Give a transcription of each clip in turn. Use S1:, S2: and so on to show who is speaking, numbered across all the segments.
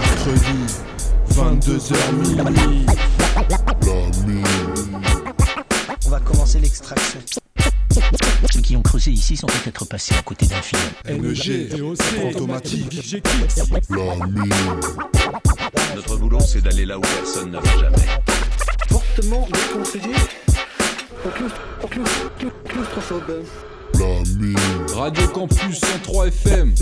S1: mercredi, 22h minuit.
S2: On va commencer l'extraction.
S3: Ceux qui ont creusé ici sont peut-être passés à côté d'un film.
S1: NG, automatique.
S4: Notre boulot, c'est d'aller là où personne ne va jamais.
S2: Fortement déconseillé.
S1: Radio Campus 103 FM.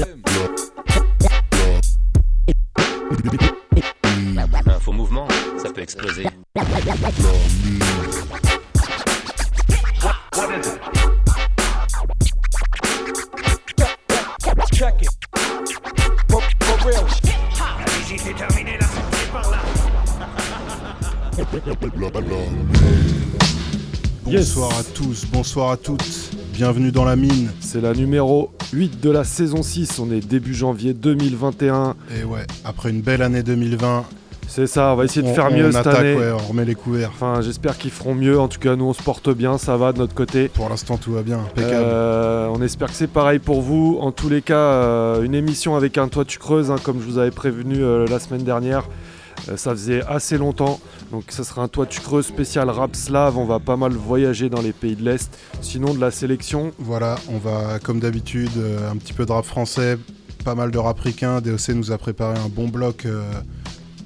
S4: Un faux mouvement, ça peut exploser.
S1: Bonsoir à tous, bonsoir à toutes. Bienvenue dans la mine.
S5: C'est la numéro 8 de la saison 6, on est début janvier 2021.
S1: Et ouais, après une belle année 2020,
S5: C'est ça, on va essayer de
S1: on,
S5: faire
S1: on
S5: mieux cette
S1: attaque,
S5: année.
S1: ouais, on remet les couverts.
S5: Enfin, j'espère qu'ils feront mieux. En tout cas, nous on se porte bien, ça va de notre côté.
S1: Pour l'instant, tout va bien, impeccable.
S5: Euh, on espère que c'est pareil pour vous. En tous les cas, euh, une émission avec un toit tu creuses, hein, comme je vous avais prévenu euh, la semaine dernière. Euh, ça faisait assez longtemps, donc ça sera un toit creuses spécial rap slave. On va pas mal voyager dans les pays de l'Est. Sinon, de la sélection,
S1: Voilà, on va, comme d'habitude, euh, un petit peu de rap français, pas mal de rap ricain. DOC nous a préparé un bon bloc. euh,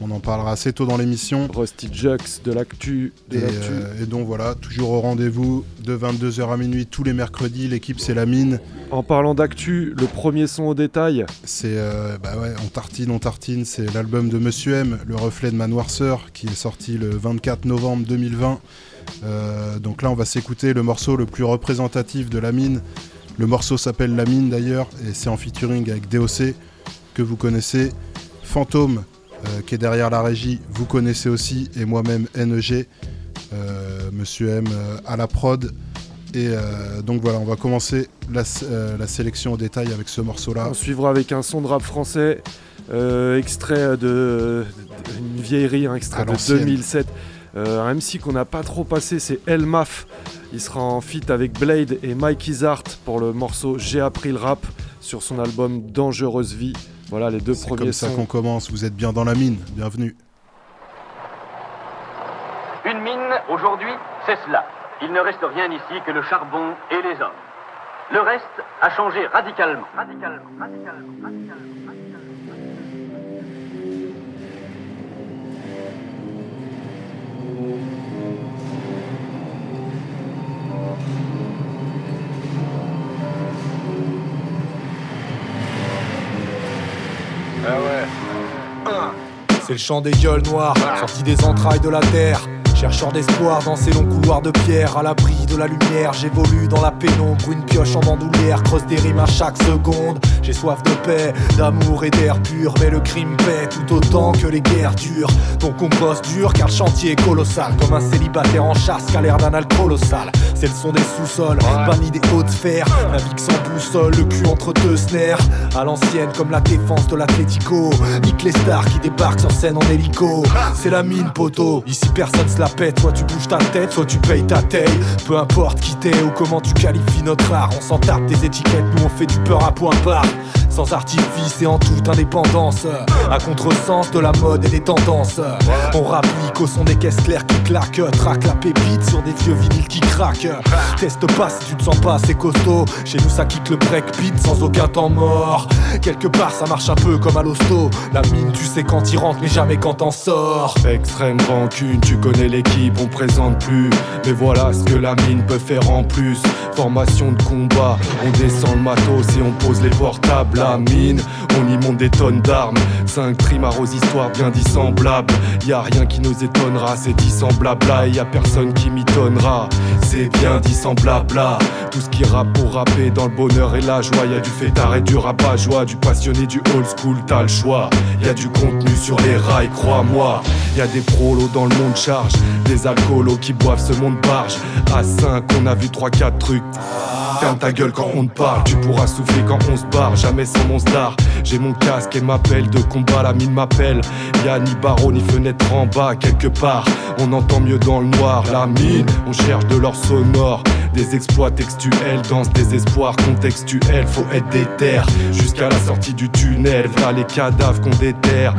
S1: on en parlera assez tôt dans l'émission.
S5: Rusty Jux, de l'actu,
S1: Et, euh, et donc voilà, toujours au rendez-vous de 22h à minuit tous les mercredis. L'équipe, c'est la mine.
S5: En parlant d'actu, le premier son au détail,
S1: C'est, euh, bah ouais, on tartine, on tartine. C'est l'album de Monsieur M, Le reflet de ma noirceur, qui est sorti le 24 novembre 2020. Euh, donc là, on va s'écouter le morceau le plus représentatif de la mine. Le morceau s'appelle La mine d'ailleurs, et c'est en featuring avec DOC, que vous connaissez. Fantôme, qui est derrière la régie, vous connaissez aussi, et moi-même NEG. Euh, Monsieur M euh, à la prod. Et euh, donc voilà, on va commencer la, euh, sélection au détail avec ce morceau-là.
S5: On suivra avec un son de rap français, euh, extrait de, une vieillerie, un extrait de
S1: l'ancienne.
S5: 2007. Euh, un MC qu'on n'a pas trop passé, c'est Elmaf. Il sera en feat avec Blade et Mike Izart pour le morceau J'ai appris le rap sur son album Dangereuse Vie. Voilà les deux
S1: C'est
S5: premiers
S1: comme ça qu'on commence, vous êtes bien dans la mine, bienvenue.
S6: Une mine, aujourd'hui, c'est cela. Il ne reste rien ici que le charbon et les hommes. Le reste a changé radicalement. Radicalement, radicalement, radicalement, radicalement.
S7: C'est le chant des gueules noires, sorti des entrailles de la terre. Chercheur d'espoir dans ces longs couloirs de pierre, à l'abri de la lumière, j'évolue dans la pénombre, une pioche en bandoulière, creuse des rimes à chaque seconde. J'ai soif de paix, d'amour et d'air pur, mais le crime paie tout autant que les guerres durent. Donc on bosse dur car le chantier est colossal, comme un célibataire en chasse qui a l'air d'un colossal. C'est le son des sous-sols, banni des hautes sphères, navigue sans boussole, le cul entre deux snares. À l'ancienne comme la défense de l'Atlético, nique les stars qui débarquent sur scène en hélico. C'est la mine poteau, ici personne se la soit tu bouges ta tête, soit tu payes ta taille. Peu importe qui t'es ou comment tu qualifies notre art, on s'en tape des étiquettes, nous on fait du peur à point barre. Sans artifice et en toute indépendance, à contresens de la mode et des tendances. On rapplique au son des caisses claires qui claquent, traque la pépite sur des vieux vinyles qui craquent. Teste pas si tu te sens pas assez costaud. Chez nous ça kick le breakbeat sans aucun temps mort. Quelque part ça marche un peu comme à l'hosto. La mine tu sais quand t'y rentres mais jamais quand t'en sors.
S5: Extrême rancune, tu connais l'équipe, on présente plus. Mais voilà ce que la mine peut faire en plus. Formation de combat, on descend le matos et on pose les portables. La mine, on y monte des tonnes d'armes. Cinq primaires aux histoires bien dissemblables. Y a rien qui nous étonnera, c'est blabla. Et y personne qui m'étonnera, c'est bien dit sans blabla. Tout ce qui rappe pour rapper dans le bonheur et la joie. Y a du fêtard et du rabat joie, du passionné, du old school, t'as le choix. Y a du contenu sur les rails, crois-moi. Y a des prolos dans le monde charge, des alcoolos qui boivent ce monde barge. À 5, on a vu 3-4 trucs. Ferme ta gueule quand on te parle, tu pourras souffler quand on se barre, jamais sans mon star. J'ai mon casque et m'appelle de combat, la mine m'appelle. Y'a ni barreau ni fenêtre en bas, quelque part. On entend mieux dans le noir, la mine, on cherche de l'or sonore. Des exploits textuels dans ce désespoir contextuel. Faut être déter jusqu'à la sortie du tunnel. Voilà les cadavres qu'on déterre.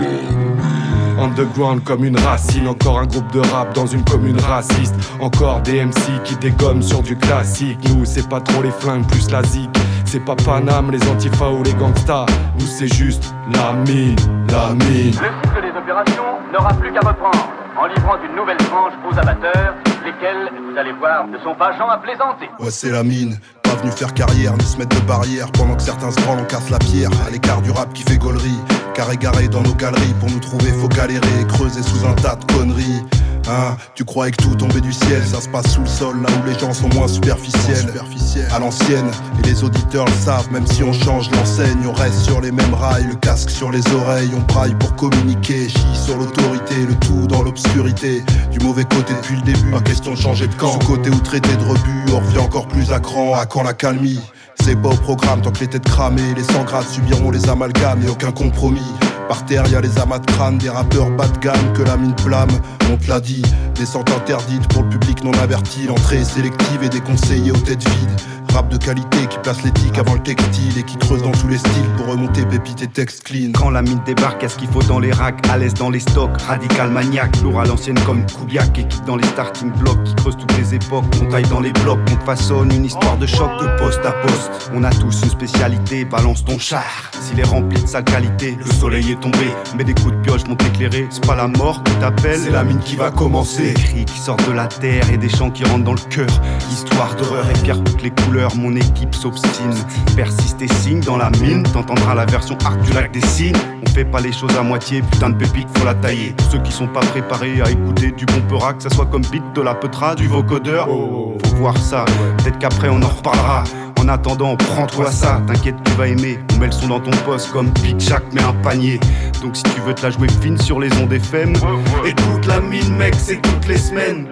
S5: Underground comme une racine, encore un groupe de rap dans une commune raciste. Encore des MC qui dégomment sur du classique. Nous, c'est pas trop les flingues, plus la zik. C'est pas Paname, les antifas ou les gangsters. Nous, c'est juste la mine, la mine.
S6: Le cycle des opérations n'aura plus qu'à reprendre en livrant une nouvelle tranche aux amateurs, lesquels, vous allez voir, ne sont pas gens à plaisanter.
S1: Ouais, c'est la mine. Venu faire carrière, ni se mettre de barrière pendant que certains se branlent, on la pierre. À l'écart du rap qui fait gaulerie. Carré garé dans nos galeries, pour nous trouver, faut galérer, creuser sous un tas de conneries. Hein, tu croyais que tout tombait du ciel, ça se passe sous le sol, là où les gens sont moins superficiels. À l'ancienne, et les auditeurs le savent, même si on change l'enseigne, on reste sur les mêmes rails, le casque sur les oreilles, on braille pour communiquer, chie sur l'autorité, le tout dans l'obscurité. Du mauvais côté depuis le début, pas question de changer de camp. Sous côté ou traité de rebut, on revient encore plus à cran, à quand la calmie. C'est pas au programme tant que les têtes cramées, les 100 grades subiront les amalgames et aucun compromis. Par terre, y les amas de crâne, des rappeurs bas de gamme que la mine flamme. On te l'a dit, descente interdite pour le public non averti. L'entrée sélective et déconseillée aux têtes vides. Rap de qualité qui place l'éthique avant le textile et qui creuse dans tous les styles pour remonter pépites et textes clean.
S8: Quand la mine débarque, qu'est-ce qu'il faut dans les racks À l'aise dans les stocks, radical maniaque, lourd à l'ancienne comme Kouliak, équipe dans les starting blocks qui creuse toutes les époques. On taille dans les blocs, on façonne une histoire de choc de poste à poste. On a tous une spécialité, balance ton char. S'il est rempli de sa qualité, le soleil est tombé. Mais des coups de pioche m'ont éclairé, c'est pas la mort que t'appelles,
S5: C'est la mine qui va commencer.
S8: des cris qui sortent de la terre et des chants qui rentrent dans le cœur. Histoire d'horreur et pierre toutes les couleurs, mon équipe s'obstine. Persiste et signe dans la mine, t'entendras la version art du lac des signes. On fait pas les choses à moitié, putain de pépite, faut la tailler. Pour ceux qui sont pas préparés à écouter du bon peurat, que ça soit comme beat de la peutra, du vocodeur. Faut voir ça, peut-être qu'après on en reparlera. En attendant, prends-toi ça, t'inquiète, tu vas aimer. On met le son dans ton poste comme Jack met un panier. Donc si tu veux te la jouer fine sur les ondes FM, écoute la mine, mec, c'est toutes les semaines.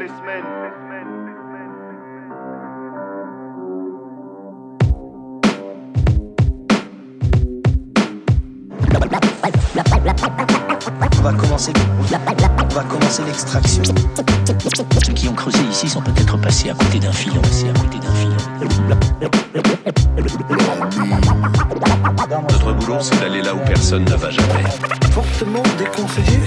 S4: Commencer. On va commencer l'extraction.
S3: Ceux qui ont creusé ici sont peut-être passés à côté d'un filon, passés à côté d'un filon.
S9: Notre boulot, c'est d'aller là où personne ne va jamais.
S4: Fortement déconseillé.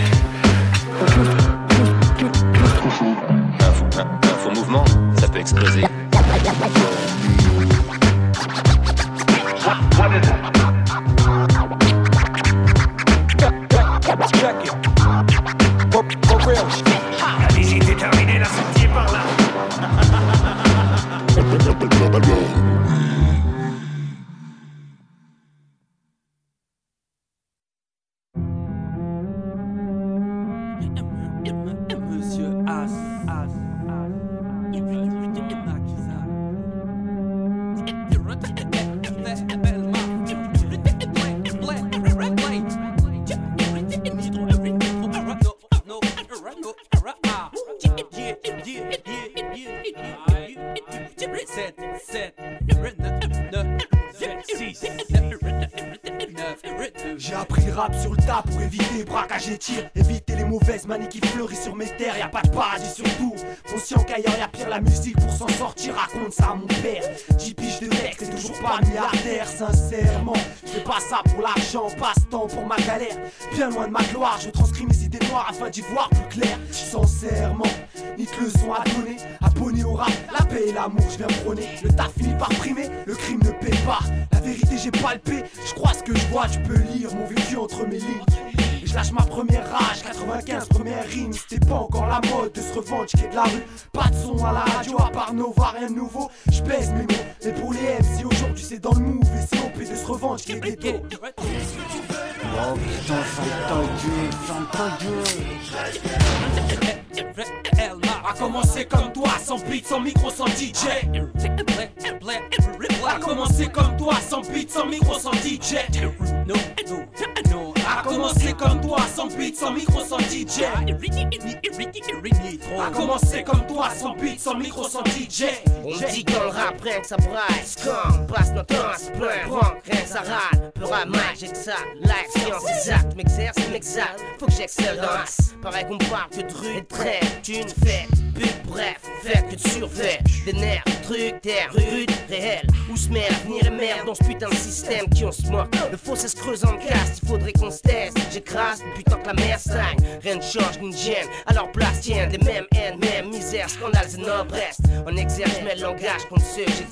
S9: Un fou, un, un faux mouvement, ça peut exploser.
S10: Ça
S11: braille Scum, passe notre temps à rien ça râle Peu ramage et que ça Life, science exact M'exerce, m'exalte Faut que j'excelle dans Pareil qu'on parle que de rue et de traite D'une fête but, bref, faites que de surfait. Des nerfs, trucs, terre, rude, réel. Où se met l'avenir et merde dans ce putain de système qui on se moque. Le ça se creuse en caste, il faudrait qu'on se teste. J'écrase tant que la mer stagne. Rien ne change ni ne gêne. Alors place tiens des mêmes haines, mêmes misères, scandales et noblesse. On exerce mais le langage contre ceux que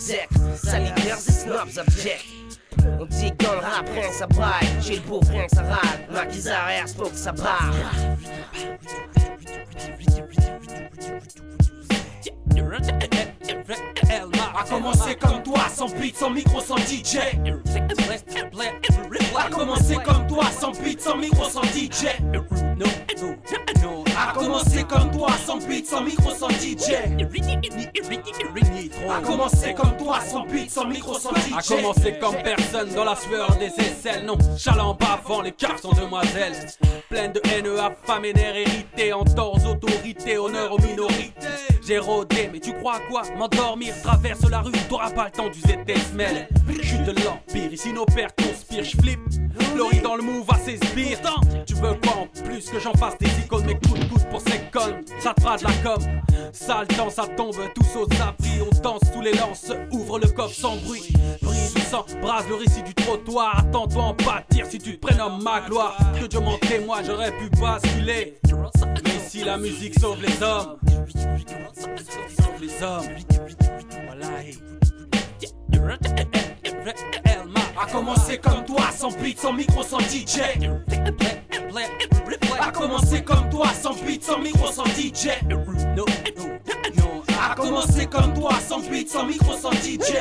S11: ça barre.
S12: A commencer comme toi, sans beat, sans micro, sans DJ. A commencer comme toi, sans beat, sans micro, sans DJ. A commencer comme toi, sans beat, sans micro, sans DJ. A commencer comme toi, sans beat, sans micro, sans DJ.
S13: A commencer comme personne dans la sueur des aisselles. Non, chalant bavant, les cœurs sont demoiselles. Pleines de haine, affamées, d'air hérité, en autorité, honneur aux minorités. J'ai rodé, mais tu crois quoi? M'endormir, traverse la rue, t'auras pas le temps d'user tes semelles. Chute de l'empire, ici nos pères conspirent, j'flippe. Laurie dans le move à ses sbires. Tu veux quoi en plus que j'en fasse des icônes, mais coup de pour ces connes. Ça te la com. Sale temps, ça tombe tous aux abris. On danse sous les lances, ouvre le coffre sans bruit. Sang, brase le récit du trottoir. Attends-toi en pâtir si tu te prénommes ma gloire. Que Dieu m'en témoigne, j'aurais pu basculer. Mais si la musique sauve les hommes, sauve les hommes.
S12: A commencer comme toi, sans beat, sans micro, sans DJ. A commencer comme toi, sans beat, sans micro, sans DJ. A commencer comme toi, sans beat, sans micro, sans DJ.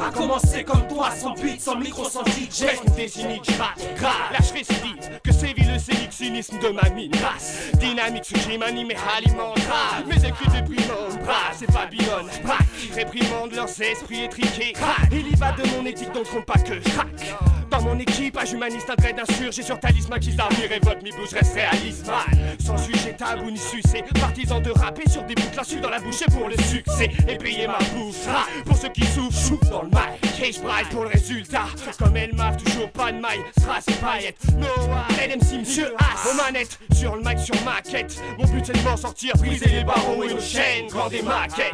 S12: A commencer comme toi, sans beat, sans micro, sans DJ.
S14: Des cyniques, grave, grave. Je récidive, que sévit le sénique cynisme de ma mine. Basse, dynamique, sujet m'anime et alimente. Mes écrits déprimants, brave, c'est Babylone. Braque, réprimande leurs esprits étriqués. Il y va de mon éthique, donc compte pas que craque. Dans mon équipage humaniste, un trait d'insurgé sur talisman qui s'armure révolte, mi bouche reste réaliste. mal. Sans sujet tabou ni succès, partisan de rapper sur des boucles insultes dans la bouche et pour le succès. Et payer ma bouche, Ah, pour ceux qui souffrent, dans le mal. Je braille pour le résultat. Comme elle m'a toujours pas de maille, strass et paillettes. Noah, LMC, monsieur As, aux manettes, sur le mic, sur ma quête. Mon but c'est de m'en sortir, briser les barreaux et nos chaînes, grand des maquettes.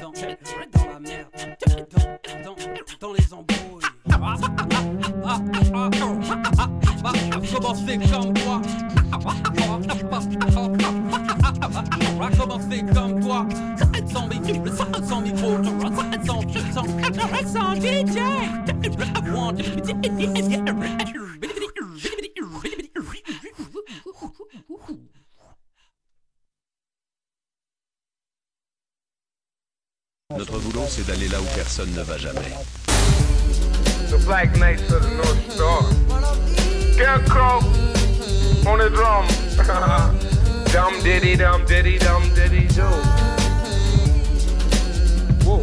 S13: Dans, la merde, dans, les embrouilles. Commencer comme toi. Commencer comme toi? Sans micro, sans micro, sans, sans, sans DJ.
S9: Notre boulot, c'est d'aller là où personne ne va jamais.
S15: The Black Knights of the North Star. Scarecrow on the drum. dum diddy dum diddy dum diddy do. Whoa.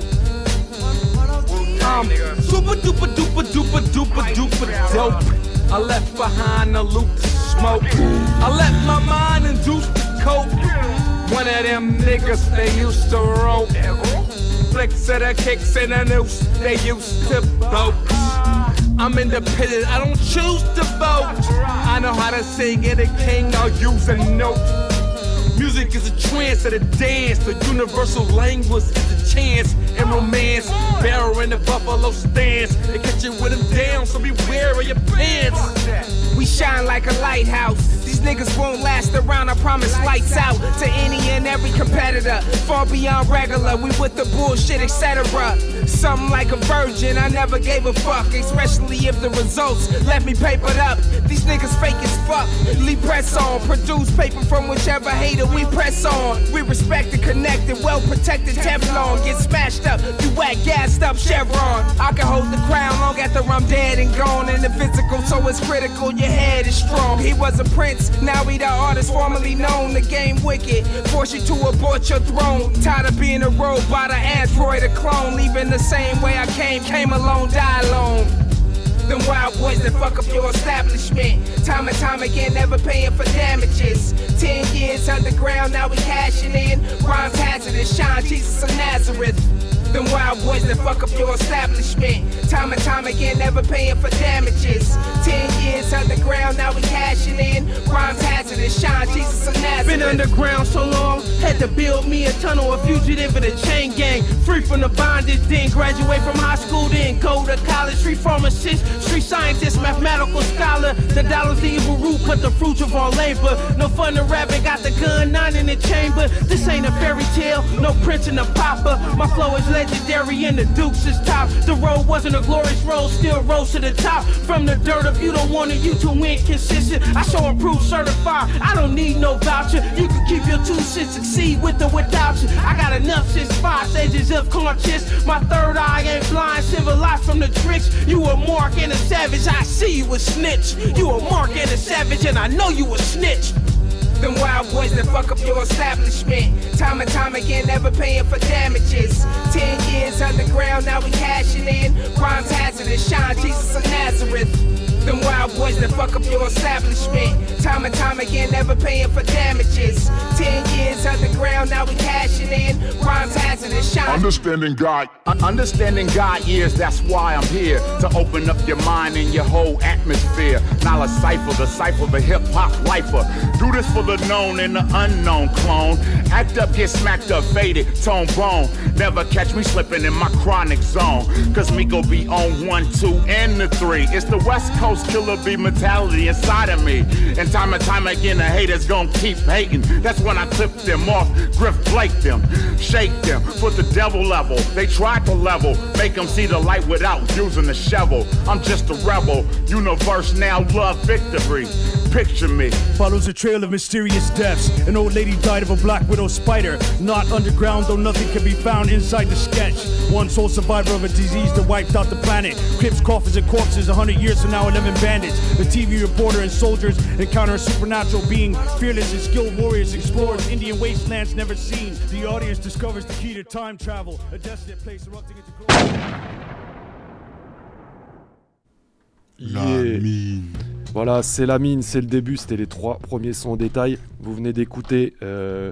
S16: I'm super duper duper duper duper duper dope. I left behind a loop to smoke. I let my mind induce the coke. One of them niggas they used to rope. Flicks of the kicks and the noose they used to boat. I'm independent, I don't choose to vote. I know how to sing and a king, I'll use a note. Music is a trance of the dance. The universal language is a chance and romance. Barrel in the buffalo stance. They catch you with them down, so beware of your pants.
S17: We shine like a lighthouse. These niggas won't last around, I promise lights out to any and every competitor. Far beyond regular, we with the bullshit, etc. Something like a virgin, I never gave a fuck, especially if the results left me papered up. These niggas fake as fuck. Lee press on, produce paper from whichever hater we press on. We respect and connected, well protected Teflon. Get smashed up, you whack, gassed up Chevron. I can hold the crown long after I'm dead and gone. In the physical, so it's critical, your head is strong. He was a prince, now he the artist formerly known. The game wicked, force you to abort your throne. Tired of being a robot, an android, a clone. Leaving the same way I came, came alone, die alone. Them wild boys that fuck up your establishment. Time and time again, never paying for damages. Ten years underground, now we cashing in. Rhymes hazardous, shine Jesus of Nazareth. Them wild boys that fuck up your establishment. Time and time again, never paying for damages. Ten years underground, now we cashing in. Rhymes hazardous, shine Jesus of Nazareth.
S18: Underground so long, had to build me a tunnel, a fugitive in a chain gang. Free from the bondage, then graduate from high school, then go to college. Street pharmacist, street scientist, mathematical scholar. The dollar's the evil root, but the fruits of our labor. No fun to rapping, got the gun, nine in the chamber. This ain't a fairy tale, no prince in a popper. My flow is legendary and the Dukes is top. The road wasn't a glorious road, still rose to the top. From the dirt, if you don't want it, you too inconsistent. I show approved certified, I don't need no voucher. You can keep your two cents, succeed with or without you. I got enough since five stages of conscious. My third eye ain't blind, civilized from the tricks. You a mark and a savage, I see you a snitch. You a mark and a savage, and I know you a snitch.
S17: Them wild boys that fuck up your establishment. Time and time again, never paying for damages. Ten years underground, now we cashing in. Rhymes hazardous, shine Jesus of Nazareth. Them wild boys that fuck up your establishment. Time and time again, never paying for damages. Ten years underground, now we cashing in. Rhymes hazardous, shine.
S19: Understanding God. understanding God years, that's why I'm here. To open up your mind and your whole atmosphere. Knowledge cipher, decipher the hip hop lifer. Do this for the known and the unknown clone. Act up, get smacked up, faded, tone bone. Never catch me slipping in my chronic zone. Cause me go be on one, two, and the three. It's the West Coast killer bee mentality inside of me. And time and time again, the haters gon' keep hating. That's when I clip them off, Griff Blake them, shake them, put the devil level. They tried to level, make them see the light without using the shovel. I'm just a rebel, universe now love victory. Picture me.
S20: Follows a trail of mysterious deaths. An old lady died of a black widow spider. Not underground, though nothing can be found inside the sketch. One sole survivor of a disease that wiped out the planet. Crips, coffins, and corpses. A hundred years from now, 11 bandits. The TV reporter and soldiers encounter a supernatural being. Fearless and skilled warriors explores Indian wastelands never seen. The audience discovers the key to time travel. A desolate place erupting into glory.
S1: La
S5: Yeah.
S1: mine.
S5: Voilà, c'est la mine, c'est le début, c'était les trois premiers sons en détail. Vous venez d'écouter, euh,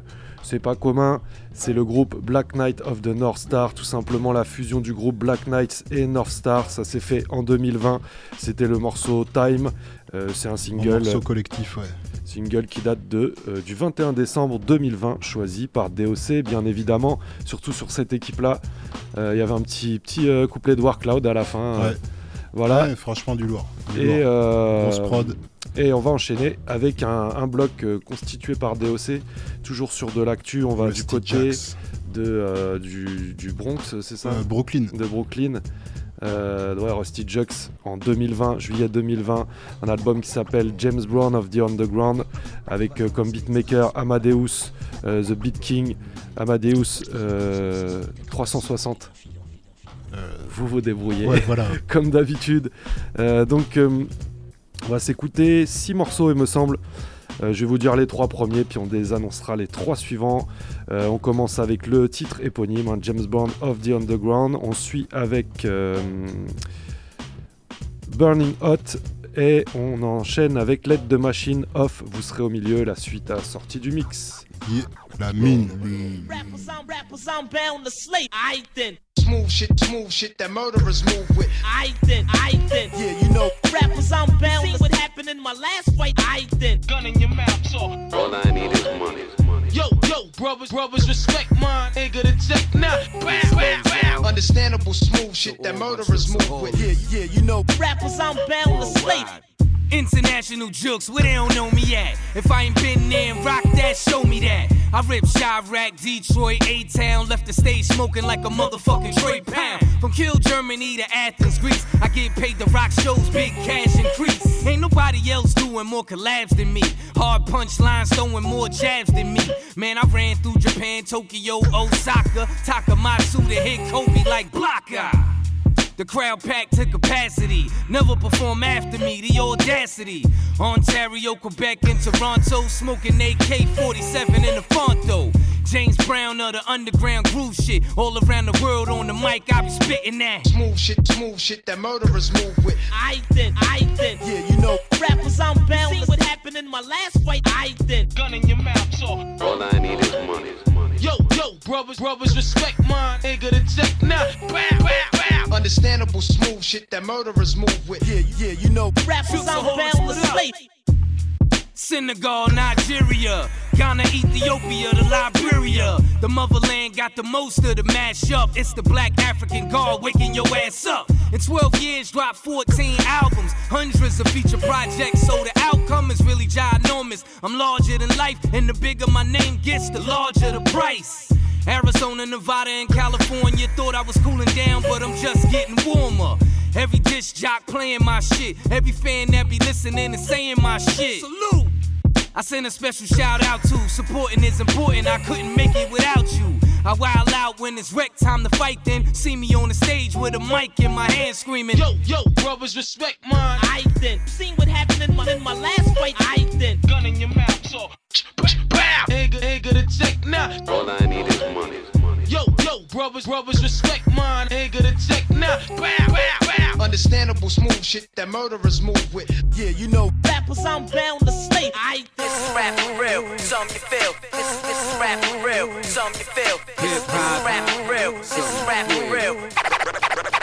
S5: c'est pas commun, c'est le groupe Black Knight of the North Star, tout simplement la fusion du groupe Black Knights et North Star, ça s'est fait en 2020. C'était le morceau Time, euh, c'est un single.
S1: morceau collectif, ouais.
S5: Single qui date de, euh, du 21 décembre 2020, choisi par DOC, bien évidemment. Surtout sur cette équipe-là, Euh, il y avait un petit, petit euh, couplet de Warcloud à la fin. euh,
S1: Ouais.
S5: voilà.
S1: Ouais, franchement, du lourd. Du
S5: Et,
S1: lourd.
S5: euh,
S1: Grosse prod.
S5: Et on va enchaîner avec un, un bloc euh, constitué par DOC, toujours sur de l'actu. On va du côté de, euh, du, du Bronx, c'est ça?
S1: Euh, Brooklyn.
S5: De Brooklyn. Euh, ouais, Rusty Jux en 2020, juillet 2020, un album qui s'appelle James Brown of the Underground avec euh, comme beatmaker Amadeus, euh, The Beat King, Amadeus euh, 360. Vous vous débrouillez,
S1: ouais, voilà.
S5: comme d'habitude. Donc, on va s'écouter six morceaux, il me semble. Euh, je vais vous dire les trois premiers, puis on désannoncera les trois suivants. Euh, on commence avec le titre éponyme, hein, James Bond of the Underground. On suit avec euh, Burning Hot. Et on enchaîne avec Let the Machine Off. Vous serez au milieu, la suite à sortie du mix.
S1: La mine.
S21: Rappers, I'm rappers, I'm bound to slay. I then.
S22: Smooth shit, smooth shit that murderers move with.
S21: I then, I then.
S22: Yeah, you know.
S21: Rappers, I'm bound See what happened in my last fight. I then.
S12: Gun in your mouth, so.
S9: All I need is money.
S12: Yo, yo, brothers, brothers, respect mine. Nigga, the check now. Bow, bow, bow.
S22: Understandable smooth shit that murderers move with. Yeah, yeah, you know.
S21: Rappers, I'm bound to slay.
S12: International jokes, where they don't know me at. If I ain't been there and rock that, show me that. I rip Chiraq, Detroit, A-Town, left the stage smoking like a motherfucking Trey Pound. From Kill, Germany to Athens, Greece, I get paid to rock shows, big cash increase. Ain't nobody else doing more collabs than me. Hard punchlines throwing more jabs than me. Man, I ran through Japan, Tokyo, Osaka, Takamatsu to hit Kobe like blocker. The crowd packed to capacity. Never perform after me, the audacity. Ontario, Quebec, and Toronto, smoking AK 47 in the Fonto. James Brown of the underground groove shit. All around the world on the mic, I be spitting that.
S22: Smooth shit, smooth shit that murderers move with.
S21: I then, I then.
S22: Yeah, you know.
S21: Rappers, I'm bound See what happened in my last fight. I then.
S12: Gun in your mouth, so.
S9: All I need is money.
S21: Yo, yo, brothers, brothers, respect mine. Nigga, the tech now. Bow, bow, bow.
S22: Understandable, smooth shit that murderers move with. Yeah, yeah, you know.
S21: Rappers unbound with slave.
S12: Senegal, Nigeria, Ghana, Ethiopia, the Liberia. The motherland got the most of the mashup. It's the black African guard waking your ass up. In 12 years, dropped 14 albums, hundreds of feature projects. So the outcome is really ginormous. I'm larger than life, and the bigger my name gets, the larger the price. Arizona, Nevada, and California thought I was cooling down, but I'm just getting warmer. Every disc jock playing my shit. Every fan that be listening and saying my shit. Salute! I send a special shout out to supporting is important. I couldn't make it without you. I wild out when it's wreck time to fight. Then see me on the stage with a mic in my hand screaming.
S21: Yo, yo, brothers, respect mine. I then seen what happened in my, in my last fight. I then gun in your mouth, so pow. Nigga, nigga, the tech now.
S9: All I need is money.
S21: Yo, yo, brothers, brothers, respect mine. Nigga, the tech now. Bow, bow, bow.
S22: Understandable, smooth shit that murderers move with. Yeah, you know.
S21: Rappers, I'm bound to slay. I
S11: This is rap for real, something you feel. This, this is rap for real, something you feel. This is rap for real, this is rap for real.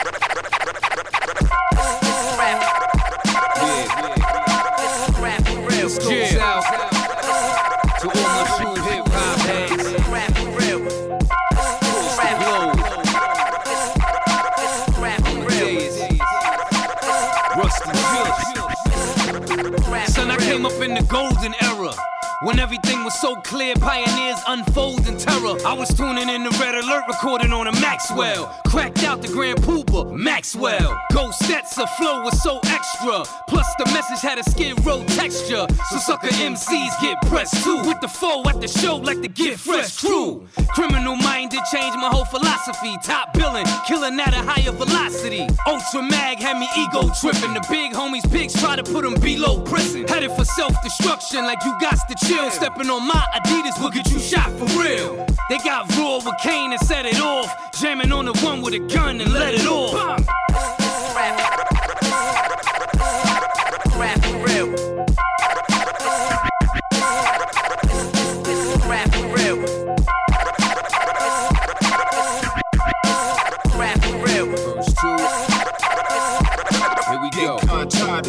S12: Up in the golden era. When everything was so clear, pioneers unfold in terror. I was tuning in the red alert, recording on a Maxwell. Cracked out the Grand Puba, Maxwell. Ghost Stetzer flow was so extra. Plus, the message had a skid row texture. So, sucker MCs get pressed too. With the foe at the show, like the Get Fresh crew. Criminal minded, changed my whole philosophy. Top billing, killing at a higher velocity. Ultra mag had me ego tripping. The big homies, pigs try to put them below prison. Headed for self destruction, like you got to chill. Stepping on my Adidas will get you shot for real. They got raw with Kane and set it off. Jamming on the one with a gun and let it off.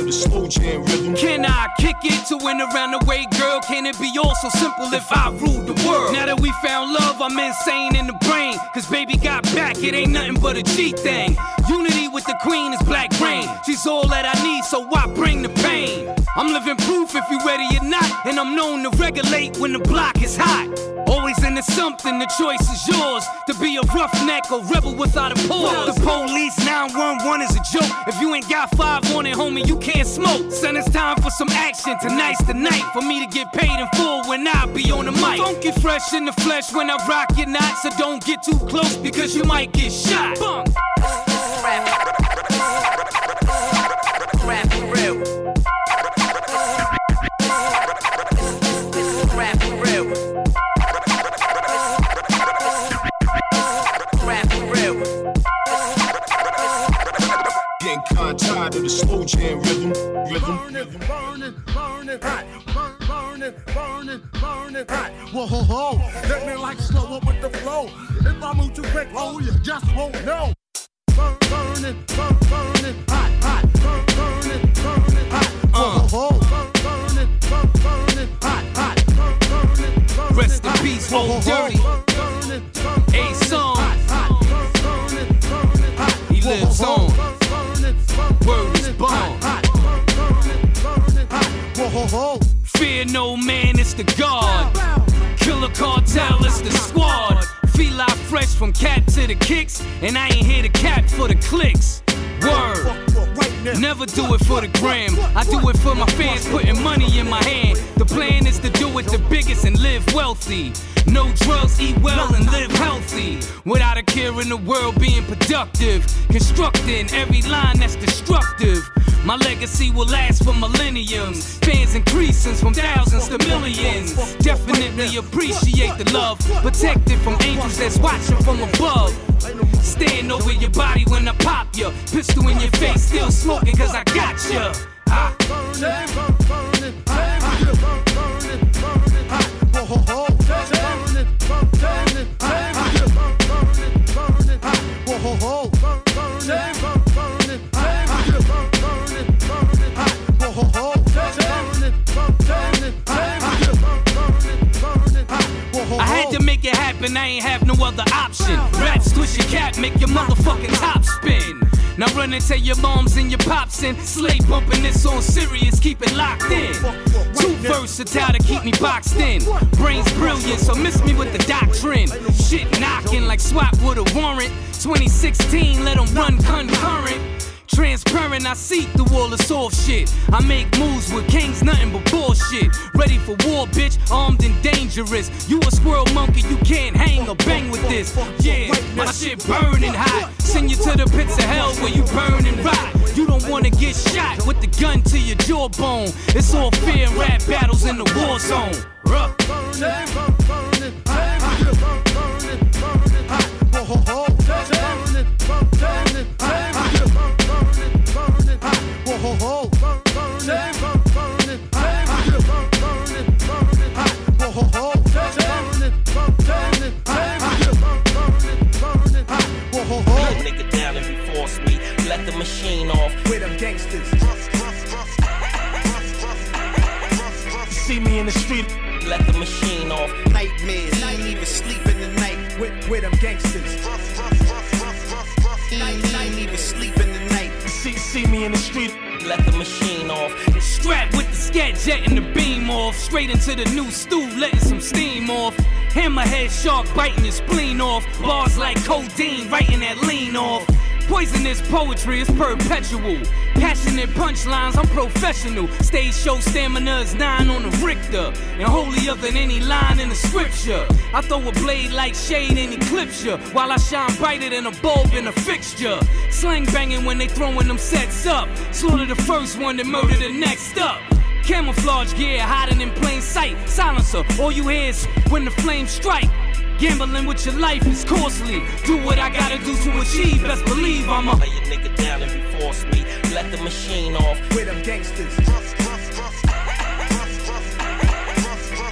S22: Of the slow jam rhythm.
S12: Can I kick it to win around the way, girl? Can it be all so simple if I ruled the world? Now that we found love, I'm insane in the brain. Cause baby got back, it ain't nothing but a G thing. Unity with the queen is black rain. She's all that I need, so why bring the pain? I'm living proof if you ready or not. And I'm known to regulate when the block is hot. Always into something, the choice is yours. To be a roughneck or rebel without a pause. The police 911 is a joke. If you ain't got five on it, homie, you can't smoke. Son, it's time for some action. Tonight's the night for me to get paid in full when I be on the mic. Funky fresh in the flesh when I rock your knot. So don't get too close because you might get shot.
S22: The slow jam rhythm. Rhythm.
S23: burning, burning, burning hot. Burning, burning, burning hot. Whoa, ho, ho. Let me like slow up with the flow. If I move too quick, oh, you just won't know. Burn, burning, burn, burning hot, hot. Burn, burning, burning hot. Whoa, ho, ho. Uh. Burn, burning, burn, burning hot, hot. Burn, burning, burning
S12: Rest in peace, Old. Dirty.
S23: Burn,
S12: the God. Killer cartel, it's the squad. Feel fresh from cat to the kicks, and I ain't here to cap for the clicks. Word. Never do it for the gram. I do it for my fans, putting money in my hand. The plan is to do it the biggest and live wealthy. No drugs, eat well, and live healthy. Without a care in the world, being productive. Constructing every line that's destructive. My legacy will last for millenniums. Fans increasing from thousands to millions. Definitely appreciate the love. Protected from angels that's watching from above. Stand over your body when I pop ya. Pistol in your face, still smoking cause I got ya. Ah. Ah. other option. Raps twist your cap, make your motherfucking top spin. Now run and tell your moms and your pops and slay bumping this on serious, keep it locked in. Too versatile to keep me boxed in. Brains brilliant, so miss me with the doctrine. Shit knocking like swap with a warrant. 2016, let them run concurrent. Transparent, I see through all the soft shit. I make moves with kings, nothing but bullshit. Ready for war, bitch, armed and dangerous. You a squirrel monkey, you can't hang or bang with this. Yeah, my shit burning hot. Send you to the pits of hell where you burn and rot. You don't wanna get shot with the gun to your jawbone. It's all fear and rap battles in the war zone. Ruh.
S11: Nigga
S10: in the street.
S11: Let the machine off.
S22: Nightmares, I ain't even sleep in the night.
S10: With, with them gangsters.
S22: I ain't, I ain't even sleep in the night.
S10: See, see me in the street.
S11: Let the machine off.
S12: Strapped with the scat jet and the beam off. Straight into the new stew, letting some steam off. Hammerhead shark biting your spleen off. Bars like codeine, writing that lean off. Poisonous poetry is perpetual. Passionate punchlines, I'm professional. Stage show stamina is nine on the Richter. And holier than any line in the scripture. I throw a blade like shade and eclipse ya, While I shine brighter than a bulb in a fixture. Slang banging when they throwing them sets up. Slaughter the first one, then murder the next up. Camouflage gear hiding in plain sight. Silencer, all you hear is when the flames strike. Gambling with your life is costly. Do what I gotta do to achieve. Best believe I'm a.
S11: Lay a nigga down if you force me. Let the machine off.
S10: With them gangsters.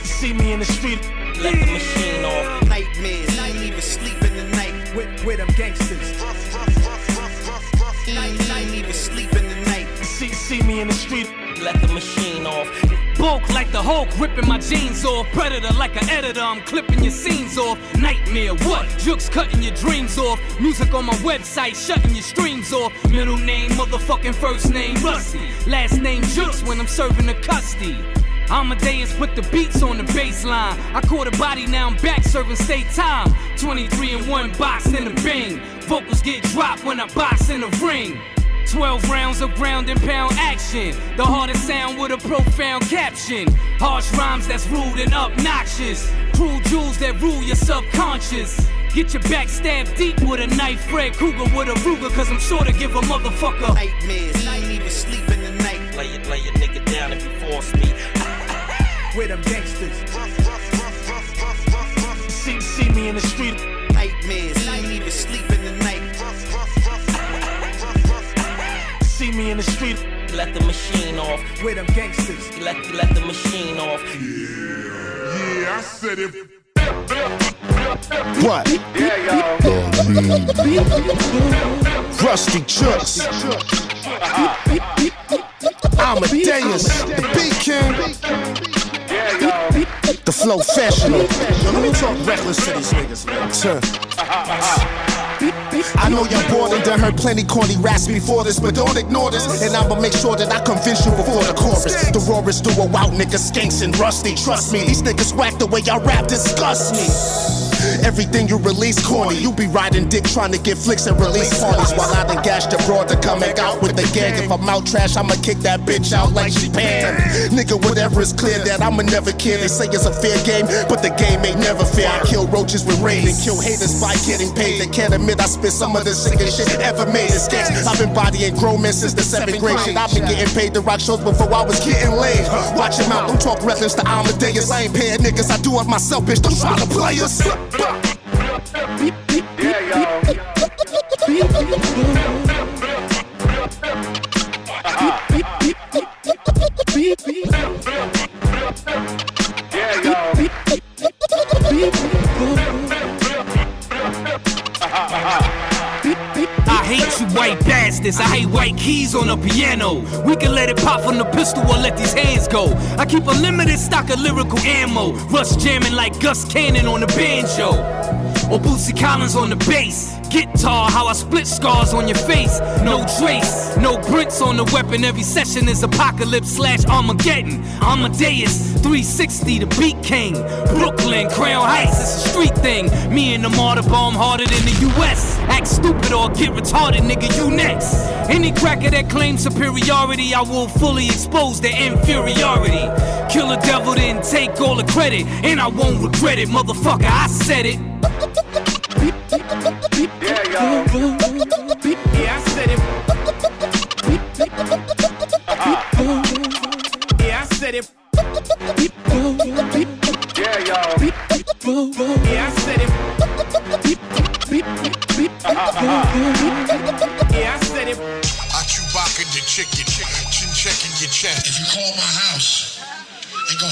S10: See me in the street.
S11: Let the machine off.
S22: Nightmares, I ain't even sleep in the night.
S10: With, with them gangsters.
S22: I ain't, I ain't even sleep in the night.
S10: See, see me in the street.
S11: Let the machine off.
S12: Bulk like the Hulk, ripping my jeans off. Predator like an editor, I'm clipping your scenes off. Nightmare, what? Juxx cutting your dreams off. Music on my website, shutting your streams off. Middle name, motherfucking first name, Ruste. Last name, Juxx when I'm serving the custody. Amadeus put the beats on the baseline. I caught a body, now I'm back serving state time. 23 in one box in the bing. Vocals get dropped when I box in the ring. 12 rounds of ground and pound action. The hardest sound with a profound caption. Harsh rhymes that's rude and obnoxious. Cruel jewels that rule your subconscious. Get your back stabbed deep with a knife. Fred Krueger with a Ruger, cause I'm sure to give a motherfucker.
S22: Nightmares, I ain't even sleep in the night.
S11: Lay it, lay a nigga down if you force me.
S10: With them gangsters. See, see me in the street. Me in the street.
S11: Let the machine off.
S10: Where them gangsters.
S11: Let, let the machine off.
S23: Yeah, yeah I said it.
S24: What?
S23: Yeah,
S24: y'all. Ruste Juxx. I'm a Amadeus. The Big King. The flow fashionable. Yo, let me talk reckless to these niggas, man. Turn. I know you're bored and done heard plenty corny raps before this, but don't ignore this. And I'ma make sure that I convince you before the chorus. The roar do a wow, niggas skanks and rusty. Trust me, these niggas whack the way y'all rap disgust me. Everything you release corny. You be riding dick trying to get flicks and release parties while I done gashed your broad to come back out with the gang. If I'm out trash, I'ma kick that bitch out like she pan. Nigga, whatever is clear that I'ma never care. They say it's a fair game, but the game ain't never fair. I kill roaches with rain and kill haters by getting paid. They can't admit I spit some of the sickest shit ever made. It's gangs. I've been bodying grown men since the seventh grade. Shit, I've been getting paid to rock shows before I was getting laid. Watch him out, don't talk reckless to Amadeus. I ain't paying niggas, I do it myself, bitch. Don't try to play us.
S23: Yeah,
S12: I hate you white bastards. I hate white keys on a piano. We can let it pop from the pistol or let these hands go. I keep a limited stock of lyrical ammo. Rush jamming like Gus Cannon on the banjo. Or Bootsy Collins on the bass. Guitar, how I split scars on your face. No trace, no prints on the weapon. Every session is apocalypse slash Armageddon. Amadeus, 360, the beat king. Brooklyn, Crown Heights, it's a street thing. Me and the martyr bomb harder than the US. Act stupid or get retarded, nigga, you next. Any cracker that claims superiority, I will fully expose their inferiority. Kill a devil, then take all the credit. And I won't regret it, motherfucker, I said it.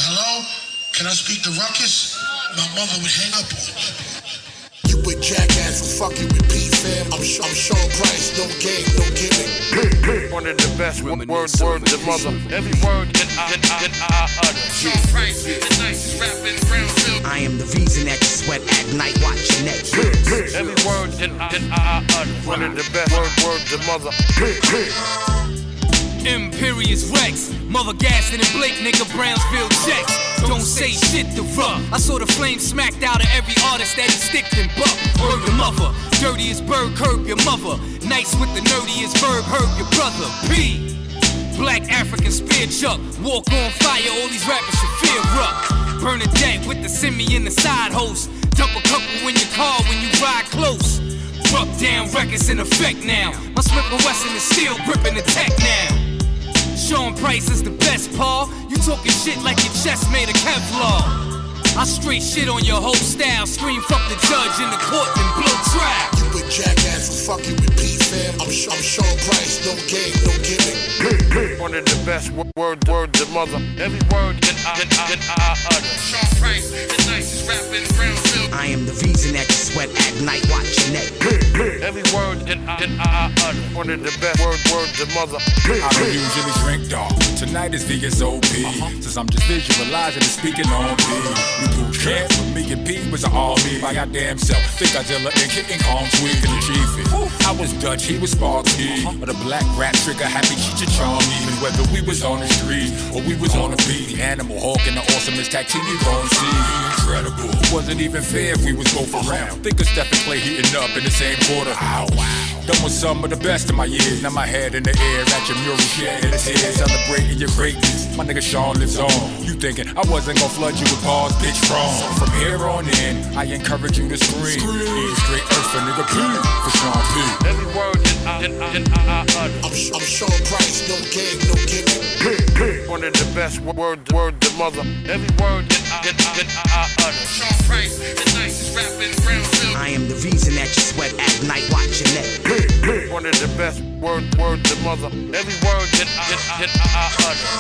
S22: Hello, can I speak to Ruckus? My mother would hang up on you. You a jackass for fucking with P fam. I'm, I'm Sean Price, no game, no gimmick.
S15: One of the best word, word, word, the mother. Every word that I, that I, that I utter.
S22: Sean Price, the nicest rapper in Brownsville.
S4: I am the reason that you sweat at night watching that.
S15: Every word that I, that I utter. One of the best word, word, the mother.
S12: Imperious Rex, Mother Gaston and Blake, nigga Brownsville checks. Don't say shit to rough. I saw the flame smacked out of every artist that he sticked and buck. Word your mother, dirtiest bird, curb your mother. Nice with the nerdiest verb, herb your brother. P. Black African spear chuck, walk on fire, all these rappers should fear up. Bernadette with the semi in the side host. Dump a couple in your car when you ride close. Duck Down Records in effect now. My Smith and Wesson is still gripping the tech now. Sean Price is the best, Paul. You talking shit like your chest made of Kevlar. I straight shit on your whole style. Scream fuck the judge in the court and blow trap.
S22: You a jackass for fucking with P fam. I'm, Sh- I'm Sean Price, no game, no gimmick.
S15: One of the best word, word, word, the mother. Every word that I, that I, that I utter.
S22: Sean Price, the nicest rapper in Brownsville.
S4: I am the reason that you sweat at night watching that.
S15: Every word that I, that I utter. One of the best word, word, the mother.
S25: I don't usually drink dog. Tonight is VSOP. Uh-huh. Since I'm just visualizing and speaking on P. Boot camp with me and P was an army. My goddamn self. Think Godzilla and King Kong tweaking the chief. I was Dutch, he was Sparky. Uh-huh. But a black rat trigger happy Chicha Charm. Even whether we was on the street or we was on the beat. The animal hawk and the awesomest team gon' see. Incredible. Wasn't even fair if we was both around. Think of Steph and Clay heating up in the same quarter. Ow, wow. Done with some of the best of my years. Now my head in the air at your mural shedding tears. Celebrating your greatness. My nigga Sean lives on. You thinking I wasn't gonna flood you with pause, bitch, wrong. So from here on in, I encourage you to scream. Eat straight earth for nigga P. For Sean P.
S15: Every word that I, that I, that I utter.
S22: I'm, I'm Sean Price, no game, no gimmick.
S15: One of the best word, word, the mother. Every word that I, that I, that I utter.
S22: Sean Price, the nicest rapper in Brownsville.
S4: I am the reason that you sweat at night watching that.
S15: One of the best word, word, the mother. Every word that I, that I, that I utter.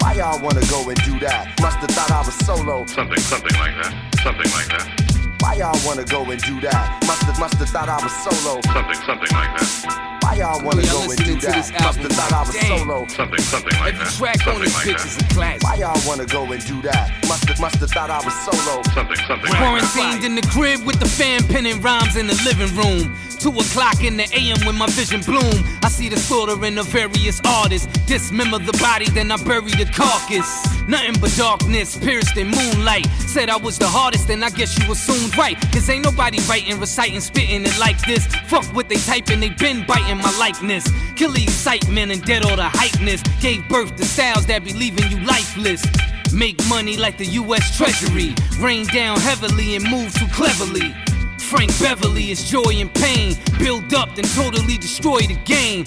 S26: Why y'all wanna go and do that? Must've thought I was solo.
S9: Something, something like that. Something like that.
S26: Why y'all wanna go and do that? Must've, must've thought I was solo.
S9: Something, something like that.
S26: Why y'all wanna
S12: Yo,
S26: go and do that? Must've thought I was
S12: damn.
S26: solo.
S9: Something, something like
S12: Every
S9: that.
S12: track on
S9: Something
S12: this
S9: like
S12: bitch
S9: that.
S12: is a classic.
S26: Why y'all wanna go and do that? Must've, must've thought I was solo.
S9: Something, something like that.
S12: Quarantined in the crib with the fan penning rhymes in the living room. Two o'clock in the AM when my vision bloom. I see the slaughter in the various artists. Dismember the body, then I bury the carcass. Nothing but darkness, pierced in moonlight. Said I was the hardest, and I guess you assumed right. Cause ain't nobody writing, reciting, spitting it like this. Fuck what they typing, they been biting my likeness. Kill the excitement and dead all the hypeness. Gave birth to styles that be leaving you lifeless. Make money like the US Treasury. Rain down heavily and move too cleverly. Frank Beverly is joy and pain. Build up, then totally destroy the game.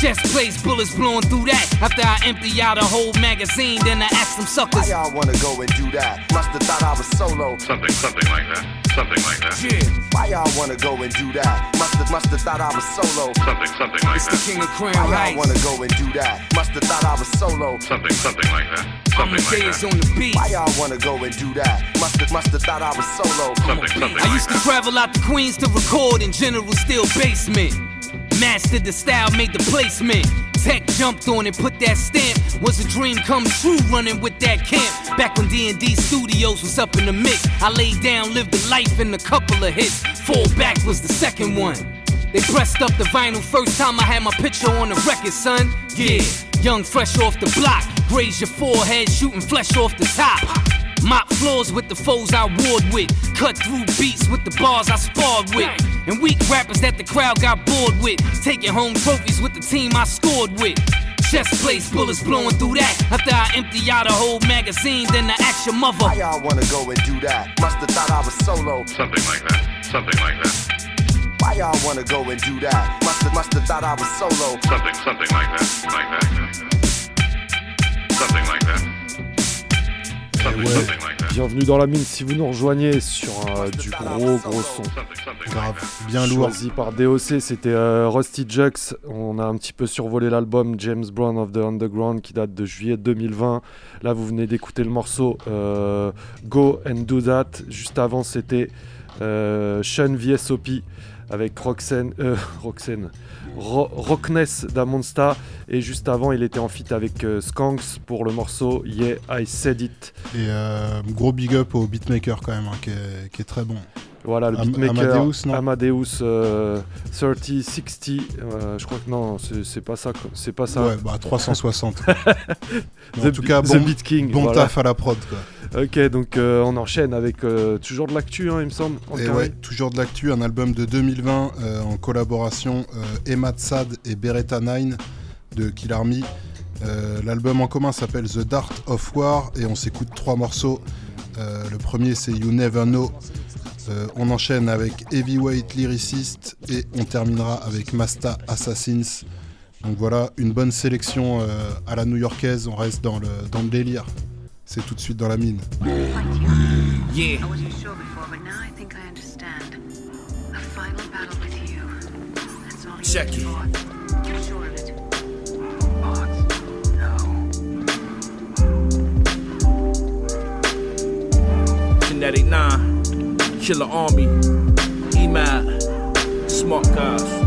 S12: Chest plays bullets blowing through that. After I empty out a whole magazine, then I ask them
S26: Why
S12: suckers.
S26: y'all wanna go and do that? Must've thought I was solo.
S9: Something, something like that. Something like that.
S12: Yeah,
S26: Why y'all wanna go and do that? Must've, must've thought I was solo.
S9: Something, something like
S12: it's the
S9: that.
S12: king of Crown
S26: Why y'all wanna go and do that? Must've thought I was solo.
S9: Something, something like that. Something like
S12: Amadeus
S9: that.
S12: on the beat.
S26: Why y'all wanna go and do that? Must've, must've thought I was solo.
S9: Something, something like that.
S12: I
S9: like
S12: used to
S9: that.
S12: travel out to Queens to record in General Steele basement. Mastered the style, made the placement. Tek jumped on and put that stamp. Was a dream come true running with that camp. Back when D&D Studios was up in the mix, I laid down, lived the life in a couple of hits. Fall back was the second one. They pressed up the vinyl first time I had my picture on the record, son. Yeah, young, fresh off the block. Graze your forehead, shooting flesh off the top. Mop floors with the foes I warred with. Cut through beats with the bars I sparred with. And weak rappers that the crowd got bored with. Taking home trophies with the team I scored with. Chest plates, bullets blowing through that. After I empty out a whole magazine, then I ask your mother.
S26: Why y'all wanna go and do that? Musta thought I was solo.
S27: Something like that. Something like that.
S26: Why y'all wanna go and do that? Musta musta thought I was solo.
S27: Something, something like that. Like that. Something like that.
S5: Bienvenue dans la mine si vous nous rejoignez sur euh, du gros gros son.
S1: Grave, bien lourd.
S5: Choisi par DOC, c'était euh, Rusty Jux. On a un petit peu survolé l'album James Brown of the Underground qui date de juillet 2020. Là, vous venez d'écouter le morceau euh, Go and Do That. Juste avant, c'était euh, Sean VSOP avec Roxanne, euh, Roxanne, Ro- Rockness d'Amonsta. Et juste avant, il était en feat avec euh, Skanks pour le morceau Yeah, I Said It.
S1: Et euh, gros big up au beatmaker quand même, hein, qui est très bon.
S5: Voilà, le
S1: Am-
S5: beatmaker
S1: Amadeus, non
S5: Amadeus, euh, 30, 60, euh, je crois que non, c'est pas ça. C'est pas ça.
S1: Ouais, bah 360. Mais
S5: The
S1: en tout cas, bon,
S5: Beat King.
S1: bon
S5: voilà.
S1: taf à la prod. Quoi.
S5: Ok, donc euh, on enchaîne avec toujours de l'actu, hein, il me semble.
S1: Et
S5: carré.
S1: ouais, toujours de l'actu, un album de 2020 euh, en collaboration Emma Tsad et Beretta 9 de Kill Army. L'album en commun s'appelle The Dart of War et on s'écoute trois morceaux. Le premier c'est You Never Know. Euh, on enchaîne avec Heavyweight Lyricist et on terminera avec Masta Assassins. Donc voilà, une bonne sélection euh, à la new-yorkaise, on reste dans le, dans le délire. C'est tout de suite dans la mine.
S12: Yeah. Check it.
S28: for. You're sure of it.
S29: Kinetic 9, Killer Army, EMAD, Smart Guys.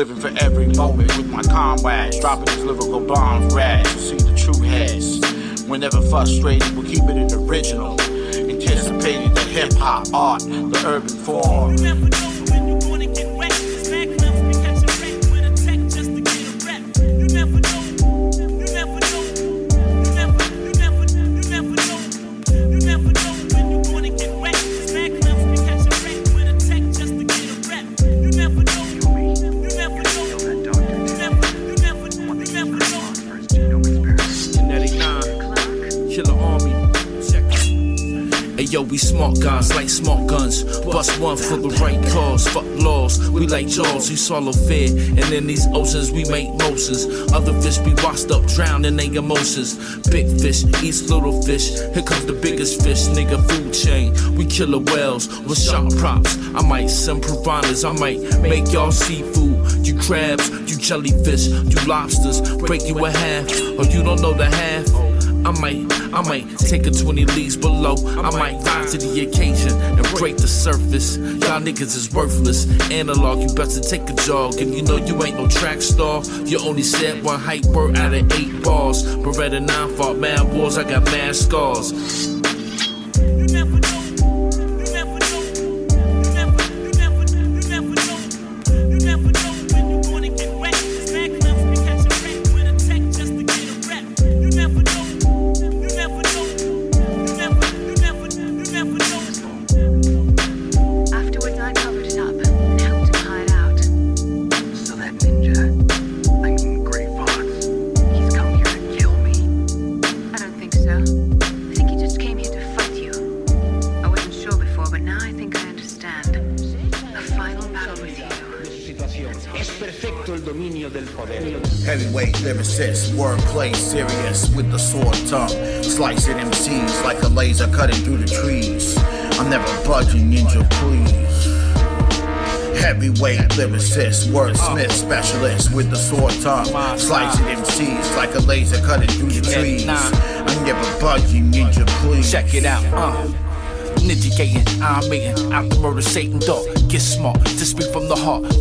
S30: Living for every moment with my comrades, dropping these lyrical bombs, rags to see the true heads. Whenever frustrated, we'll keep it in original. Anticipating the hip hop art, the urban form.
S29: One for the right cause. Fuck laws. We like jaws, we swallow fear. And in these oceans, we make motions. Other fish be washed up, drowned in their emotions. Big fish eats little fish. Here comes the biggest fish, nigga. Food chain. We killer whales with sharp props. I might send piranhas. I might make y'all seafood. You crabs, you jellyfish, you lobsters. Break you in half, or you don't know the half. I might, I might take a 20 leagues below. I might rise to the occasion and break the surface. Y'all niggas is worthless. Analog, you better take a jog. And you know you ain't no track star. You only said one hype word out of eight bars. Beretta 9 fought mad wars, I got mad scars.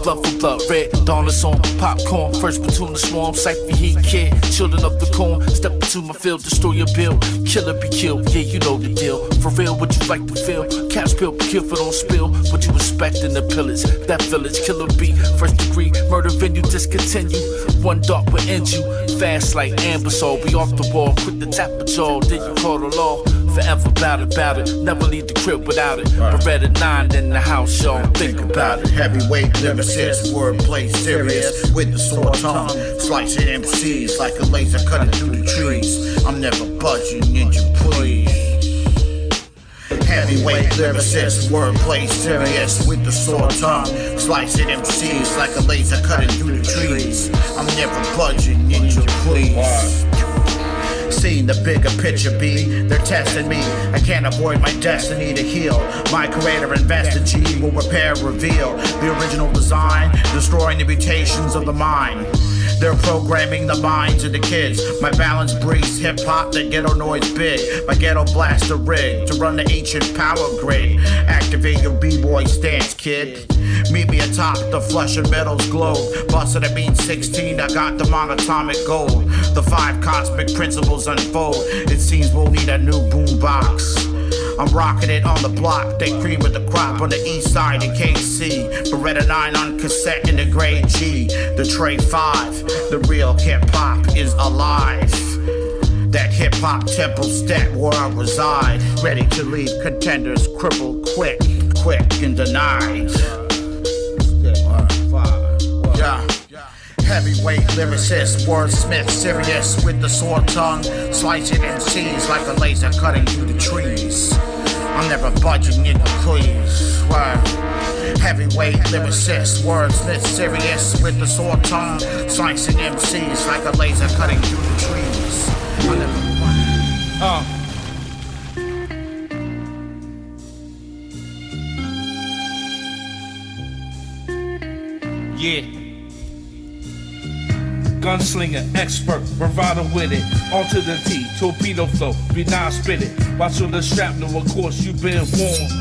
S29: Blood for blood, red dawn is on. Popcorn, first platoon the swarm. Cypher heat kid, children of the corn. Step into my field, destroy your bill. Killer be killed, yeah, you know the deal. For real, what you like to feel? Cash pill, be careful, don't spill. What you expect in the pillage? That village, killer be first degree. Murder venue, discontinue. One dark will end you. Fast like Ambassador, we off the wall. Quick to tap a jaw, then you call the law. Forever about it, about it. Never leave the crib without it. Beretta 9 in the house, y'all. Think about it.
S30: Heavyweight lyricist, wordplay serious with the sword tongue. Slicing MCs like a laser cutting through the trees. I'm never budging, ninja, please. Heavyweight lyricist, wordplay serious with the sword tongue. Slicing MCs like a laser cutting through the trees. I'm never budging, ninja, please. Seeing the bigger picture be, they're testing me. I can't avoid my destiny to heal. My creator invested G will repair, reveal the original design, destroying the mutations of the mind. They're programming the minds of the kids. My balance breeds hip hop, the ghetto noise big. My ghetto blaster rig to run the ancient power grid. Activate your b-boy stance, kid. Meet me atop the flesh and metals globe. Busted at mean 16, I got the monatomic gold. The five cosmic principles unfold. It seems we'll need a new boombox. I'm rocking it on the block. They cream with the crop on the east side in KC. Beretta 9 on cassette in the grade G. The Trey 5. The real hip hop is alive. That hip hop temple step where I reside. Ready to leave contenders crippled quick, quick and denied. Yeah. Heavyweight lyricist, wordsmith, serious with the sword tongue, slicing MCs like a laser cutting through the trees. I'm never budging in the please. Why? Heavyweight lyricist, wordsmith, serious with the sword tongue, slicing MCs like a laser cutting through the trees. I'm never
S29: Uh. Yeah. Gunslinger, expert, bravado with it. Onto the T, torpedo flow, be non spit it. Watch on the shrapnel, of course you been warned.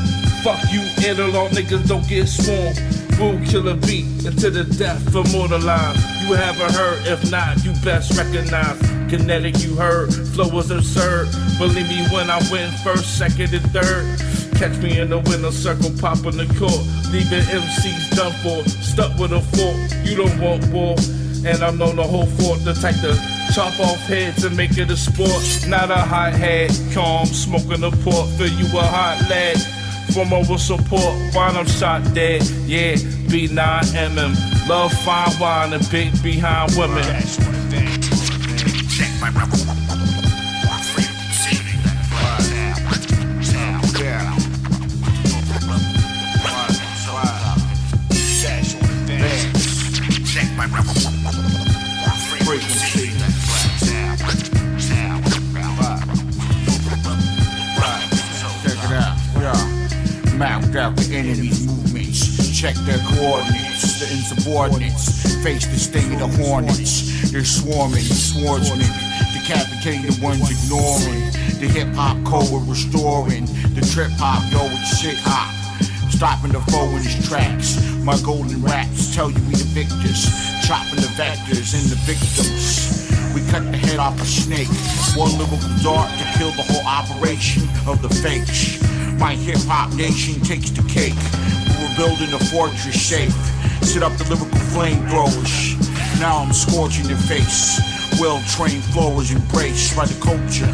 S29: Fuck you, interlaw niggas don't get swarmed. Boom, killer beat, into the death for mortalized. You haven't heard, if not, you best recognize. Kinetic, you heard, flow was absurd. Believe me when I win first, second, and third. Catch me in the winner circle, popping the court. Leaving MCs done for, stuck with a fork. You don't want war. And I'm known to hold fort, the type to chop off heads and make it a sport. Not a hot head, calm, smoking a port, feel you a hot lad. From over support, while I'm shot dead, yeah, B9MM. Love fine wine and big behind women.
S30: Check Mapped out the enemy's movements. Check their coordinates. The insubordinates. Face the sting of the hornets. They're swarming, swordsmen. Decapitating the ones ignoring. The hip hop code we're restoring. The trip hop, yo, it's shit hop. Stopping the foe in his tracks. My golden raps tell you we the victors. Chopping the vectors and the victims. We cut the head off a snake. One lyrical dart to kill the whole operation of the fakes. My hip hop nation takes the cake. We were building a fortress safe. Set up the lyrical flamethrowers. Now I'm scorching their face. Well trained flowers embraced by the culture.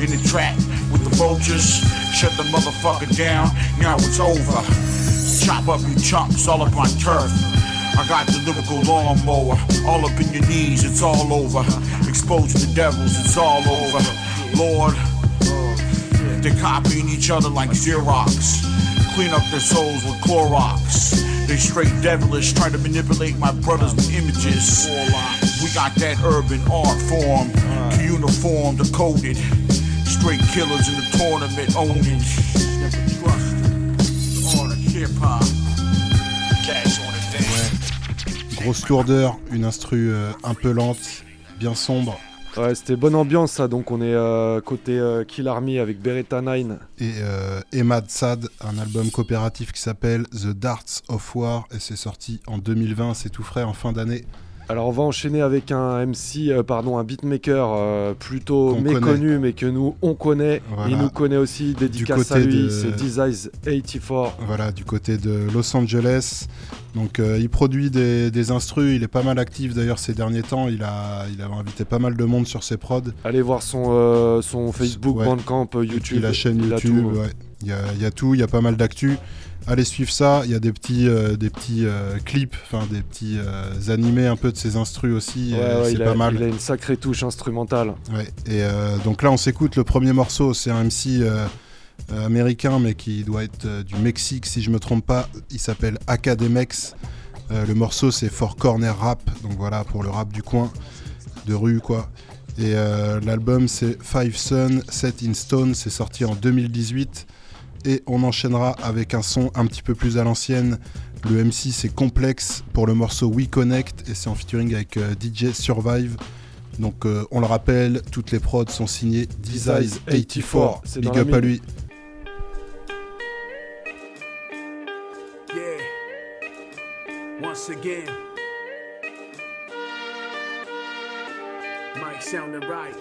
S30: In the trap with the vultures. Shut the motherfucker down. Now it's over. Chop up your chunks all up on turf. I got the lyrical lawnmower, all up in your knees, it's all over. Expose the devils, it's all over. Lord, they're copying each other like Xerox. Clean up their souls with Clorox. They straight devilish, trying to manipulate my brothers with images. We got that urban art form, uniform, decoded. Straight killers in the tournament, own it. Never trust. Art of hip hop. Cash on the dance.
S1: Grosse lourdeur, une instru euh, un peu lente, bien sombre.
S5: Ouais, c'était bonne ambiance ça. Donc on est euh, côté euh, Kill Army avec Beretta 9.
S1: Et euh, Emad Sad, un album coopératif qui s'appelle The Darts of War et c'est sorti en 2020, c'est tout frais en fin d'année.
S5: Alors on va enchaîner avec un MC, euh, pardon, un beatmaker euh, plutôt méconnu mais que nous on connaît.
S1: Voilà.
S5: Il nous connaît aussi, dédicace à
S1: côté
S5: lui,
S1: de-
S5: c'est Disease 84.
S1: Voilà, du côté de Los Angeles. Donc euh, il produit des, des instrus, il est pas mal actif d'ailleurs ces derniers temps, il a, il a invité pas mal de monde sur ses prods.
S5: Allez voir son, son Facebook,
S1: Ouais.
S5: Bandcamp, YouTube.
S1: la chaîne
S5: il a
S1: YouTube,
S5: tout.
S1: ouais. il y, a, il y a tout, il y a pas mal d'actu. Allez suivre ça, il y a des petits, euh, des petits euh, clips, enfin des petits euh, animés un peu de ses instrus aussi,
S5: Ouais, ouais,
S1: c'est pas
S5: a,
S1: mal.
S5: il a une sacrée touche instrumentale.
S1: Ouais, et donc là, on s'écoute le premier morceau. C'est un MC américain, mais qui doit être du Mexique, si je me trompe pas. Il s'appelle Academex. Le morceau, c'est For Corner Rap. Donc voilà, pour le rap du coin, de rue, quoi. Et l'album, c'est Five Sun, Set in Stone. C'est sorti en 2018. Et on enchaînera avec un son un petit peu plus à l'ancienne. Le MC, c'est Complex pour le morceau We Connect. Et c'est en featuring avec euh, DJ Survive. Donc euh, on le rappelle, toutes les prods sont signées Dizize 84.
S5: C'est
S1: Big
S5: dans la
S1: up à lui.
S20: Yeah. Once again. Mike sounding right.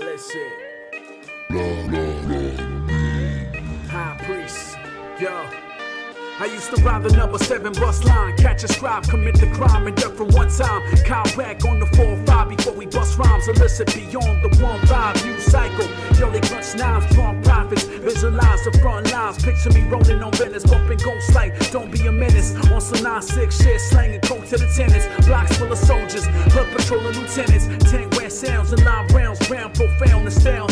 S20: Let's see. High priest. Yo. I used to ride the number seven bus line, catch a scribe, commit the crime, and duck from one time. Kyle back on the 4-5 before we bust rhymes, illicit beyond the 1-5, new cycle. Yo, they clutch knives, strong profits, visualize the front lines. Picture me rolling on Venice, bumping ghost light, don't be a menace. On some 9-6 shit, slanging coke to the tennis. Blocks full of soldiers, hood patrolling lieutenants. Tank where sounds and live rounds, round profound.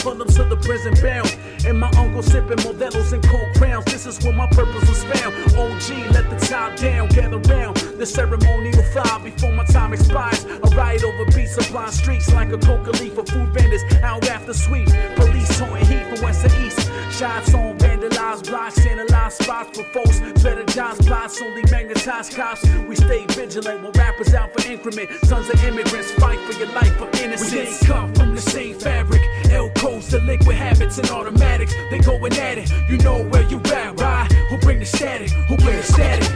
S20: Full them to the prison bound. And my uncle sipping Modelos and cold crowns. This is where my purpose was found. OG, let the top down, gather round. The ceremonial fly before my time expires. I ride over beats, supplying streets like a coca leaf for food vendors. Out after sweeps, police towing heat from west to east. Shots on vandalized blocks, analyze spots for folks. Strategize plots, only magnetized cops. We stay vigilant when rappers out for increment. Sons of immigrants fight for your life for innocence. We come from the same fabric. L codes, liquid habits, and automatics. They going at it. You know where you at, right? Who bring the static? Who bring the static?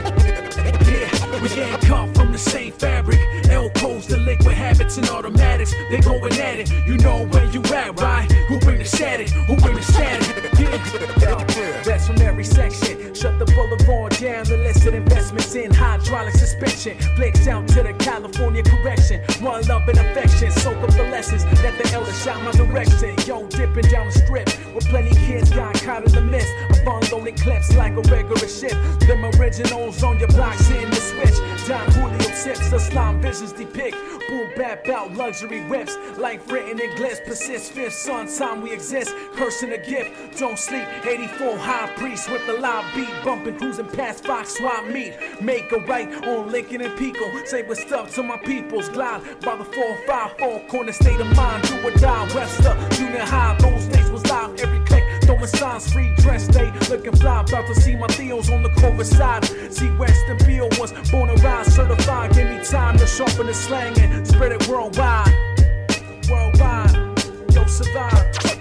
S20: Yeah, we ain't come from the same fabric. L codes, liquid habits, and automatics. They going at it. You know where you at, right? Who the static? Who bring the static? That's from every section. Shut the boulevard down. Illicit investments in hydraulic suspension. Flicks out to the California correction. One love and affection. Soak up the lessons that the elders shot my direction. Yo, dipping down the strip. Where plenty kids got caught in the mist. Unloading clips like a regular ship. Them originals on your blocks in the switch. Don Julio tips, the slime visions depict. Bap out luxury whips. Life written in glitz. Persist fifth son, time we exist. Cursing a gift. Don't sleep. 84 high priest with the live beat. Bumping, cruising past Fox swap meet. Make a right on Lincoln and Pico. Say what's up to my peoples. Glide by the 454 corner state of mind. Do or die. West up, junior high. Those days was live. Signs, free dress day. Looking fly, about to see my Theos on the cover side. See Weston Beal was born and rise, certified. Give me time to sharpen the slang and spread it worldwide. Worldwide, yo, survive.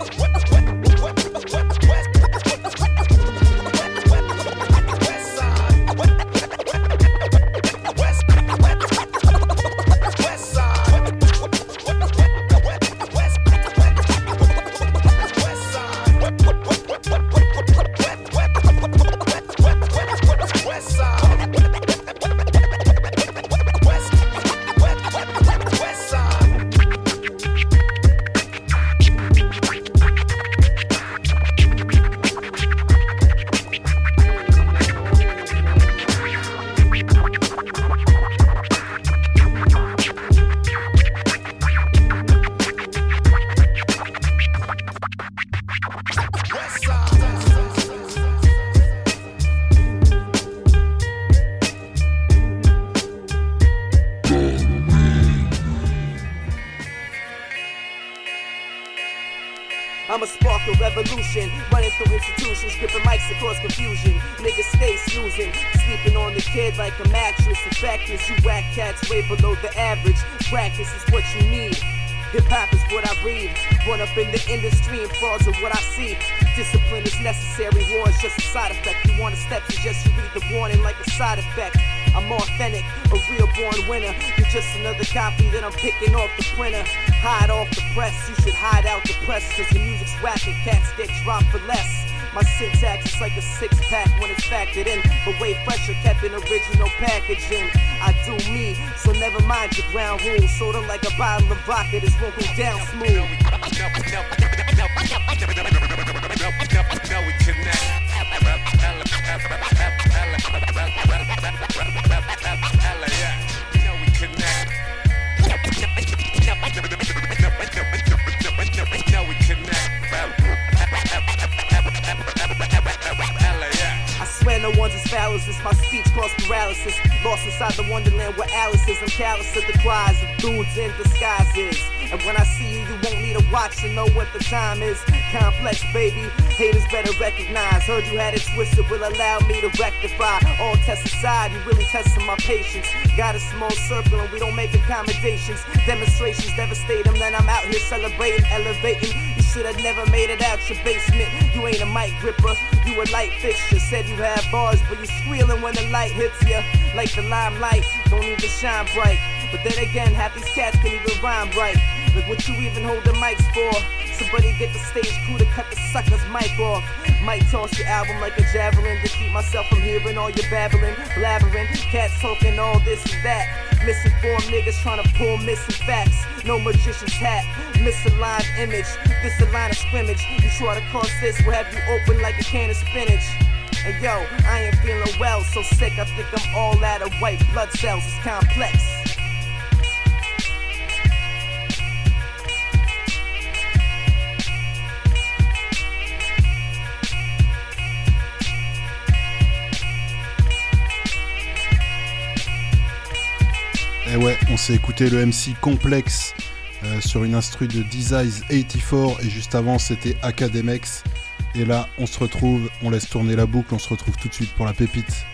S31: Side effect. You want to step, suggest you read the warning like a side effect. I'm authentic, a real born winner. You're just another copy that I'm picking off the printer. Hide off the press, you should hide out the press. Cause the music's whack and cats get dropped for less. My syntax is like a six pack when it's factored in, but way fresher, kept in original packaging. I do me, so never mind your ground rules. Sorta like a bottle of vodka, this won't go down smooth. To know what the time is. Complex, baby. Haters better recognize. Heard you had it twisted, will allow me to rectify. All tests aside, you really testing my patience. Got a small circle and we don't make accommodations. Demonstrations devastate them, then I'm out here celebrating, elevating. You should have never made it out your basement. You ain't a mic gripper, you a light fixture. Said you had bars, but you squealing when the light hits ya. Like the limelight, don't even shine bright. But then again, half these cats can even rhyme right. Look what you even hold the mics for. Somebody get the stage crew to cut the sucker's mic off. Might toss your album like a javelin to keep myself from hearing all your babbling, blabbering. Cats talking all this and that. Misinformed niggas trying to pull missing facts. No magician's hat, misaligned image. This a line of scrimmage. You try to cross this, we'll have you open like a can of spinach. And yo, I ain't feeling well, so sick. I think I'm all out of white blood cells. It's complex.
S1: Et ouais, on s'est écouté le MC complexe euh, sur une instru de Desires 84 et juste avant c'était Academex. Et là, on se retrouve, on laisse tourner la boucle, on se retrouve tout de suite pour la pépite.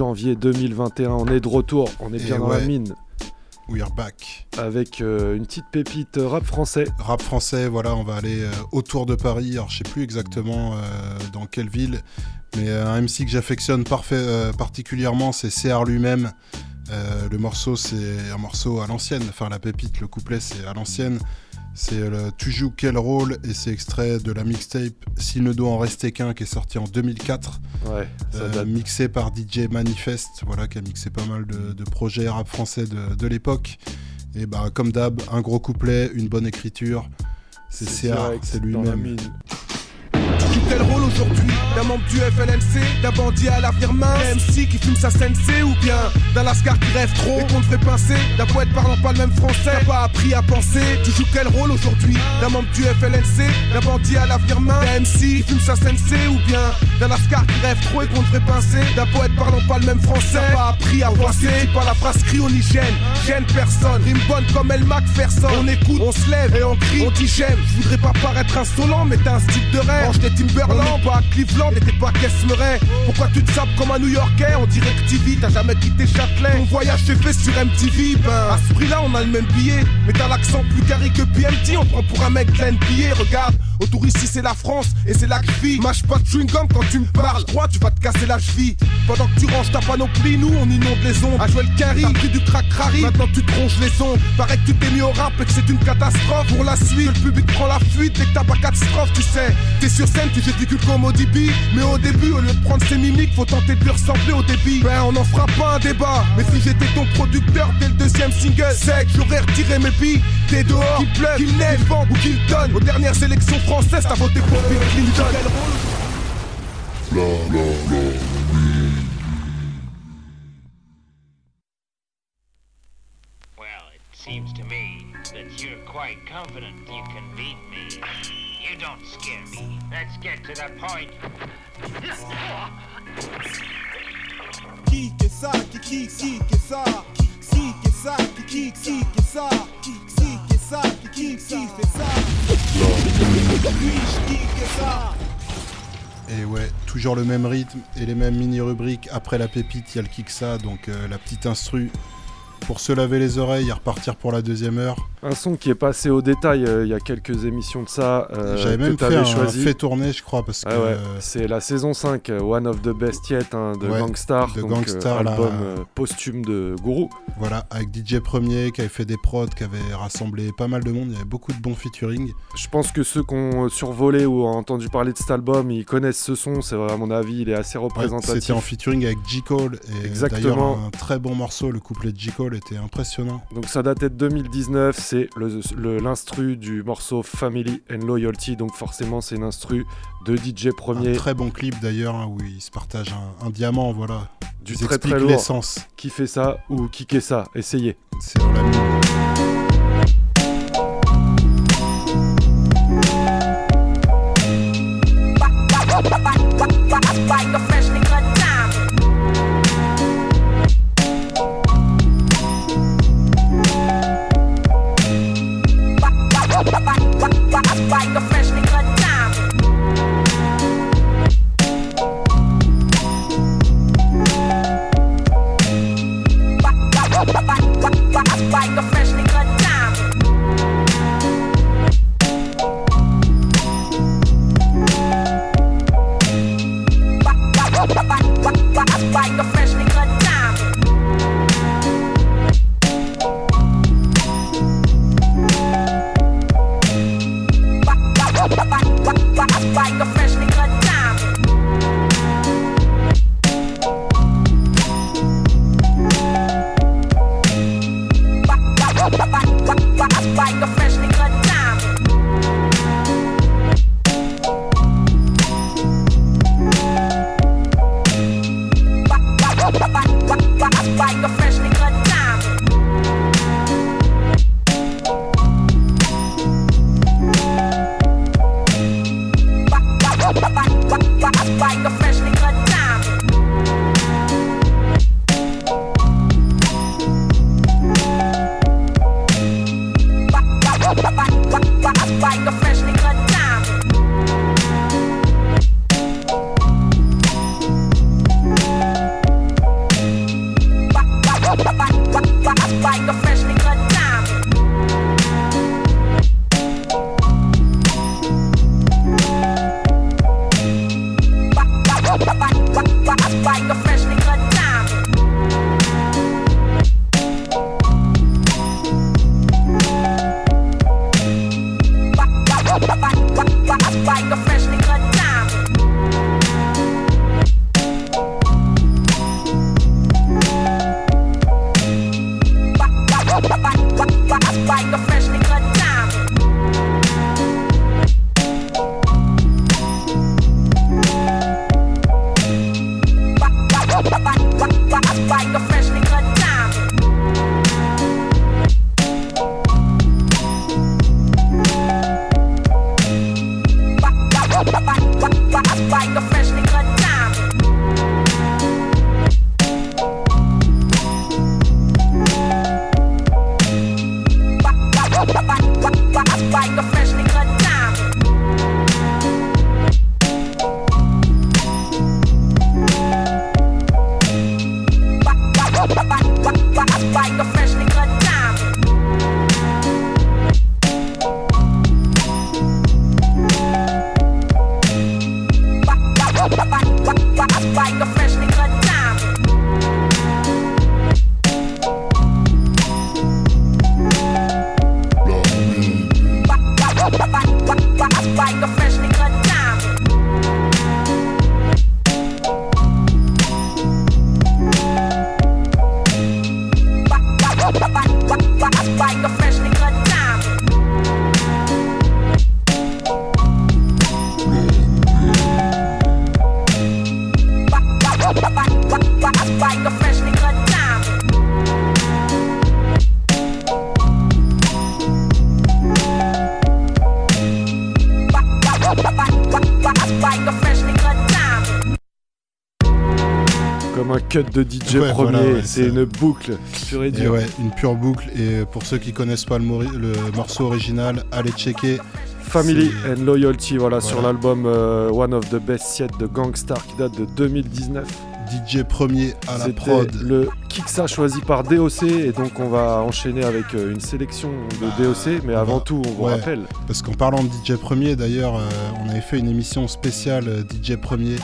S5: Début mi-janvier 2021. On est de retour, on est
S1: Et
S5: bien dans la mine.
S1: We are back.
S5: Avec euh, une petite pépite rap français.
S1: Rap français, voilà, on va aller euh, autour de Paris. Alors, je sais plus exactement euh, dans quelle ville, mais euh, un MC que j'affectionne euh, particulièrement, c'est CR lui-même. Euh, le morceau, c'est un morceau à l'ancienne. Enfin, la pépite, le couplet, c'est à l'ancienne. C'est le Tu joues quel rôle et c'est extrait de la mixtape S'il ne doit en rester qu'un qui est sorti en 2004.
S5: Ouais, ça
S1: Euh, mixé par DJ Manifest, voilà, qui a mixé pas mal de, de projets rap français de, de l'époque. Et bah, comme d'hab, un gros couplet, une bonne écriture. C'est
S5: direct
S1: c'est lui-même.
S32: Tu joues quel rôle aujourd'hui D'un membre du FLNC, d'un bandit à l'avenir mince, d'un MC qui fume sa sensei ou bien d'un lascar qui rêve trop et qu'on devrait pincer, d'un poète parlant pas le même français, t'as pas appris à penser. Tu joues quel rôle aujourd'hui D'un membre du FLNC, d'un bandit à l'avenir mince, d'un MC qui fume sa sensei ou bien d'un lascar qui rêve trop et qu'on devrait pincer, d'un poète parlant pas le même français, t'as pas appris à penser. Pas la phrase cryonigène, gêne personne, rime bonne comme El Macpherson. On écoute, on se lève et on crie, on dit j'aime. Je voudrais pas paraître insolent, mais t'as un style de rêve. Timberland, pas à Cleveland et t'es pas Murray. Pourquoi tu te sapes comme un New Yorkais On dirait que TV, t'as jamais quitté Châtelet. Ton voyage s'est fait sur MTV, ben à ce prix-là on a le même billet. Mais t'as l'accent plus carré que PMT, on prend pour un mec de la NBA. Regarde, Autour ici c'est la France et c'est la vie. Mâche pas de chewing gum quand tu me parles. Droit, tu vas te casser la cheville. Pendant que tu ranges ta panoplie, nous on inonde les ondes. À le carry, pris du crack. Maintenant tu te ronges les ondes. Paraît que tu t'es mis au rap et que c'est une catastrophe. Pour la suite, le public prend la fuite dès que t'as pas quatre strophes, tu sais. T'es sur scène, tu gesticules comme ODB. Mais au début, au lieu de prendre ses mimiques, faut tenter de lui ressembler au débit. Ben on en fera pas un débat. Mais si j'étais ton producteur dès le deuxième single, sec, j'aurais retiré mes billes. T'es dehors, qu'il pleuve, qu'il neige, ou qu'il donne. Aux dernières élections françaises, t'as voté pour Bill Clinton.
S33: Well, it seems to me that you're quite confident you can beat me. Don't scare me. Let's get to the point.
S32: Qui que ça, qui qui qui que ça, qui que ça, qui qui qui que ça, qui que ça, qui qui qui fait ça? Qui que ça?
S1: Et ouais, toujours le même rythme et les mêmes mini-rubriques. Après la pépite, il y a le Kiksa, donc euh, la petite instru pour se laver les oreilles et repartir pour la deuxième heure.
S5: Un son qui est passé au détail euh, il y a quelques émissions de ça. euh,
S1: J'avais
S5: que
S1: même fait un
S5: choisi.
S1: fait tourner, je crois, parce que
S5: Ah ouais, c'est la saison 5, euh, One of the Best Yet hein, de
S1: Ouais,
S5: Gangstar,
S1: de
S5: donc, euh,
S1: Gangstar,
S5: album euh, posthume de Guru.
S1: voilà, avec DJ Premier qui avait fait des prods, qui avait rassemblé pas mal de monde, il y avait beaucoup de bons featuring.
S5: Je pense que ceux qui ont survolé ou ont entendu parler de cet album, ils connaissent ce son, c'est vrai à mon avis, il est assez
S1: Ouais,
S5: représentatif.
S1: C'était en featuring avec J. Cole, et
S5: Exactement.
S1: d'ailleurs un très bon morceau, le couplet de J. Cole était impressionnant.
S5: Donc ça datait de 2019, c'est le- le- l'instru du morceau Family and Loyalty, donc forcément c'est une instru de DJ Premier.
S1: Un très bon clip d'ailleurs, hein, où ils se partagent un, un diamant, voilà.
S5: du
S1: Ils
S5: très très
S1: l'essence.
S5: Qui fait ça ou qui ça? Essayez.
S1: C'est dans
S34: cut
S5: de DJ
S1: Ouais,
S5: premier.
S1: voilà, ouais,
S5: c'est une boucle pure et
S1: Et
S5: dure.
S1: ouais, une pure boucle. Et pour ceux qui connaissent pas le, morceau original, allez checker.
S5: Family and Loyalty, voilà, sur l'album euh, One of the Best Yet de Gangstar qui date de 2019.
S1: DJ premier à la prod.
S5: le Kiksa choisi par DOC et donc on va enchaîner avec euh, une sélection de DOC, mais avant tout on vous
S1: Ouais,
S5: rappelle
S1: Parce qu'en parlant de DJ Premier, d'ailleurs, euh, on avait fait une émission spéciale DJ Premier.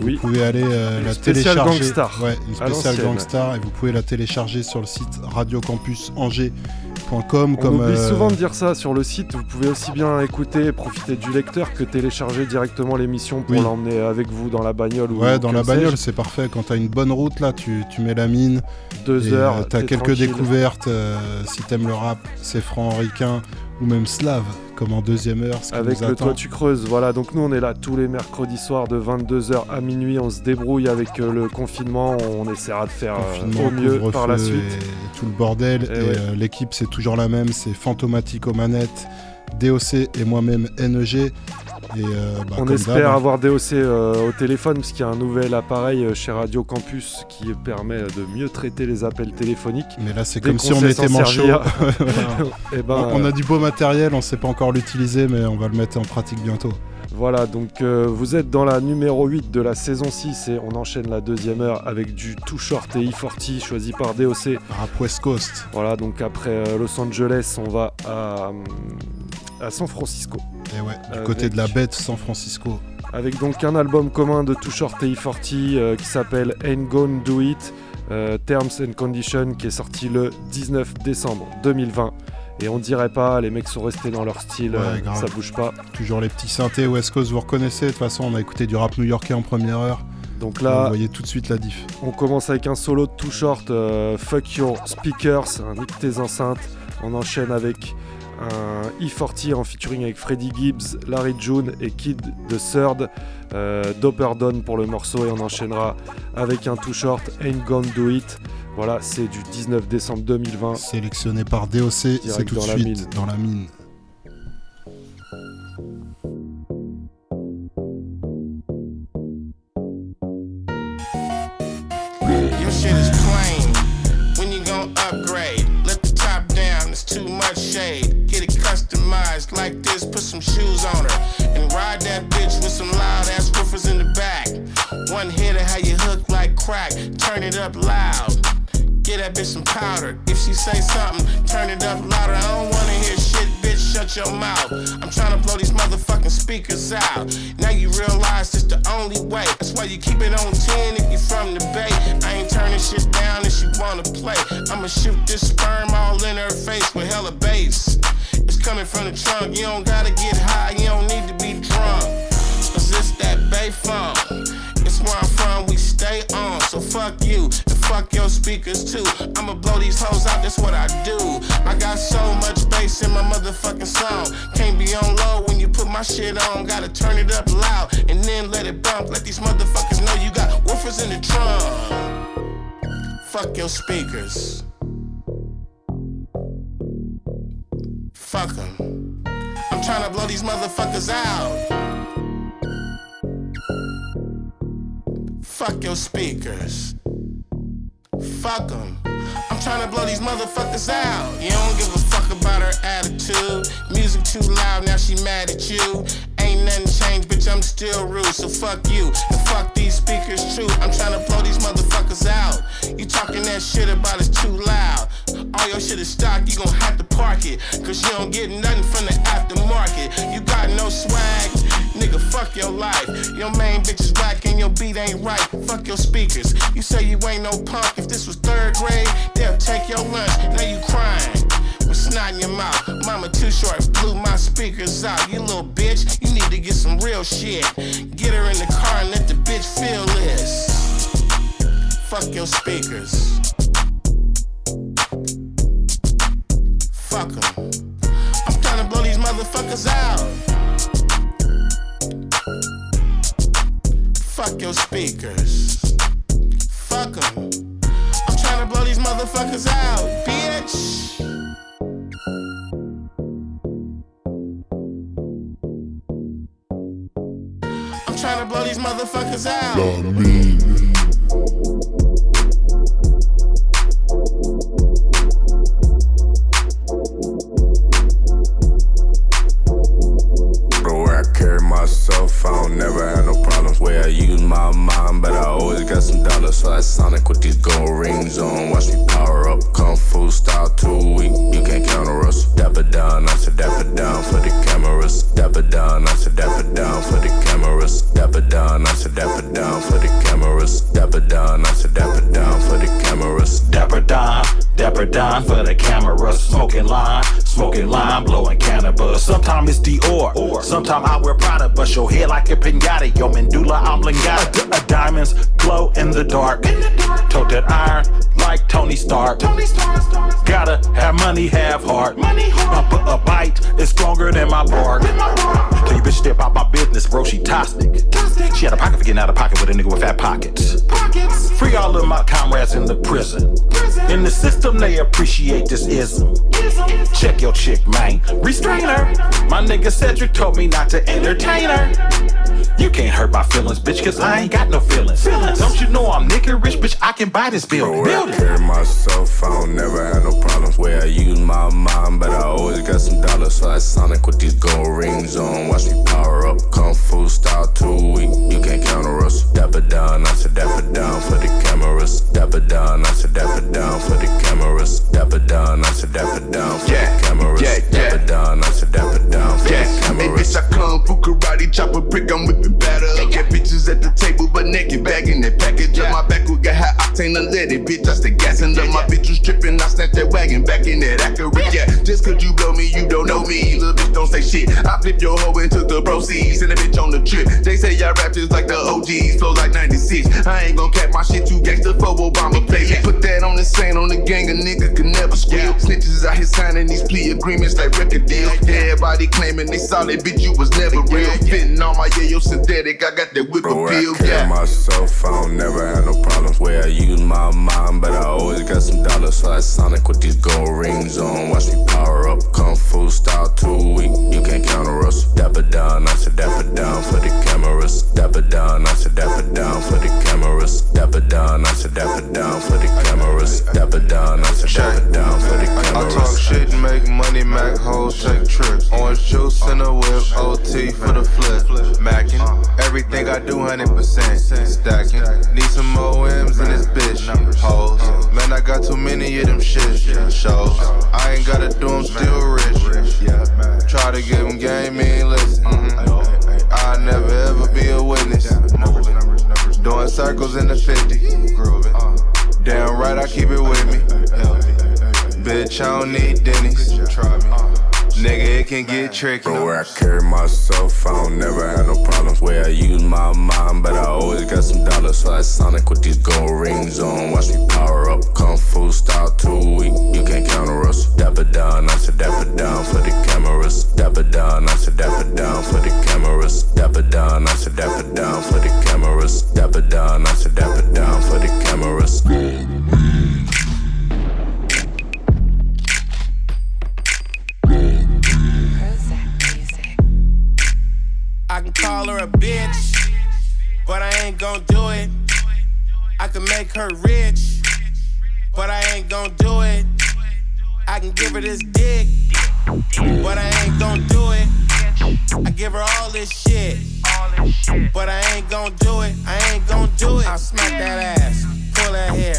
S1: Et
S5: Oui.
S1: vous pouvez aller euh, la télécharger.
S5: Gangstar,
S1: Ouais, une spéciale. Gangstar. Et vous pouvez la télécharger sur le site radiocampusangers.com.
S5: On
S1: Comme,
S5: oublie
S1: euh,
S5: souvent de dire ça sur le site, vous pouvez aussi bien écouter et profiter du lecteur que télécharger directement l'émission pour
S1: Oui.
S5: l'emmener avec vous dans la bagnole ou
S1: Ouais, dans la bagnole, c'est parfait. Quand t'as une bonne route, là, tu, tu mets la mine.
S5: Deux
S1: et,
S5: heures,
S1: euh, T'as quelques
S5: tranquille.
S1: découvertes. si t'aimes le rap, c'est franc-ricain ou même slave, comme en deuxième heure. ce
S5: Avec
S1: nous
S5: le
S1: attend.
S5: toit tu creuses, voilà. Donc nous on est là tous les mercredis soirs de 22h à minuit. On se débrouille avec euh, le confinement. On essaiera de faire euh, au mieux par la suite.
S1: Et tout le bordel.
S5: Et
S1: Et,
S5: ouais.
S1: euh, l'équipe, c'est toujours la même. C'est Fantomatique aux manettes, DOC et moi-même NEG. Et, euh, bah,
S5: on espère
S1: d'hab,
S5: avoir DOC euh, au téléphone parce qu'il y a un nouvel appareil euh, chez Radio Campus qui permet de mieux traiter les appels téléphoniques.
S1: Mais là, c'est comme si on était manchot. Voilà.
S5: Eh ben,
S1: on, on a du beau matériel, on sait pas encore l'utiliser, mais on va le mettre en pratique bientôt.
S5: Voilà, donc euh, vous êtes dans la numéro 8 de la saison 6 et on enchaîne la deuxième heure avec du Too Short et E40 choisi par DOC.
S1: Rap West Coast.
S5: Voilà, donc après euh, Los Angeles, on va à, à San Francisco.
S1: Et ouais, du
S5: Avec-
S1: côté de la bête, San Francisco.
S5: Avec donc un album commun de Too Short et E40 euh, qui s'appelle Ain't Gonna Do It, euh, Terms and Conditions, qui est sorti le 19 décembre 2020. Et on dirait pas, les mecs sont restés dans leur style,
S1: Ouais,
S5: euh, ça bouge pas.
S1: Toujours les petits synthés West Coast, vous reconnaissez. De toute façon, on a écouté du rap new-yorkais en première heure.
S5: Donc
S1: Vous
S5: là,
S1: voyez tout de suite la diff.
S5: On commence avec un solo de Too Short, Fuck Your Speakers, un nique tes enceintes. On enchaîne avec un E40 en featuring avec Freddie Gibbs, Larry June et Kid the Third, euh, Doper Dawn pour le morceau et on enchaînera avec un Too Short, Ain't Gonna Do It. Voilà, c'est du 19 décembre 2020.
S1: Sélectionné par DOC, c'est tout de
S5: dans la
S1: suite
S5: mine.
S1: dans la mine.
S35: Your shit is some shoes on her. And ride that bitch with some loud ass woofers in the back. One hit of how you hook like crack, turn it up loud. Get that bitch some powder. If she say something, turn it up louder. I don't wanna hear shit, bitch, shut your mouth. I'm tryna blow these motherfucking speakers out. Now you realize it's the only way. That's why you keep it on 10 if you from the bay. I ain't turning shit down if she wanna play. I'ma shoot this sperm all in her face with hella bass. Coming from the trunk. You don't gotta get high, you don't need to be drunk. Cause it's that bay funk. It's where I'm from, we stay on. So fuck you and fuck your speakers too. I'ma blow these hoes out, that's what I do. I got so much bass in my motherfucking song. Can't be on low when you put my shit on. Gotta turn it up loud and then let it bump. Let these motherfuckers know you got woofers in the trunk. Fuck your speakers. Fuck them. I'm trying to blow these motherfuckers out. Fuck your speakers. Fuck them. I'm tryna blow these motherfuckers out. You don't give a fuck about her attitude. Music too loud, now she mad at you. Ain't nothing changed, bitch, I'm still rude. So fuck you and fuck these speakers too. I'm trying to blow these motherfuckers out. You talking that shit about it's too loud. All your shit is stock, you gon' have to park it. Cause you don't get nothing from the aftermarket. You got no swag, nigga, fuck your life. Your main bitch is black and your beat ain't right. Fuck your speakers. You say you ain't no punk. If this was third grade, they'll take your lunch. Now you crying. With snot in your mouth. Mama too short, blew my speakers out. You little bitch, you need to get some real shit. Get her in the car and let the bitch feel this. Fuck your speakers. Fuck Fuck 'em. I'm trying to blow these motherfuckers out. Fuck your speakers. Fuck them. I'm trying to blow these motherfuckers out, bitch. I'm trying to blow these motherfuckers out. Love me. I carry myself, I don't never have.
S36: Sonic with these gold rings on. Watch me power up. Kung Fu style too weak. You can't counter us. Dapper down, I said dapper down for the cameras. Dapper down, I said dapper down for the cameras. Dapper down, I said dapper down for the cameras. Dapper down, I said dapper down for the cameras.
S37: Dapper Don, Dapper Don for the camera. Smoking line, smoking line, blowing cannabis. Sometimes it's Dior, or sometimes I wear Prada, but your head like a pinata. Your medulla oblongata. D- uh, diamonds glow in the dark. Tote that iron like Tony Stark. Gotta have money, have heart. A, a bite is stronger than my bark. Tell you bitch step out my business, bro. She toxic. She had a pocket for getting out of pocket with a nigga with fat pockets. Free all of my comrades in the prison. In the system, they appreciate this ism. Check your chick, man. Restrain her. My nigga Cedric told me not to entertain her. You can't hurt my feelings, bitch, cause I ain't got no feelings. Don't you know I'm nigga rich, bitch? I can buy this building.
S36: Where I carry myself, I don't never have no problems. Where I use my mind, but I always got some dollars. So I Sonic with these gold rings on. Watch me power up. Kung Fu style too weak. You can't counter us. Dapper down, I said dapper down for the cameras. Dapper down, I said dapper down for the cameras. Dapper down, I said dapper down for the cameras.
S38: yeah, yeah.
S36: Dapper down, I said dapper down for
S38: Yeah,
S36: the
S38: hey
S36: cameras.
S38: bitch, I kung fu karate, chop a brick, I'm whipping batter. Yeah, bitches at the table, but naked, bagging that package up. My back will get high octane unleaded, bitch. I stay gassing up. My bitch was tripping, I snatched that wagon back in that accurate. Yeah, just cause you blow me, you don't know me. Little bitch, don't say shit. I flip your hoe and took the proceeds, send a bitch on the trip. They say y'all rap just like the OGs, flow like 96. I ain't gon' cap my shit, you gangsta for Obama play. Put that on the same on the gang, a nigga can never squeal. Snitches out here signing these plea agreements like record deals. Everybody claiming they solid, bitch, you was never real. Fitting on my yayo synthetic, I got that whip
S36: Bro, I
S38: appeal.
S36: carry
S38: Yeah.
S36: myself, I don't never have no problems. Where I use my mind, but I always got some dollars. So I Sonic with these gold rings on. Watch me power up. Kung Fu style too weak. You can't counter us. Dapper down, I said dapper down for the cameras. Dapper down, I said dapper down for the cameras. Dapper down, I said dapper down for the cameras. Dapper down, I said dapper down for the cameras.
S39: I talk shit and make money, Mac hoes take trips. Orange juice in a whip, OT for the flip. Mackin', everything I do 100%. Stacking, need some OMs in this bitch. Hoes, man, I got too many of them shit. Shows, I ain't gotta do them still rich. Try to give them game, ain't listen. Mm-hmm. I'll never ever be a witness. Doing circles in the 50. Damn right, I keep it with me. Bitch, I don't need Denny's. Nigga, it can get tricky.
S36: Bro, where I carry myself, I don't never have no problems. Where I use my mind, but I always got some dollars. So I Sonic with these gold rings on. Watch me power up. Kung Fu style too weak. You can't counter us. Dapper down, I said dapper down for the cameras. Dapper down, I said dapper down for the cameras. Dapper down, I said dapper down for the cameras. Dapper down, I said dapper down for the cameras.
S35: I can call her a bitch, but I ain't gon' do it. I can make her rich, but I ain't gon' do it. I can give her this dick, but I ain't gon' do it. I give her all this shit, but I ain't gon' do it. I ain't gon' do it. I'll smack that ass, pull that hair,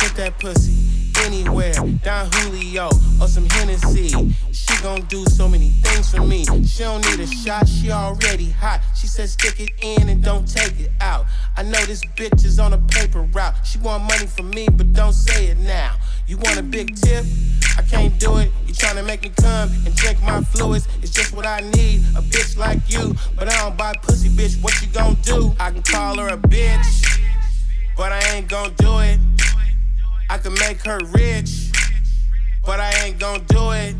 S35: hit that pussy anywhere. Down Julio or some Hennessy. She gon' do so many things for me. She don't need a shot, she already hot. She said stick it in and don't take it out. I know this bitch is on a paper route. She want money from me, but don't say it now. You want a big tip? I can't do it. You tryna make me come and drink my fluids. It's just what I need. A bitch like you. But I don't buy pussy, bitch. What you gon' do? I can call her a bitch, but I ain't gon' do it. I can make her rich, but I ain't gon' do it.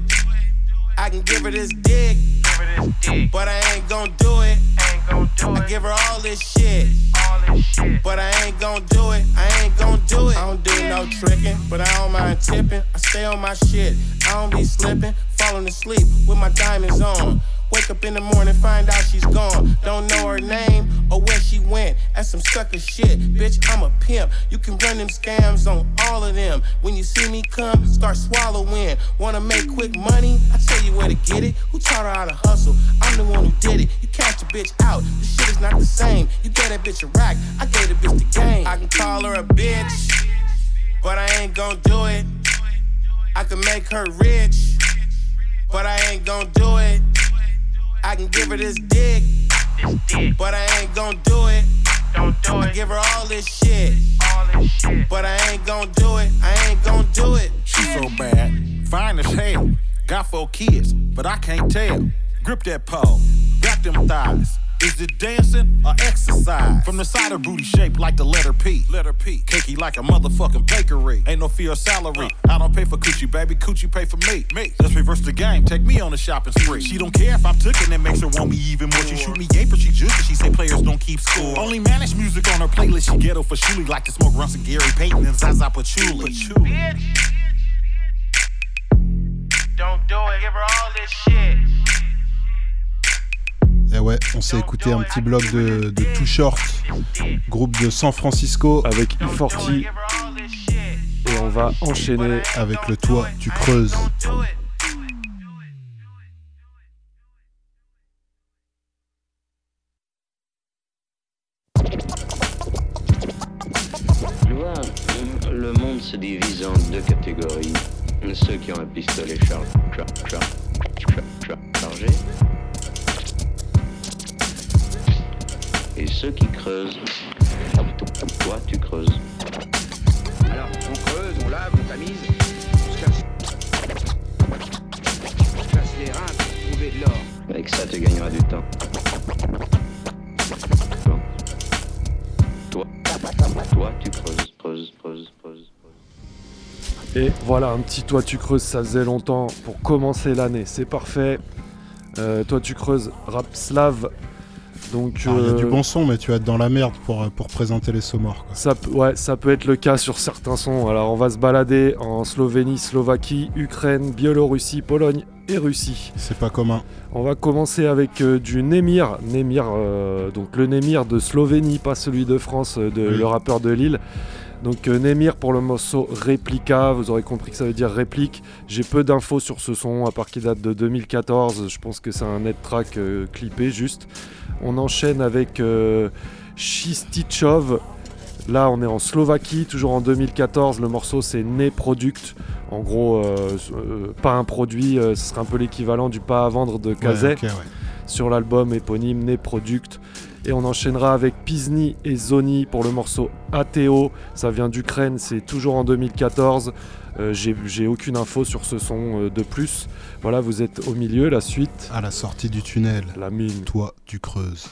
S35: I can give her this dick, but I ain't gon' do it. I give her all this shit, but I ain't gon' do it. I ain't gon' do it. I don't do no tricking, but I don't mind tipping. I stay on my shit. I don't be slipping. Falling asleep with my diamonds on. Wake up in the morning, find out she's gone. Don't know her name or where she went. That's some sucker shit. Bitch, I'm a pimp. You can run them scams on all of them. When you see me come, start swallowing. Wanna make quick money? I tell you where to get it. Who taught her how to hustle? I'm the one who did it. You catch a bitch out. The shit is not the same. You get that bitch a rack. I gave the bitch the game. I can call her a bitch, but I ain't gon' do it. I can make her rich, but I ain't gon' do it. I can give her this dick, but I ain't gon' do it. Don't do it. I give her all this shit, all this shit, but I ain't gon' do it. I ain't gon' do it.
S37: She so bad, fine as hell. Got four kids, but I can't tell. Grip that pole, got them thighs. Is it dancing or exercise? From the side of booty shaped like the letter P. Letter P. Cakey like a motherfucking bakery. Ain't no fear of salary. Uh. I don't pay for coochie, baby. Coochie pay for me. Me. Let's reverse the game. Take me on a shopping spree. She don't care if I'm tooken. That makes her want me even more. She shoot me game, but she juicy. She say players don't keep score. Only managed music on her playlist. She ghetto for Shuli. Like to smoke runs of Gary Payton and Zaza Patchouli.
S35: Bitch. Don't do it. Give her all this shit.
S1: Et ouais, on s'est écouté un petit bloc de, de Too Short, groupe de San Francisco.
S5: Avec E40. Et on va enchaîner
S1: avec le toit, tu creuses.
S40: Tu vois, le monde se divise en deux catégories. Ceux qui ont un pistolet char char char char char chargé et ceux qui creusent. Toi, tu creuses.
S41: Alors, on creuse, on lave, on tamise, on se casse. On se casse les reins pour trouver de l'or.
S40: Avec ça, tu gagneras du temps. Toi, toi, tu creuses, creuses, creuses, creuses.
S5: Et voilà, un petit toi tu creuses, ça faisait longtemps pour commencer l'année, c'est parfait. Euh, toi tu creuses, rap slave. Donc,
S1: Ah, Il y a
S5: euh,
S1: du bon son, mais tu vas être dans la merde pour, euh, pour présenter les sommorts. quoi.
S5: Ça, peut- ouais, ça peut être le cas sur certains sons. Alors on va se balader en Slovénie, Slovaquie, Ukraine, Biélorussie, Pologne et Russie.
S1: C'est pas commun.
S5: On va commencer avec euh, du Nemir. Nemir, euh, donc le Nemir de Slovénie, pas celui de France, euh, de,
S1: Oui.
S5: le rappeur de Lille. Donc euh, Nemir pour le morceau Réplica, vous aurez compris que ça veut dire réplique. J'ai peu d'infos sur ce son, à part qu'il date de 2014. Je pense que c'est un net track euh, clippé juste. On enchaîne avec euh, Chistichov. Là, on est en Slovaquie, toujours en 2014. Le morceau, c'est Ne Product. En gros, euh, euh, pas un produit, ce serait un peu l'équivalent du pas à vendre de
S1: ouais.
S5: Sur l'album éponyme Ne Product. Et on enchaînera avec Pizni et Zoni pour le morceau ATO. Ça vient d'Ukraine, c'est toujours en 2014. Euh, J'ai aucune info sur ce son euh, de plus. Voilà, vous êtes au milieu, la suite.
S1: À la sortie du tunnel.
S5: La mine.
S1: Toi, tu creuses.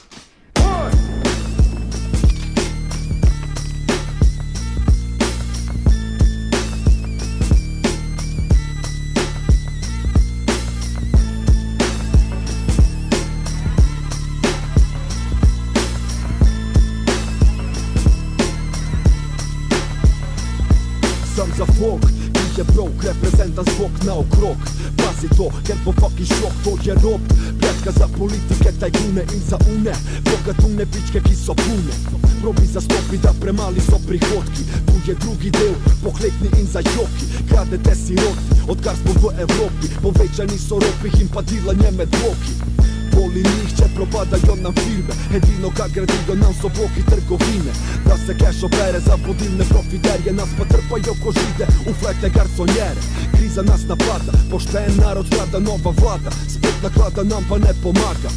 S7: Nije brok, reprezentant zvuk na okrok Pazi to, jer po fucking šok, to je rob Pljačka za politike, tajkune i za une Bogatune, pičke ki so pune. Probi za stopi da premali so prihodki. Tu je drugi del, pohlepni in za joki Kradete siroti, odkar smo v Evropi. Povečani so ropi, jim pa dilanje med bloki Boli njih će propadajo nam firme Jedino kak gradijo nam so bloki trgovine. Da se cash opere za vodilne profiterje Nas pa trpaju ko žide u flete garsonjere. Kriza nas napada, pošten narod vlada nova vlada. Spet naklada nam pa ne pomaga.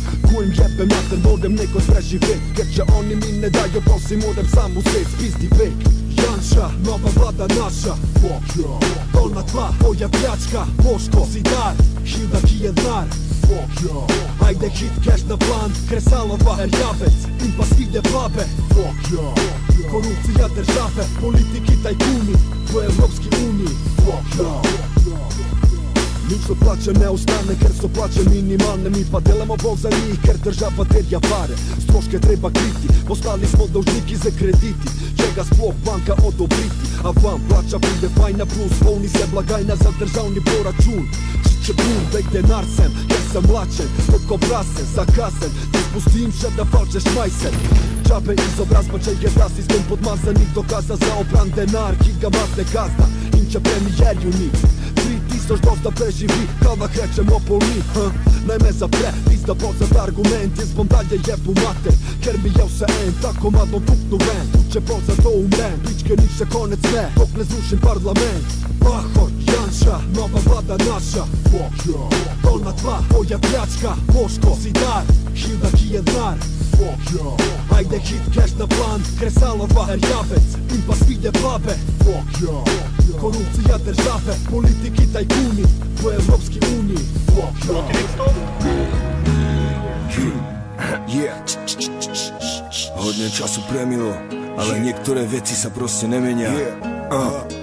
S7: Im jebe mater, vodem neko preživjet Jer će oni mi ne daju, prosim odem sam u svijet Spizdi vek Janša, nova vlada naša. Fuck yeah Dolna tla, tvoja pljačka Boško, zidar, Hilda Kijednar Fuck yeah Ajde hit cash na plan Kresalova, Erjavec Im pa svide babe Korupcija države Politiki tajkuni U Evropski uniji Nično plače ne ostane ker so plače minimalne. Mi pa delamo bog za njih ker država terja pare. Stroške treba kriti, postali smo dolžniki za krediti. Čega sploh banka odobriti A vam plača pride fajna plus. Volni se blagajna za državni proračun. Če prudek denar sem, ker sem lačen Kot obrazen, zakasen Te spustim še da valčeš majsen. Čabe izobrazba, če je zlas izplen podmazanih Dokaza za opran denar, ki ga mazne gazda In če premijerju ni tri tisoč dost da preživi Kao da krećemo po mi ha? Naj me zapre, tista bozen argument Jaz bom dalje jebu mater, ker mi je vse en Tako madno tuknu ven, tuče bol za to umrem Pičke ni še konec ne, dok ne zrušim parlament. Pahor, Janša, nova vlada naša. Fuck yeah Dolna tva, tvoja pljačka, Boško, Zidar Hilda, ki je dnar Ajde hit cash na plan Kresalova, Erjavec Impa svide yeah Korupcija države Politiki tajkuni U Evropski uniji.
S42: Hodně času premilo, ale niektoré veci sa proste nemenia. Uh.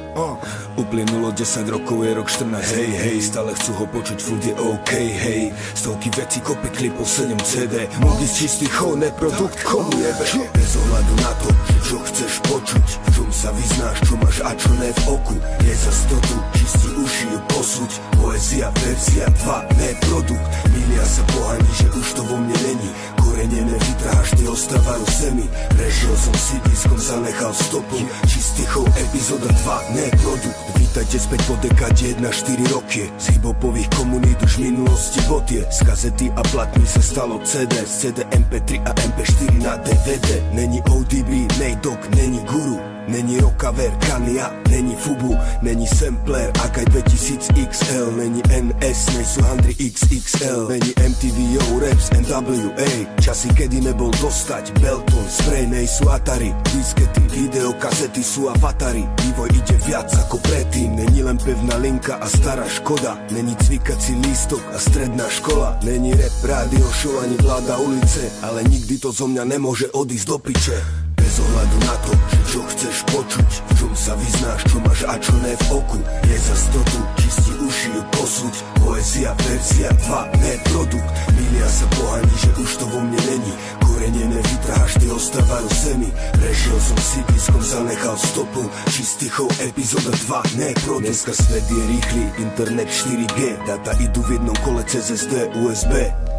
S42: Uplynulo 10 rokov, je rok 14, hej, hej Stále chcú ho počuť, furt je OK, hej. Stovky veci, kopy klipov, 7 CD Môj čistý chov, neprodukt, komu jebe Bez ohľadu na to, čo chceš počuť V čom sa vyznáš, čo máš a čo ne v oku Je za stotu, čistí uši ju posúť Poezia, verzia 2, ne produkt. Milia sa pohaní, že už to vo mne není Korene nevytrháš, ty ostávajú zemi. Prešiel som si diskom, zanechal stopu. Čistý chov, epizóda 2, ne produkt Vítajte späť po dekáde 1-4 roky. Z hiphopových komunít už v minulosti botie Z kazety a platní sa stalo CD CD MP3 a MP4 na DVD Není ODB, Nejdok, není guru Není Rockaver, Kania, není Fubu, není Sampler, Akaj 2000 XL, není NS, nejsú Handry XXL, není MTV, Yo, Raps, NWA, časy, kedy nebol dostať, Belton, Spray, nejsú Atari, diskety, videokazety sú avatary, vývoj ide viac ako predtým, není len pevná linka a stará škoda, není cvikací lístok a stredná škola, není rap, rádio, show ani vláda ulice, ale nikdy to zo mňa nemôže odísť do piče. Bez ohľadu na to, čo chceš počuť V čom sa vyznáš, čo máš a čo ne v oku Je za stotu, čistí uši ju posúť Poezia, verzia 2, ne produkt. Milia sa pohaní, že už to vo mne není. Korene nevytrháš, ty ostávajú zemi. Prešiel som si diskom, zanechal stopu. Čistý chov, epizóda 2, ne produkt. Dneska svet je rýchly, internet 4G Data idú v jednom kole cez SD, USB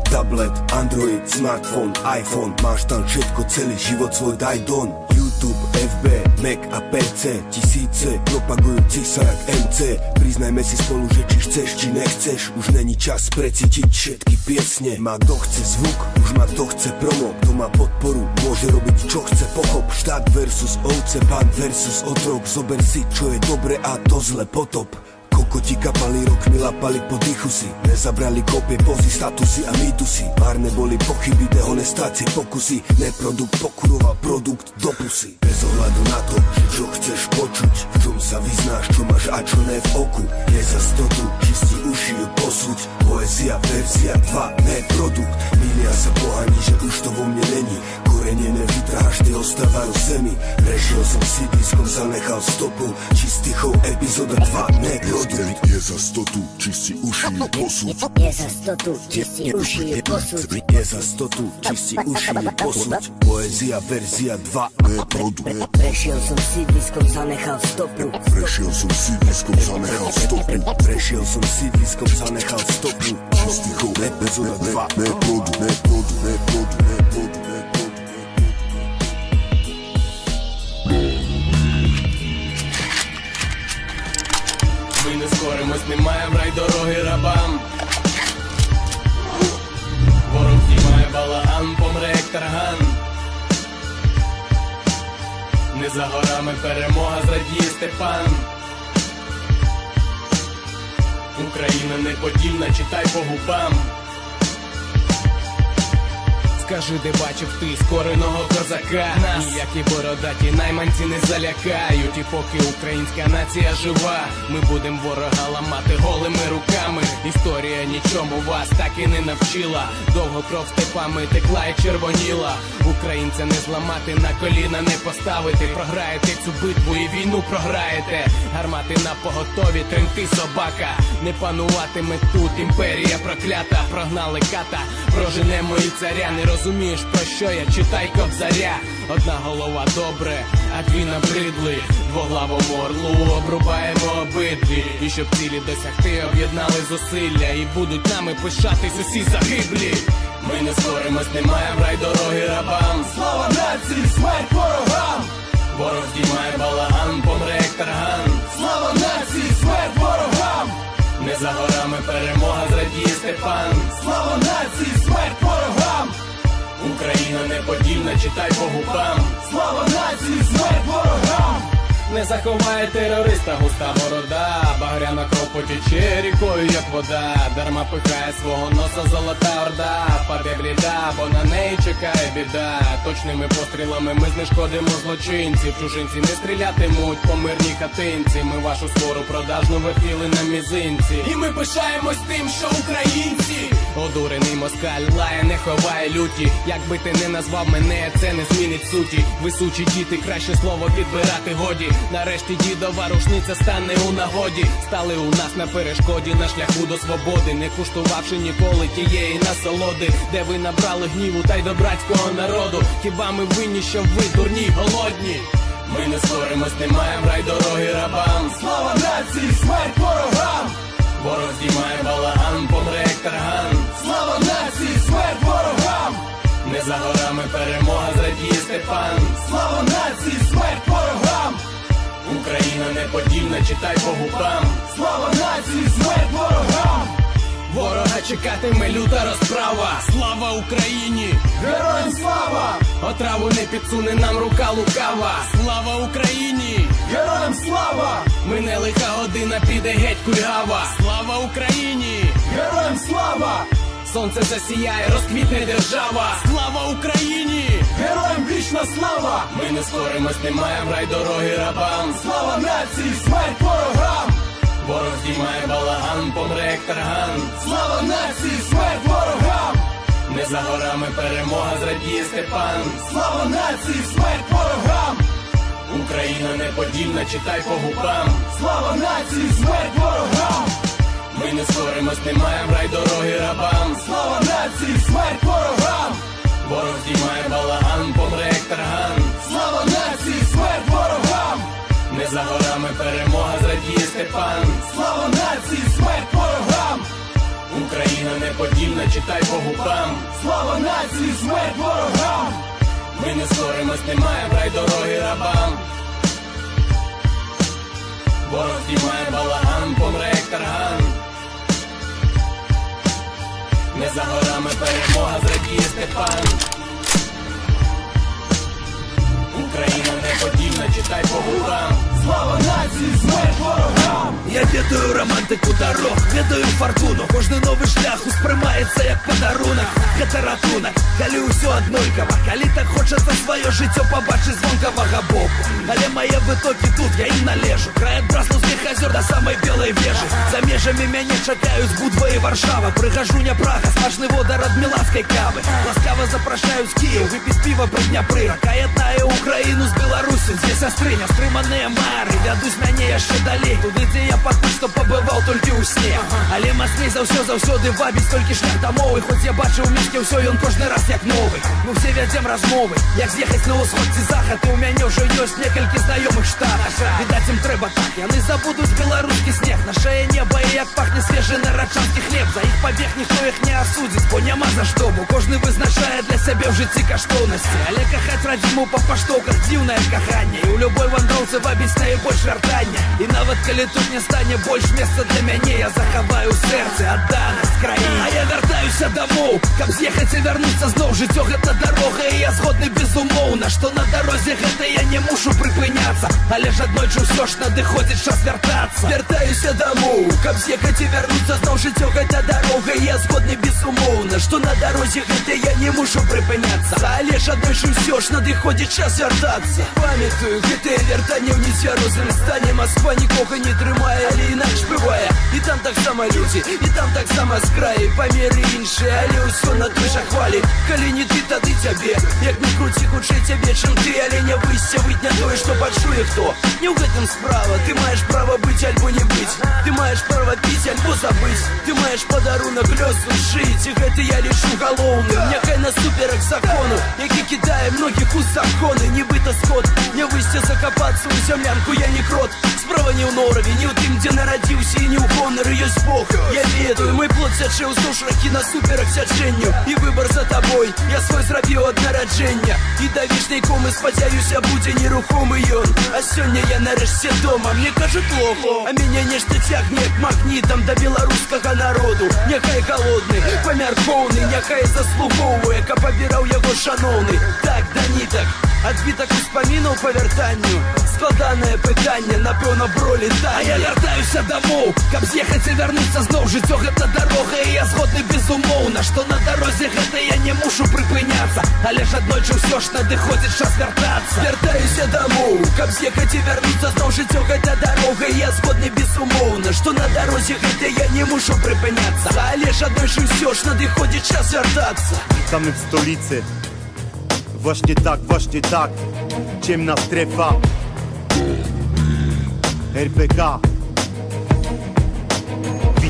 S42: Tablet, Android, smartphone, iPhone. Máš tam všetko, celý život svoj daj don. YouTube, FB, Mac a PC Tisíce propagujúcich sa jak MC Priznajme si spolu, že či chceš, či nechceš. Už není čas precítiť všetky piesne. Má kto chce zvuk, už má kto chce promo. Kto má podporu, môže robiť čo chce. Pochop Štát versus ovce, pán versus otrok. Zober si, čo je dobre a to zle potop Kokoti kapali rokmi, lapali po dychu si. Nezabrali kopie, pozy, statusy a mýtusy. Párne boli pochyby, dehonestácie, pokusy. Neprodukt pokuroval produkt do pusy. Bez ohľadu na to, čo chceš počuť V čom sa vyznáš, čo máš a čo ne v oku. Je za stotu, čistí uši posúť Poezia, verzia 2, ne produkt. Milia sa pohaní, že už to vo mne není. Korene nevytrháš, ty ostávajú zemi. Prešiel som si diskom, zanechal stopu. Čistý chov, epizóda 2, ne produkt ten
S37: je za stotu, či si uši posud.
S43: Je za stotu, či si uši posud.
S42: Je za stotu, či si uši posud. Poezia verzia 2,
S37: ne produkt.
S43: E, Prešiel som sídliskom, zanechal stopu.
S37: Prešiel som sídliskom, zanechal stopu.
S42: Prešiel som sídliskom, zanechal stopu.
S37: Čistý chov, ne, ne, ne, ne, ne, ne, ne,
S12: ne, ne, скоримось, немає в рай дороги рабам. Ворог знімає балаган, помре як тарган. Не за горами перемога зрадіє Степан. Україна неподільна, читай по губам. Скажи, де бачив ти скореного козака? Нас ніякі бородаті найманці не залякають. І поки українська нація жива Ми будем ворога ламати голими руками. Історія нічому вас так і не навчила. Довго кров степами текла і червоніла. Українця не зламати, на коліна не поставити. Програєте цю битву і війну програєте. Гармати на поготові, тремти собака. Не пануватиме тут імперія проклята. Прогнали ката, проженемо і царя Не розумієш про що я, читай кобзаря Одна голова добре, а дві набридли. Двоглавому орлу обрубаємо обидві. І щоб цілі досягти, об'єднали зусилля. І будуть нами пишатись усі загиблі. Ми не скоримось, немає в рай дороги рабам. Слава нації, смерть ворогам. Ворог здіймає балаган, помре як тарган. Слава нації, смерть ворогам. Не за горами перемога, зрадіє Степан. Слава нації, смерть Україна неподільна, читай по губам Слава нації, смерть ворогам Не заховає терориста густа борода, багряна кров потіче рікою, як вода, дарма пихає свого носа золота орда, паде бліда, бо на неї чекає біда. Точними пострілами ми знешкодимо злочинців. Чужинці не стрілятимуть по мирній хатинці. Ми вашу скору продажну вихили на мізинці. І ми пишаємось тим, що українці. Одурений москаль лає, не ховає люті. Якби ти не назвав мене, це не змінить суті. Висучі діти, краще слово підбирати годі. Нарешті дідова рушниця стане у нагоді. Стали у нас на перешкоді на шляху до свободи, не куштувавши ніколи тієї насолоди, де ви набрали гніву та й до братського народу. Хіба ми винні, що ви дурні, голодні? Ми не скоримось, немає в рай дороги рабам. Слава нації, смерть ворогам! Ворог здіймає балаган, помре як тарган. Слава нації, смерть ворогам! Не за горами перемога, зрадіє Степан. Слава нації, смерть! Україна неподільна, читай по губам. Слава нації, смерть ворогам! Ворога чекатиме люта розправа. Слава Україні! Героям слава! Отраву не підсуне нам рука лукава. Слава Україні! Героям слава! Мине лиха година, піде геть кульгава. Слава Україні! Героям слава! Сонце засіяє, розквітне держава. Слава Україні! Героям вічна слава! Ми не скоримось, немає в рай дороги рабам. Слава нації, смерть ворогам! Ворог здіймає балаган, помре як тарган. Слава нації, смерть ворогам! Не за горами перемога, зрадіє Степан. Слава нації, смерть ворогам! Україна неподільна, читай по губам. Слава нації, смерть ворогам! Ми не скоримось, немає в рай дороги рабам. Слава нації, смерть ворогам! Ворог здіймає балаган, помре як тарган. Слава нації, смерть ворогам! Не за горами перемога, зрадіє Степан. Слава нації, смерть ворогам! Україна неподільна, читай по губам. Слава нації, смерть ворогам! Ми не скоримось, немає в рай дороги рабам. Ворог здіймає балаган, помре як тарган. Не за горами перемога, зрадіє Степан. Україна неподільна, читай по губам. Слава нації, смерть ворогам!
S44: Я відаю романтику дорог, відаю фортуну. Кожний новий шлях усприймається як подарунок. Гэта ратунок, калі ўсё аднолькава Калі так хочацца сваё жыццё пабачыць з вонкавага боку Але мае вытокі тут, я ім належу Край ад браслаўскіх азёр да самай белай вежы За межамі мяне чакаюць Будва і Варшава Прыгажу не прага, смачны водар ад мілацкай кавы Ласкава запрашаюць Кіев, выпіць піва пры Дняпры Рака яднае Украіну з Беларусю Дзе сястрыня, стрыманыя мары Вядуць мяне яшчэ далей Туды, дзе я пакуль што пабываў толькі ў сне Але мацней за ўсё заўсёды вабіць толькі шлях дамоў І хоць я бачыў мінске ўсё ён кожны раз як новы Мы все вядзем размовы як з'ехаць на ўсход ці захад і ў мяне ўжо ёсць некалькі знаёмых штатах відаць ім трэба так яны забудуць беларускі снег нашае неба і як пахне свежы нарачанскі хлеб за іх пабег ніхто іх не асудзіць бо няма за што бо кожны вызначае для сябе ў жыцці каштоўнасці але кахаць радзіму па паштоўках дзіўнае каханне і у любой вандроўцы вабіць найбольш вяртання і нават калі тут не стане больш месца для мяне я захаваю ў сэрцы адданасць краіны а я вяртаюся дамоў каб з'ехаць і вярнуцца зноў жыццё гэта дарога і я згодны безумоўна што на дарозе гэта я не мушу прыпыняцца але ж аднойчы ўсё ж надыходзіць час вяртацца вяртаюся дамоў каб з'ехаць і вярнуцца зноў жыццё гэта дарога і я згодны безумоўна што на дарозе гэта я не мушу прыпыняцца але ж аднойчы ўсё ж надыходзіць час вяртацца памятаю гэтае вяртанне ў нецвярозым стане Москва нікога не трымае але інакш бывае і там таксама людзі і там таксама з краі памеры іншыя але ўсё на той жа хвалі калі не ты тады цябе як не кру
S45: ці хутчэй цябе чым ты але не выйсце выць не тое што пачуе хто не ў гэтым справа ты маеш права быць альбо не быць ты маеш права піць альбо забыць ты маеш падарунак лёсу шыць і гэты я лічу галоўным няхай насуперак закону які кідае многіх у законы нібыта скот не выйсце закапацца ў зямлянку я не крот справа не ў нораве не ў тым дзе нарадзіўся і не ў гонары ёсць бог я ведаю мой плод сячэ ўздоўж ракі насуперак сячэнню і выбор за табой я свой зрабіў ад нараджэння і да вішняй комы спадзяюся будзе нерухомы ён а сёння я нарэшце дома мне кажа плохо а мяне нешта цягне як магнітам да беларускага народу няхай галодны памяркоўны няхай заслугоўвае каб абіраў яго шаноўны так да нітак адбітак успамінаў па вяртанню складанае пытанне напэўна бролі та я вяртаюся дамоў каб з'ехаць і вярнуцца зноў жыццё гэта дарога і я згодны безумоўна што на дарозе гэта я не мушу прыпыняцца але ж аднойчы ўсё ж надыходзіць час вяртацца вяртаюся дамоў каб з'ехаць і вярнуцца зноў жыццё гэта дарога і я згодны безумоўна што на дарозе гэта я не мушу прыпыняцца але ж аднойчы ўсё ж надыходзіць час вяртацца
S46: Witamy w stolicy Właśnie tak, właśnie tak. Ciemna strefa. RPK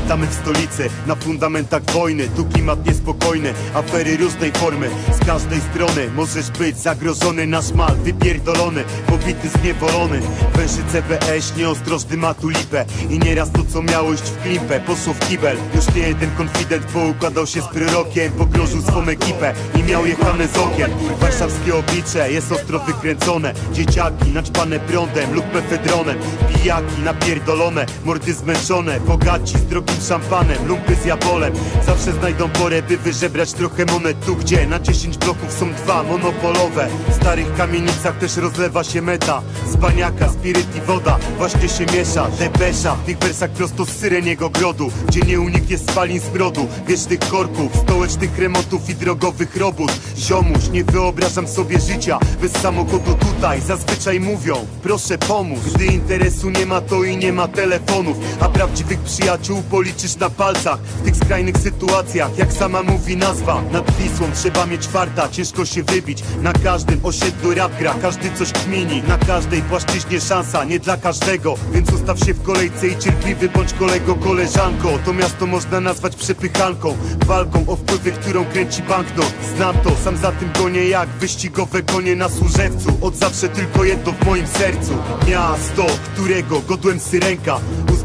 S46: Witamy w stolicy, na fundamentach wojny. Tu klimat niespokojny, afery różnej formy. Z każdej strony możesz być zagrożony na szmal Wypierdolony, pobity, zniewolony. Węży CBS, nieostrożny ma tu lipę I nieraz to co miało iść w klimpę. Poszło w kibel, już nie jeden konfident Poukładał się z prorokiem, pogrążył swą ekipę I miał jechane z okien. Warszawskie oblicze jest ostro wykręcone. Dzieciaki naćpane prądem lub mefedronem. Pijaki napierdolone, mordy zmęczone. Bogaci z drogim szampanem, lumpy z jabolem Zawsze znajdą porę, by wyżebrać trochę monet Tu gdzie? Na 10 bloków są dwa monopolowe. W starych kamienicach też rozlewa się meta. Z baniaka, spiryt i woda właśnie się miesza. Depesza, w tych wersach prosto z syreniego grodu. Gdzie nie uniknie spalin smrodu, wiecznych korków Stołecznych remontów i drogowych robót. Ziomuś, nie wyobrażam sobie życia bez samochodu tutaj. Zazwyczaj mówią, proszę pomóż. Gdy interesu nie ma to i nie ma telefonów. A prawdziwych przyjaciół policzysz na palcach W tych skrajnych sytuacjach, jak sama mówi nazwa. Nad Wisłą trzeba mieć farta, ciężko się wybić. Na każdym osiedlu rap gra, każdy coś kmini Na każdej płaszczyźnie szansa, nie dla każdego. Więc ustaw się w kolejce i cierpliwy bądź kolego, koleżanko. To miasto można nazwać przepychanką Walką o wpływy, którą kręci banknot. Znam to, sam za tym gonię jak wyścigowe konie na służewcu. Od zawsze tylko jedno w moim sercu. Miasto, którego godłem syrenka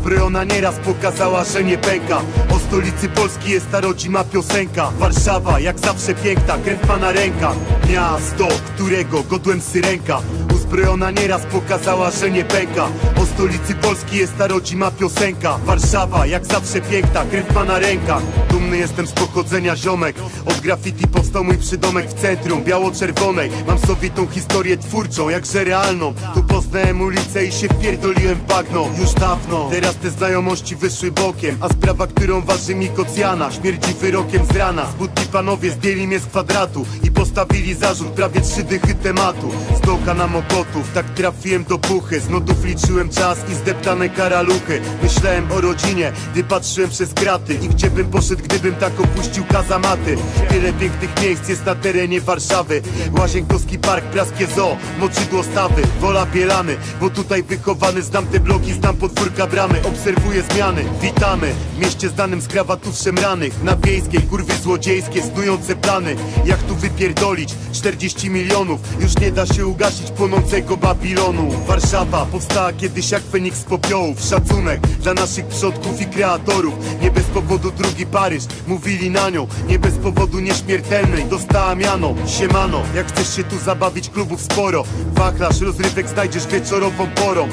S46: Uzbrojona nieraz pokazała, że nie pęka. O stolicy Polski jest ta rodzima piosenka. Warszawa, jak zawsze piękna, krew ma na rękach. Miasto, którego godłem syrenka Uzbrojona nieraz pokazała, że nie pęka. O stolicy Polski jest ta rodzima piosenka. Warszawa, jak zawsze piękna, krew ma na rękach. Dumny jestem z pochodzenia ziomek. Od graffiti powstał mój przydomek w centrum Biało-czerwonej. Mam sobie tą historię twórczą, jakże realną. Tu poznałem ulicę i się wpierdoliłem w bagno. Już dawno, teraz te znajomości wyszły bokiem A sprawa, którą waży mi kocjana Śmierdzi wyrokiem z rana panowie zdjęli mnie z kwadratu I postawili zarzut, prawie trzy dychy tematu. Z dołka na mokotów, tak trafiłem do puchy Z notów liczyłem czas i zdeptane karaluchy. Myślałem o rodzinie, gdy patrzyłem przez kraty. I gdzie bym poszedł, gdybym tak opuścił kazamaty? Tyle pięknych miejsc jest na terenie Warszawy. Łazienkowski Park, Praskie Zoo, Moczydło Stawy, Wola Bielany Bo tutaj wychowany, znam te bloki, znam podwórka bramy. Obserwuję zmiany, witamy. W mieście znanym z krawatów szemranych. Na wiejskiej, kurwy złodziejskie, snujące plany. Jak tu wypierdolić? 40 milionów. Już nie da się ugasić płonącego Babilonu. Warszawa powstała kiedyś jak Feniks z popiołów. Szacunek dla naszych przodków i kreatorów. Nie bez powodu drugi Paryż, mówili na nią. Nie bez powodu nieśmiertelnej, dostała miano. Siemano, jak chcesz się tu zabawić, klubów sporo. Wachlarz rozrywek znajdziesz wieczorową porą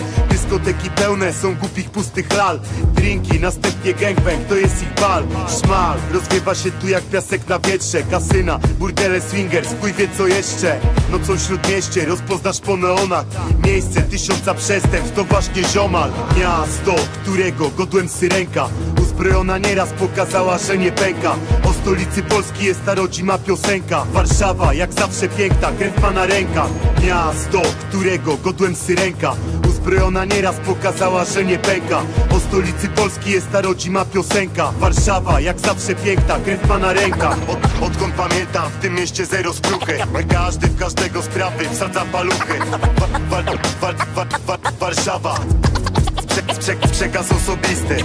S46: Dyskoteki pełne są głupich pustych lal. Drinki, następnie gangbang, to jest ich bal. Szmal, rozwiewa się tu jak piasek na wietrze. Kasyna, burdele swingers, chuj wie co jeszcze. Nocą śródmieście, rozpoznasz po neonach. Miejsce tysiąca przestępstw, to właśnie ziomal. Miasto, którego godłem syrenka. Uzbrojona nieraz pokazała, że nie pęka. O stolicy Polski jest ta rodzima piosenka. Warszawa, jak zawsze piękna, krew ma na rękach. Miasto, którego godłem syrenka Uzbrojona nieraz pokazała, że nie pęka. O stolicy Polski jest ta rodzima piosenka. Warszawa, jak zawsze piękna, krew pana ręka Od, Odkąd pamiętam, w tym mieście zero skruchy Każdy w każdego sprawy wsadza paluchy. Wa, wa, wa, Warszawa. Prze, prze, Przekaz osobisty.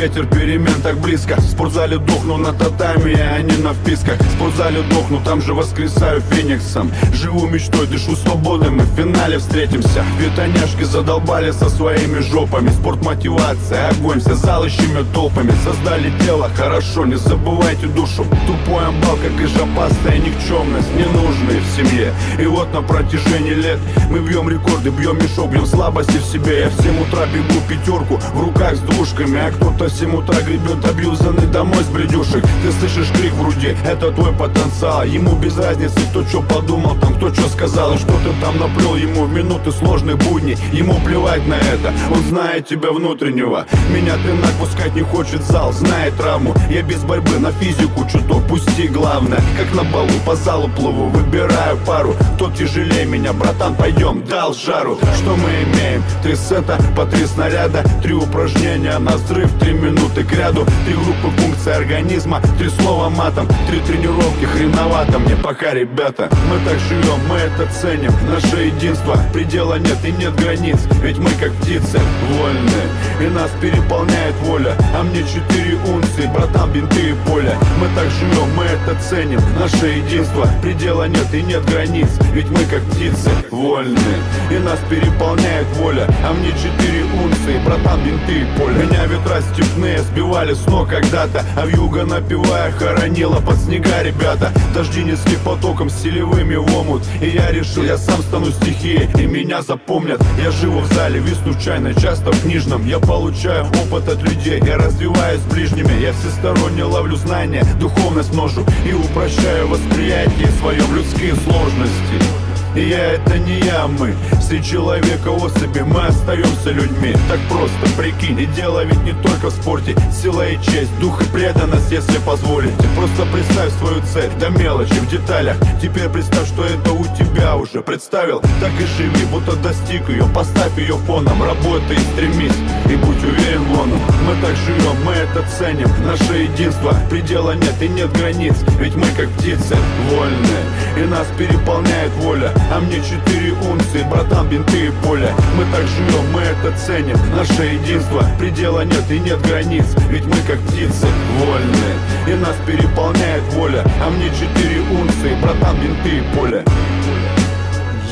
S47: Ветер перемен так близко. В спортзале дохну на татами, а не на вписках. В спортзале дохну, там же воскресаю фениксом. Живу мечтой, дышу свободой, мы в финале встретимся. Витоняшки задолбали со своими жопами. Спорт мотивация, огонь, все залы щемят толпами. Создали тело, хорошо, не забывайте душу. Тупой амбал, как и жопастая никчемность Ненужные в семье. И вот на протяжении лет мы бьем рекорды, бьем мешок, бьем слабости в себе. Я в 7 утра бегу пятерку в руках с двушками А кто-то 7 утра гребет абьюзанный домой с бледюшек Ты слышишь крик в груди, это твой потенциал. Ему без разницы, кто что подумал, там кто что сказал. И что ты там наплел ему в минуты сложных будней Ему плевать на это, он знает тебя внутреннего. Меня ты пускать не хочет зал, знает травму. Я без борьбы на физику чуток, пусти главное. Как на балу по залу плыву, выбираю пару. Кто тяжелее меня, братан, пойдем, дал жару. Что мы имеем? Три сета по три снаряда Три упражнения на взрыв, три минуты к ряду. Три группы функций организма, три слова матом Три тренировки, хреновато. Мне пока, ребята Мы так живем, мы это ценим. Наше единство, предела нет и нет границ. Ведь мы как птицы, вольные И нас переполняет воля. А мне четыре унции, братан, бинты и поле Мы так живем, мы это ценим. Наше единство, предела нет и нет границ. Ведь мы как птицы, вольные И нас переполняет воля. А мне четыре унции, братан, бинты и поле Меня ветра степные сбивали с ног когда-то А вьюга напивая хоронила под снега, ребята. Дожди несли потоком селевыми в омут И я решил, я сам стану стихией И меня запомнят. Я живу в зале, висну чайно, часто в книжном. Я получаю опыт от людей Я развиваюсь ближними. Я всесторонне ловлю знания Духовность множу И упрощаю восприятие своем людские сложности я это не я, мы. Среди человека особи мы остаемся людьми. Так просто, прикинь, и дело ведь не только в спорте. Сила и честь, дух и преданность, если позволите. Просто представь свою цель, до мелочи, в деталях. Теперь представь, что это у тебя уже Представил, так и живи, будто достиг ее Поставь ее фоном, работай и стремись. И будь уверен, вон он Мы так живем, мы это ценим. Наше единство, предела нет и нет границ. Ведь мы как птицы, вольные И нас переполняет воля а мне четыре унции, братан, бинты и поле Мы так живем, мы это ценим Наше единство, предела нет и нет границ Ведь мы как птицы, вольные И нас переполняет воля А мне четыре унции, братан, бинты и поле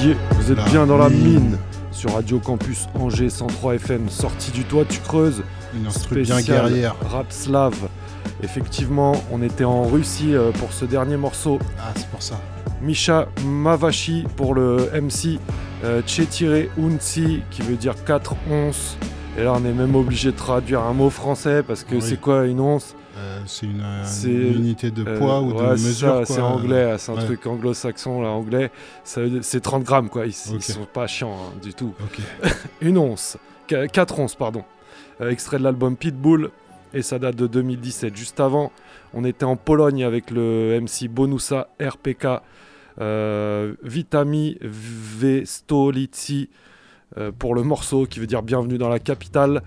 S5: Yeah, vous êtes bien dans la mine sur Radio Campus Angers 103 FM, sortie du toit, tu creuses.
S1: Une instru bien
S5: Spécial
S1: guerrière.
S5: Rap slave. Effectivement, on était en Russie euh, pour ce dernier morceau.
S1: Ah, c'est pour ça.
S5: Misha Mavashi pour le MC, euh, Chetire Unsi qui veut dire 4 onces. Et là, on est même obligé de traduire un mot français parce que
S1: Oui.
S5: c'est quoi une once?
S1: Euh, c'est une, euh,
S5: C'est,
S1: une unité de
S5: euh,
S1: poids ou de
S5: ouais,
S1: mesure.
S5: C'est anglais, c'est un
S1: Ouais.
S5: truc anglo-saxon là, anglais. C'est 30 grammes quoi, ils, ils
S1: Ok.
S5: sont pas chiants hein, du tout. Une once, 4 onces pardon. Extrait de l'album Pitbull et ça date de 2017. Juste avant, on était en Pologne avec le MC Bonusa RPK, Vitami Vestolici euh, pour le morceau qui veut dire bienvenue dans la capitale.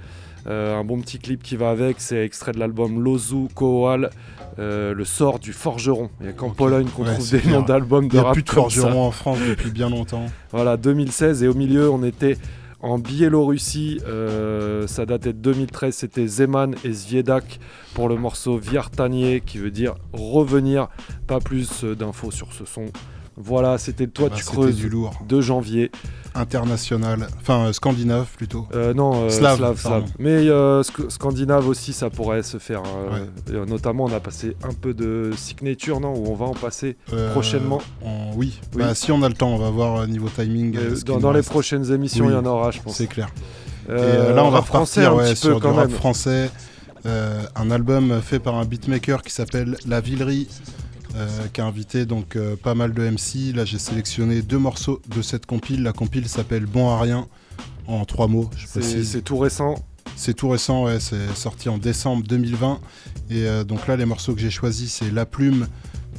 S5: Euh, un bon petit clip qui va avec, c'est extrait de l'album Lozu Koal, euh, le sort du forgeron. Il n'y a qu'en Pologne qu'on
S1: Ouais,
S5: trouve des
S1: clair.
S5: noms d'albums de
S1: Il y a
S5: rap
S1: plus de
S5: ça.
S1: forgerons en France depuis bien longtemps.
S5: Voilà, 2016 et au milieu on était en Biélorussie, euh, ça datait de 2013, c'était Zeman et Zviedak pour le morceau Viertanier qui veut dire revenir. Pas plus euh, d'infos sur ce son
S48: Voilà, c'était le Toi
S1: Bah,
S48: tu creuses
S1: du lourd.
S48: 2 janvier.
S1: International, enfin euh, scandinave plutôt.
S48: Euh, non, euh,
S1: Slave,
S48: slave,
S1: pardon.
S48: slave. Mais euh, sc- scandinave aussi, ça pourrait se faire. euh, notamment, on a passé un peu de signature, non Ou on va en passer prochainement.
S1: on- oui.
S48: Oui.
S1: Bah, si on a le temps, on va voir niveau timing.
S48: Dans les
S1: reste.
S48: prochaines émissions,
S1: Oui,
S48: il y en aura, je pense.
S1: C'est clair. Et là, on va
S48: français
S1: repartir
S48: un
S1: ouais,
S48: petit peu
S1: sur
S48: quand
S1: du rap
S48: même.
S1: français. Un album fait par un beatmaker qui s'appelle La Villerie, euh, qui a invité donc euh, pas mal de MC. Là, j'ai sélectionné deux morceaux de cette compile. La compile s'appelle Bon à rien, en trois mots,
S48: C'est- tout récent.
S1: C'est tout récent, ouais, c'est sorti en décembre 2020. Et euh, donc là, les morceaux que j'ai choisis, c'est La Plume.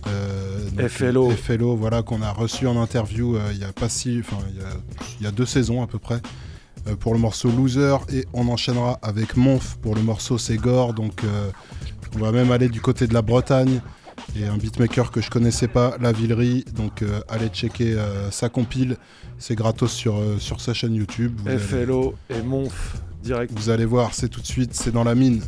S1: euh,
S48: FLO.
S1: FLO, voilà, qu'on a reçu en interview euh, il y a pas si, enfin, il y a, il y a deux saisons à peu près. euh, pour le morceau Loser et on enchaînera avec Monf pour le morceau C'est Gore donc on va même aller du côté de la Bretagne et un beatmaker que je connaissais pas, La Villerie donc euh, allez checker euh, sa compile c'est gratos sur, euh, sur sa chaîne YouTube Vous allez-
S48: FLO et Monf, direct.
S1: vous allez voir, c'est tout de suite, c'est dans la mine.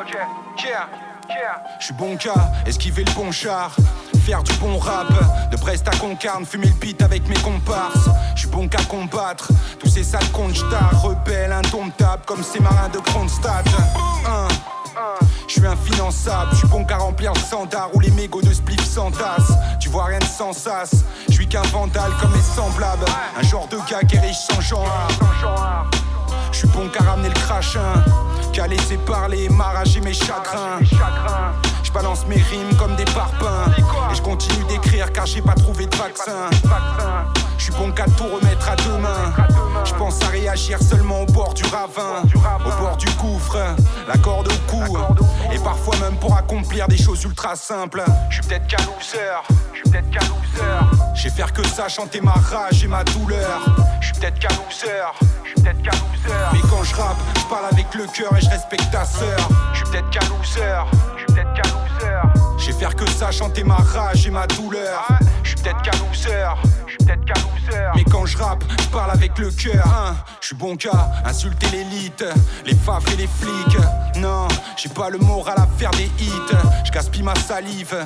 S49: Ok, yeah, yeah.
S50: Je suis bon cas, esquiver le bon char, faire du bon rap, de Brest à Concarne, fumer le beat avec mes comparses. Je suis bon qu'à combattre tous ces sales comptes stars, rebelles, indomptables comme ces marins de Kronstadt. Un, je suis infinançable, je suis bon qu'à remplir le sandar ou les mégots de spliff sans tasse. Tu vois rien de sans sas, je suis qu'un vandale comme mes semblables, un genre de gars qui est riche sans genre. Je suis bon qu'à ramener le crachin, qu'à laisser parler m'arracher mes chagrins. Je balance mes rimes comme des parpaings, et je continue d'écrire car j'ai pas trouvé de vaccin. Je suis bon qu'à tout remettre à deux mains. Je pense à réagir seulement au bord du ravin, au bord du gouffre, la corde au cou. Et parfois même pour accomplir des choses ultra simples. Je suis peut-être qu'un loser, je suis peut-être qu'un loser. Je sais faire que ça, chanter ma rage et ma douleur. Je suis peut-être qu'un loser, je suis peut-être qu'un loser. Mais quand je rappe, je parle avec le cœur et je respecte ta sœur. Je suis peut-être qu'un loser, qu'un loser. Je sais faire que ça, chanter ma rage et ma douleur. Je suis peut-être qu'un loser, je suis peut-être qu'un loser. Mais quand je rappe, je parle avec le cœur. hein. Je suis bon cas, insulter l'élite, les faves et les flics. Non, j'ai pas le moral à faire des hits. Je gaspille ma salive,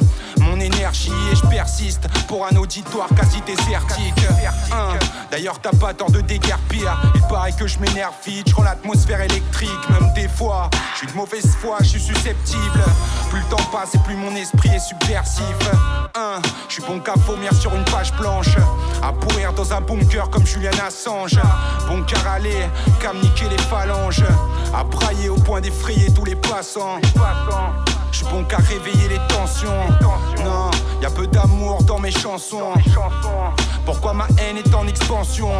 S50: mon énergie et je persiste pour un auditoire quasi désertique. Hein. D'ailleurs, t'as pas tort de déguerpir. Il paraît que je m'énerve vite, je rends l'atmosphère électrique, même des fois. Je suis de mauvaise foi, je suis susceptible. Plus le temps passe et plus mon esprit est subversif. Hein. Je suis bon qu'à vomir sur une page blanche, à pourrir dans un bunker comme Julian Assange. Bon qu'à râler, qu'à les phalanges, à brailler au point d'effrayer tous les passants. Je suis bon qu'à réveiller les tensions. Non, y a peu d'amour dans mes chansons. Pourquoi ma haine est en expansion?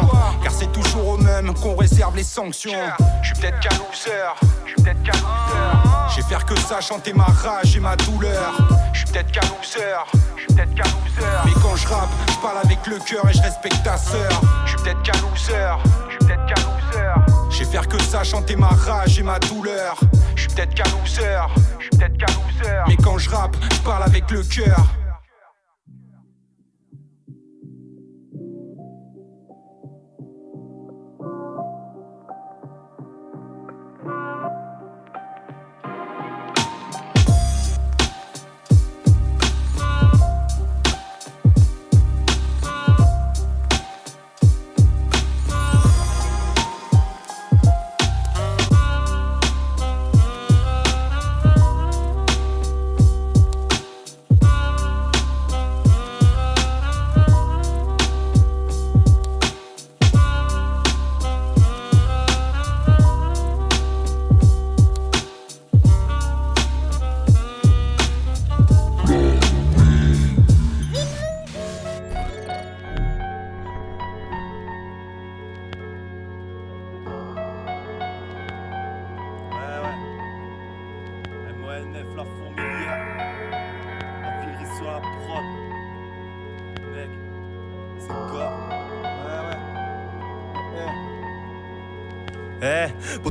S50: Car c'est toujours au même qu'on réserve les sanctions. Je suis peut-être qu'un loser, je suis peut-être qu'un sais faire que ça, chanter ma rage et ma douleur. Je suis peut-être qu'un peut-être qu'un. Mais quand je rappe, je parle avec le cœur et je respecte ta sœur. Je suis peut-être qu'un loser, sais faire que ça, chanter ma rage et ma douleur. Je suis peut-être qu'un loser, je suis peut-être qu'un loser. Mais quand je rappe, je parle avec le cœur.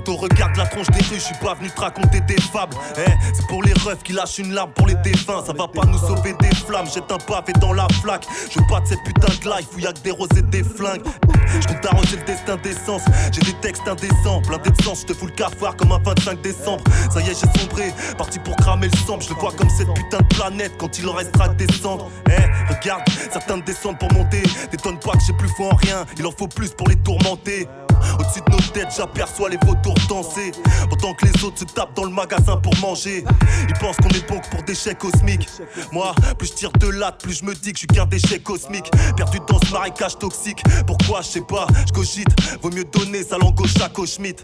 S51: Regarde la tronche des rues, je suis pas venu te raconter des fables. Eh, c'est pour les refs qui lâchent une larme pour les défunts. Ça va pas nous sauver des flammes, jette un pavé dans la flaque. Je pas de cette putain de life où y a que des roses et des flingues. Je compte le destin d'essence, j'ai des textes indécents, plein d'essence, je te fous le cafard comme un 25 décembre. Ça y est, j'ai sombré, parti pour cramer le sang, je le vois comme cette putain de planète quand il en restera que descendre. Eh, regarde, certains descendent pour monter, t'étonnes pas que j'ai plus foi en rien, il en faut plus pour les tourmenter. Au-dessus de nos têtes, j'aperçois les vautours danser. Pendant que les autres se tapent dans le magasin pour manger. Ils pensent qu'on est bon que pour des chèques cosmiques. Moi, plus je tire de latte, plus je me dis que je suis qu'un déchet cosmique. Perdu dans ce marécage toxique. Pourquoi, je sais pas, je cogite. Vaut mieux donner sa langue au chaco Schmidt.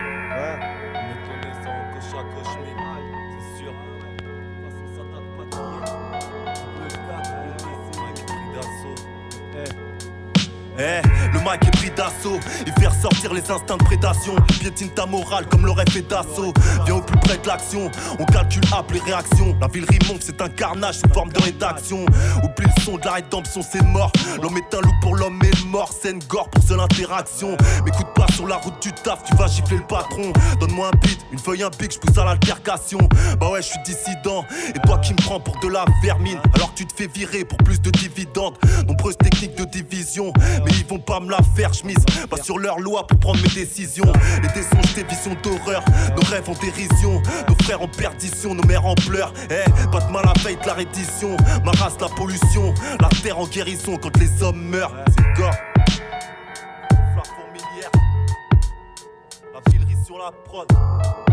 S51: Eh, le mic est pris d'assaut, il fait ressortir les instincts de prédation. Piétine ta morale comme l'aurait fait d'assaut. Viens au plus près de l'action, on calcule app les réactions. La ville rimonque, c'est un carnage sous forme de rédaction. Oublie le son de la rédemption, c'est mort. L'homme est un loup pour l'homme est mort, une gore pour seule interaction. M'écoute pas sur la route du taf, tu vas gifler le patron. Donne-moi un beat, une feuille, un pic, je pousse à l'altercation. Bah ouais, je suis dissident, et toi qui me prends pour de la vermine, alors tu te fais virer pour plus de dividendes. Nombreuses techniques de division, mais ils vont pas me la faire, chemise. Pas sur leur loi pour prendre mes décisions. Les dés sont visions d'horreur. Nos rêves en dérision, nos frères en perdition, nos mères en pleurs. Eh, pas de mal à veille de la reddition. Ma race, la pollution, la terre en guérison quand les hommes meurent. C'est gore. La filerie sur la prod.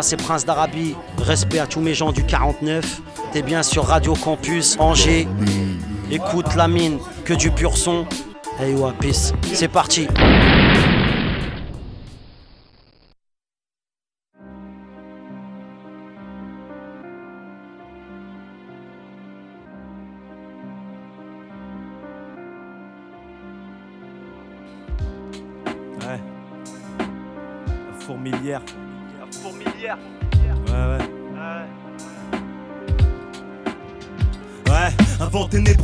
S51: C'est
S52: Prince d'Arabie. Respect à tous mes gens du 49. T'es bien sur Radio Campus Angers. Écoute la mine, que du pur son. Hey peace. C'est parti.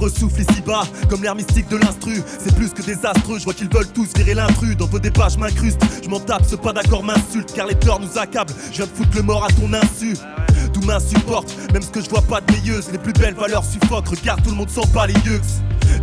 S51: Vent ténébreux souffle ici-bas, comme l'air mystique de l'instru. C'est plus que désastreux, je vois qu'ils veulent tous virer l'intrus. Dans vos débats, je m'incruste, je m'en tape, ce pas d'accord m'insulte, car les torts nous accablent. Je viens de foutre le mort à ton insu. Tout m'insupporte, même ce que je vois pas de meilleuse. Les plus belles valeurs suffoquent, regarde, tout le monde sent pas les yeux.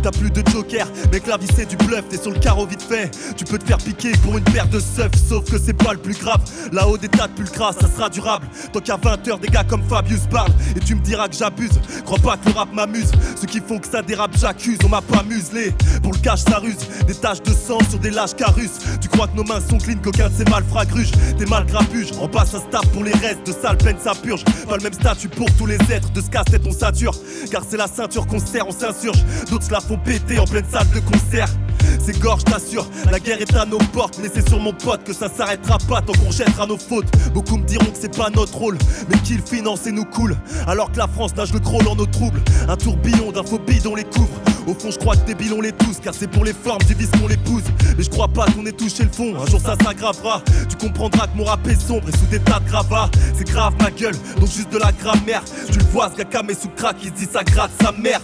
S51: T'as plus de joker, mec la vie c'est du bluff, t'es sur le carreau vite fait. Tu peux te faire piquer pour une paire de seufs, sauf que c'est pas le plus grave. Là-haut des tas de pulcras, ça sera durable. Tant qu'à 20h, des gars comme Fabius parlent, et tu me diras que j'abuse. Crois pas que le rap m'amuse, ceux qui font que ça dérape, j'accuse. On m'a pas muselé, pour le cash ça ruse. Des taches de sang sur des lâches carus. Tu crois que nos mains sont clean, qu'aucun de ces malfrats gruge. T'es mal grapuge, en bas ça se pour les restes de sale peine, ça purge. Pas le même statut pour tous les êtres, de ce casse-tête on sature. Car c'est la ceinture qu'on serre, on s'insurge. D'autres la font péter en pleine salle de concert. C'est gorge, t'assure, la guerre est à nos portes, mais c'est sur mon pote que ça s'arrêtera pas tant qu'on jettera nos fautes. Beaucoup me diront que c'est pas notre rôle, mais qu'ils financent et nous coule. Alors que la France nage le crawl en nos troubles. Un tourbillon d'infos bidons les couvre. Au fond, je crois que débiles on les tous, car c'est pour les formes du vice qu'on les. Mais je crois pas qu'on ait touché le fond, un jour ça s'aggravera. Tu comprendras que mon rap est sombre et sous des tas de gravats. C'est grave ma gueule, donc juste de la grammaire. Tu le vois, ce gars camé sous crack, il dit ça gratte sa mère.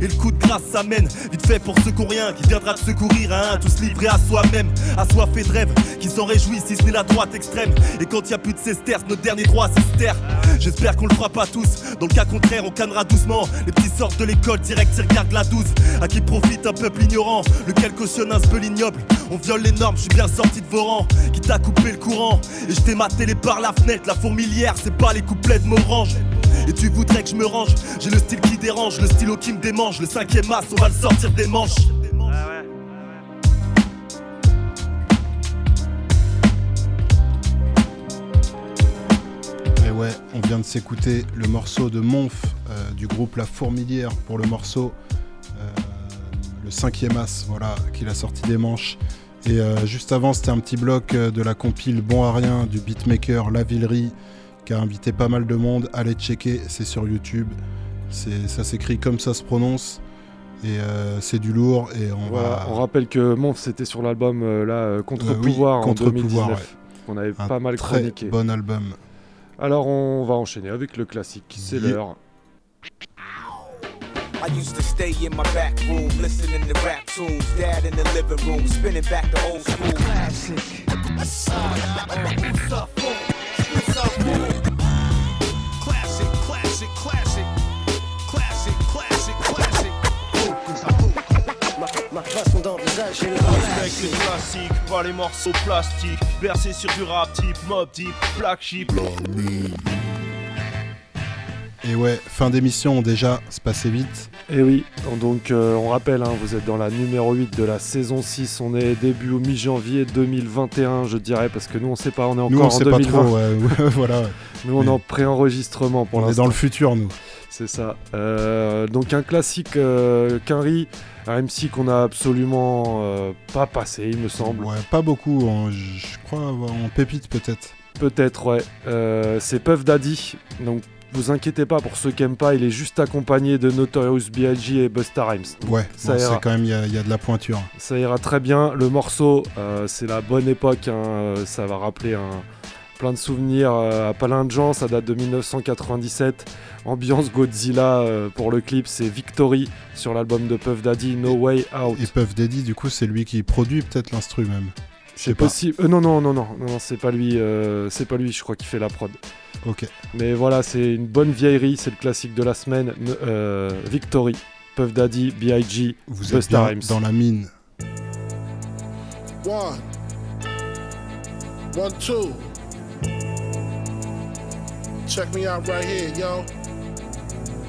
S51: Et le coup de grâce s'amène, vite fait pour ceux qui rien, qui viendra te secourir à un, tous livrés à soi-même, assoiffés de rêve, qui s'en réjouissent si ce n'est la droite extrême. Et quand y a plus de sesterces, notre dernier droit c'est se taire. J'espère qu'on le fera pas tous, dans le cas contraire on cannera doucement. Les petits sortent de l'école, direct ils regardent la douce. À qui profite un peuple ignorant, lequel cautionne un spell ignoble. On viole les normes, je suis bien sorti de vos rangs, qui t'a coupé le courant. Et je t'ai maté les par la fenêtre, la fourmilière, c'est pas les couplets de Morange. Et tu voudrais que je me range? J'ai le style qui dérange, le stylo qui me démange Le cinquième as, on va le sortir des manches
S1: vient de s'écouter le morceau de Monf euh, du groupe La Fourmilière pour le morceau euh, le cinquième as, voilà, qu'il a sorti des manches. Et euh, juste avant, c'était un petit bloc de la compile Bon à rien du beatmaker La Villerie qui a invité pas mal de monde. Allez checker, c'est sur YouTube. C'est, ça s'écrit comme ça se prononce. Et euh, c'est du lourd. Et on
S5: Voilà,
S1: va.
S5: On rappelle que Monf c'était sur l'album euh, là euh,
S1: Euh, oui,
S5: Contre-pouvoir en
S1: Contre-pouvoir,
S5: 2019
S1: ouais.
S5: qu'on avait
S1: Un
S5: pas mal
S1: très
S5: chroniqué.
S1: bon album.
S5: Alors on va enchaîner avec le classique, c'est
S1: Yeah.
S5: l'heure.
S53: I used to stay in my back room, listening to rap tunes. Dad in the living room, spinning back the old school. Classic.
S45: Classic,
S54: Ma façon d'envisager le
S29: Avec les classiques, pas les morceaux plastiques. Versés sur du rap type, mob type, black sheep.
S1: Et ouais, fin d'émission déjà, c'est passé vite.
S5: Et oui, donc euh, on rappelle, hein, vous êtes dans la numéro 8 de la saison 6, on est début au mi-janvier 2021 je dirais, parce que nous on sait pas, on est encore
S1: Nous, on
S5: en
S1: sait
S5: 2020.
S1: pas trop, ouais, voilà.
S5: Nous on est en pré-enregistrement pour
S1: On est
S5: l'instant.
S1: dans le futur, nous.
S5: C'est ça. Euh, donc un classique euh, Quinry, un MC qu'on a absolument euh, pas passé, il me semble.
S1: Ouais, pas beaucoup, en- je crois en pépite peut-être.
S5: Peut-être, ouais. Euh, c'est Puff Daddy. Donc, vous inquiétez pas pour ceux qui aiment pas, il est juste accompagné de Notorious B.I.G. et Busta Rhymes.
S1: Ouais,
S5: ça
S1: bon,
S5: ira.
S1: c'est quand même, il y, a- il y a de la pointure.
S5: Ça ira très bien. Le morceau, euh, c'est la bonne époque. hein, Ça va rappeler un, plein de souvenirs à plein de gens. Ça date de 1997. Ambiance Godzilla euh, pour le clip, c'est Victory sur l'album de Puff Daddy, No Way Out.
S1: Et Puff Daddy, du coup, c'est lui qui produit peut-être l'instru même.
S5: C'est
S1: pas.
S5: possible. Euh, non, non, non, non, non, non, c'est pas lui. euh, c'est pas lui. Je crois qu'il fait la prod.
S1: Ok.
S5: Mais voilà, c'est une bonne vieillerie. C'est le classique de la semaine. Ne- euh, Victory, Puff Daddy, B.I.G.
S1: Vous êtes bien dans la mine.
S23: One. One, two. Check me out right here, yo.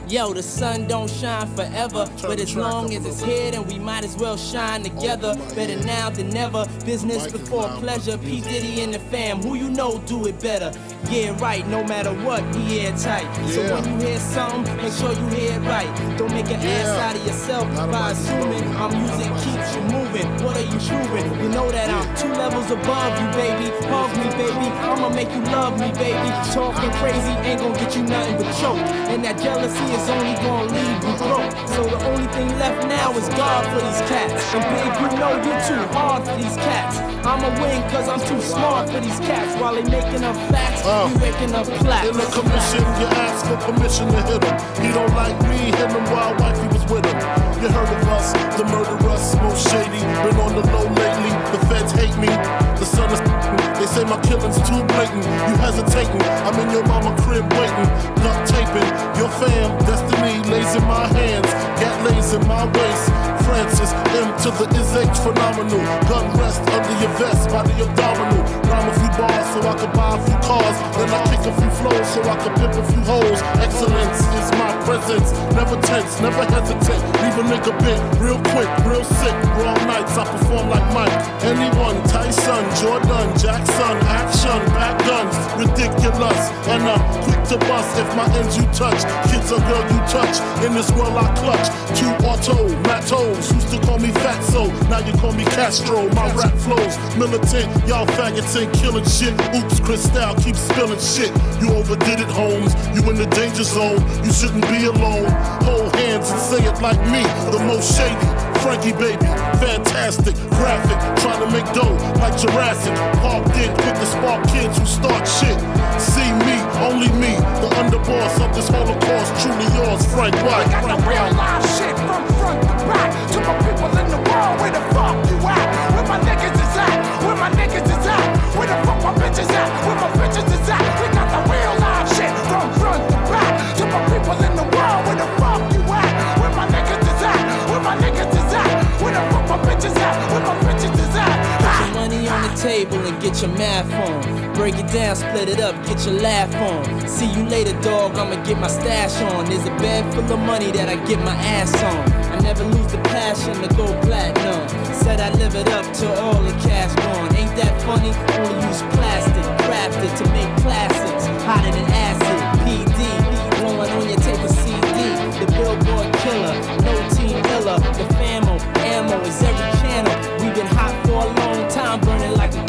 S31: Yo, the sun don't shine forever, but as long as it's here, then we might as well shine together. Better now than never. Business before pleasure. P Diddy and the fam, who you know do it better. Yeah, right. No matter what, we airtight. So when you hear something, make sure you hear it right. Don't make an ass out of yourself by assuming our music keeps you moving. What are you proving? You know that I'm two levels above you, baby. Hug me, baby. I'ma make you love me, baby. Talking crazy ain't gonna get you nothing but choke. And that jealousy only gonna leave you broke. So the only thing left now is God for these cats. And big, you know you're too hard for these cats. I'ma win cause I'm too smart for these cats. While they making up facts,
S23: Uh,
S31: you waking up plaques.
S23: In the commission, you ask for permission to hit him. He don't like me, hit him while wifey with. You heard of us, the murderers, most shady. Been on the low lately, the feds hate me. The sun is they say my killing's too blatant. You hesitating, I'm in your mama crib waiting. Duct taping, your fam, destiny lays in my hands. Gat lays in my waist. Francis, M to the is H phenomenal. Gun rest under your vest, body abdominal. Rhyme a few bars so I could buy a few cars. Then I kick a few flows so I could pimp a few hoes. Excellence is my presence. Never tense, never hesitate. Leave a nigga bit real quick, real sick. Raw nights, I perform like Mike. Anyone, Tyson, Jordan, Jackson, action, back guns, ridiculous. And I'm quick to bust if my ends you touch. Kids or girl you touch. In this world I clutch. Two auto, Matos. Used to call me Fatso, now you call me Castro. My rap flows militant. Y'all faggots ain't killing shit. Oops, Cristal keeps spilling shit. You overdid it, Holmes. You in the danger zone. You shouldn't be alone. Hold hands and say it like me. The most shady. Frankie baby, fantastic, graphic, trying to make dough like Jurassic. Parked in, quick to spark kids who start shit. See me, only me, the underboss of this Holocaust, truly yours, Frank White.
S45: I got the real live shit from to my people in the world, where the fuck you at? Where my niggas is at? Where my niggas is at? Where the fuck my bitches at? Where my bitches is at? We got the real live shit from front to back. To my people in the world, where the fuck you at? Where my niggas is at? Where my niggas is at? Where the fuck my bitches at? Where my bitches is at?
S31: Put your money on the table and get your math on. Break it down, split it up, get your laugh on. See you later, dog. I'ma get my stash on. There's a bed full of money that I get my ass on. Never lose the passion to go platinum. Said I live it up till all the cash gone. Ain't that funny? Only use plastic, crafted to make classics. Hotter than acid. P. but on your tape of CD. The billboard killer, no team iller. The famo, ammo is every channel. We've been hot for a long time, burning like a.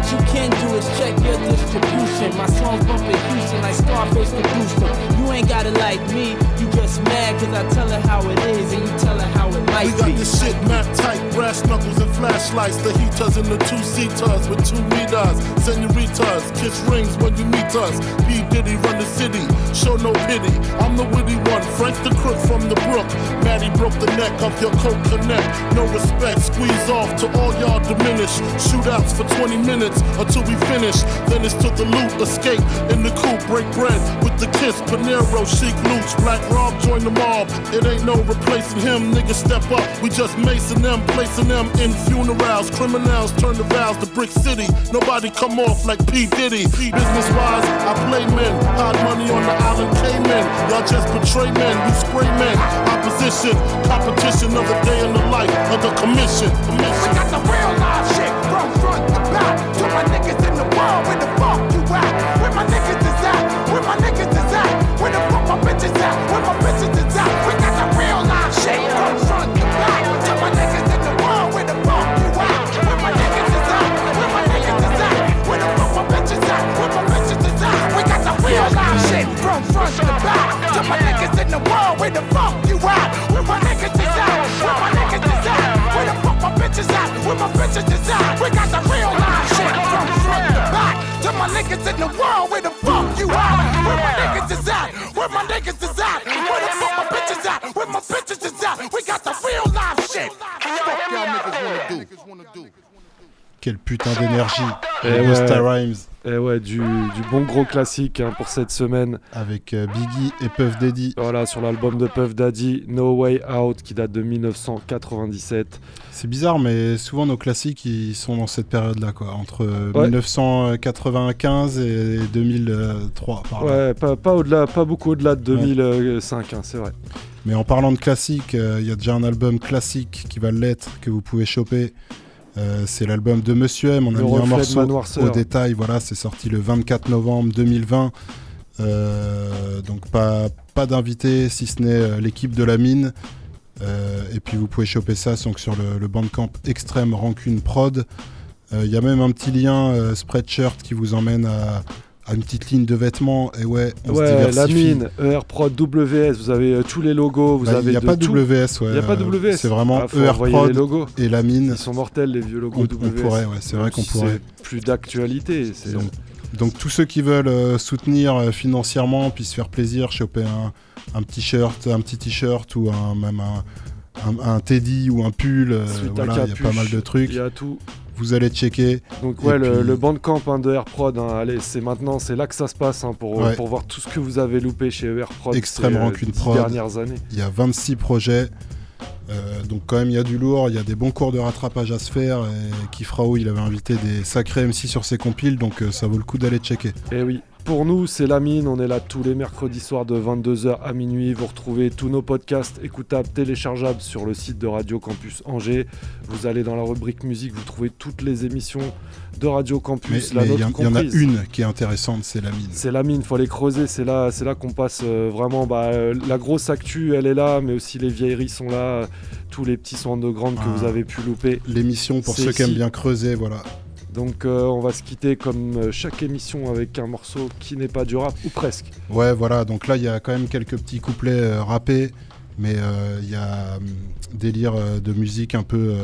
S31: What you can do is check your distribution. My songs bump in Houston like Scarface produced them. You ain't got it like me, you just mad cause I tell her how it is and you tell her how it might be.
S23: We got
S31: be.
S23: this shit mapped tight, brass knuckles and flashlights. The heaters and the two seaters with two meters. Senoritas, kiss rings when you meet us. P. Diddy run the city, show no pity. I'm the witty one, Frank the crook from the brook. Maddie broke the neck of your coke connect. No respect, squeeze off to all y'all diminish. Shootouts for 20 minutes until we finish. Then it's to the loot, escape in the coupe, break bread with the kiss. Panero, chic loots, black Rob join the mob. It ain't no replacing him, niggas step up. We just macing them, placing them in funerals. Criminals turn the vows to Brick City. Nobody come off like P. Diddy. Business wise, I play men. Hide money on the island Cayman. Y'all just betray men, we spray men. Opposition, competition of the day in the life of the commission. commission.
S45: Got the real front to my niggas in the world, where the fuck you at? Where my niggas is at? Where my niggas is at? Where the fuck my bitches at? Where my bitches is at? We got the real life shit from front to back. To my niggas in the world, where the fuck you at? Where my niggas is at? Where my niggas is at? Where the fuck my bitches at? Where my bitches is at? We got the real live shit from front to back. To my niggas in the world, where the fuck you at? Where my niggas is at? Where my niggas is at? Where the fuck my bitches at? Where my bitches is at? We got the real live shit from front to back. To my niggas in the world, where the fuck you at? Where my niggas is at? Where my niggas is at? Where the fuck my bitches at? Where my bitches is at? We got the real live shit. Fuck y'all niggas wanna do.
S1: Quel putain d'énergie. Busta Rhymes.
S5: Et ouais, du, du bon gros classique hein, pour cette semaine.
S1: Avec euh, Biggie et Puff Daddy.
S5: Voilà, sur l'album de Puff Daddy, No Way Out, qui date de 1997.
S1: C'est bizarre, mais souvent nos classiques ils sont dans cette période-là, quoi, entre euh,
S5: Ouais.
S1: 1995 et 2003. par là.
S5: Ouais, pas, pas au-delà, pas beaucoup au-delà de 2005, hein, c'est vrai.
S1: Mais en parlant de classiques, euh, il y a déjà un album classique qui va l'être que vous pouvez choper. Euh, c'est l'album de Monsieur M. On a
S5: Le
S1: mis un morceau au détail. Voilà, c'est sorti le 24 novembre 2020. Euh, donc pas, pas d'invité si ce n'est euh, l'équipe de la mine. Euh, et puis vous pouvez choper ça donc, sur le, le bandcamp Extrême Rancune Prod. Il y a même un petit lien Spreadshirt qui vous emmène à, à une petite ligne de vêtements. Et ouais, on se
S5: Ouais, la
S1: diversifie.
S5: mine, ER Prod, WS, vous avez euh, tous les logos, vous
S1: Bah,
S5: avez
S1: Il n'y a
S5: de
S1: pas
S5: tout.
S1: WS, ouais.
S5: Il n'y a pas
S1: euh,
S5: WS.
S1: C'est vraiment
S5: Ah, logos.
S1: et la mine.
S5: Ils sont mortels les vieux logos
S1: On-
S5: WS.
S1: on pourrait, ouais, c'est vrai qu'on pourrait.
S5: Plus d'actualité.
S1: Donc, donc tous ceux qui veulent euh, soutenir euh, financièrement puis se faire plaisir, choper un, un petit shirt, un petit t-shirt ou un, même un, un, un teddy ou un pull, euh, voilà, il y a pas mal de trucs.
S5: Il y a tout.
S1: Vous allez checker.
S5: Donc ouais, le,
S1: puis-
S5: le bandcamp hein, de AirProd, hein, allez, c'est maintenant, c'est là que ça se passe hein, pour,
S1: Ouais.
S5: pour voir tout ce que vous avez loupé chez AirProd.
S1: Extrême
S5: ces, euh,
S1: Rancune Prod.
S5: dernières années.
S1: Il y a 26 projets. Euh, donc quand même il y a du lourd, il y a des bons cours de rattrapage à se faire et Kifrao il avait invité des sacrés MC sur ses compiles donc euh, ça vaut le coup d'aller checker.
S5: Et Eh oui, pour nous, c'est la mine. On est là tous les mercredis soirs de 22h à minuit. Vous retrouvez tous nos podcasts écoutables, téléchargeables sur le site de Radio Campus Angers. Vous allez dans la rubrique musique, vous trouvez toutes les émissions de Radio Campus,
S1: mais il y,
S5: nôtre
S1: en- il y en a une qui est intéressante, c'est la mine.
S5: C'est la mine, faut aller creuser, c'est là, c'est là qu'on passe euh, vraiment. Bah, euh, la grosse actu, elle est là, mais aussi les vieilleries sont là, tous les petits sons underground que
S1: Ah.
S5: vous avez pu louper.
S1: L'émission pour ceux qui aiment bien creuser, voilà.
S5: Donc euh, on va se quitter comme euh, chaque émission avec un morceau qui n'est pas du rap, ou presque.
S1: Ouais, voilà, donc là, il y a quand même quelques petits couplets euh, rappés, mais euh, il y a hum, délire de musique un peu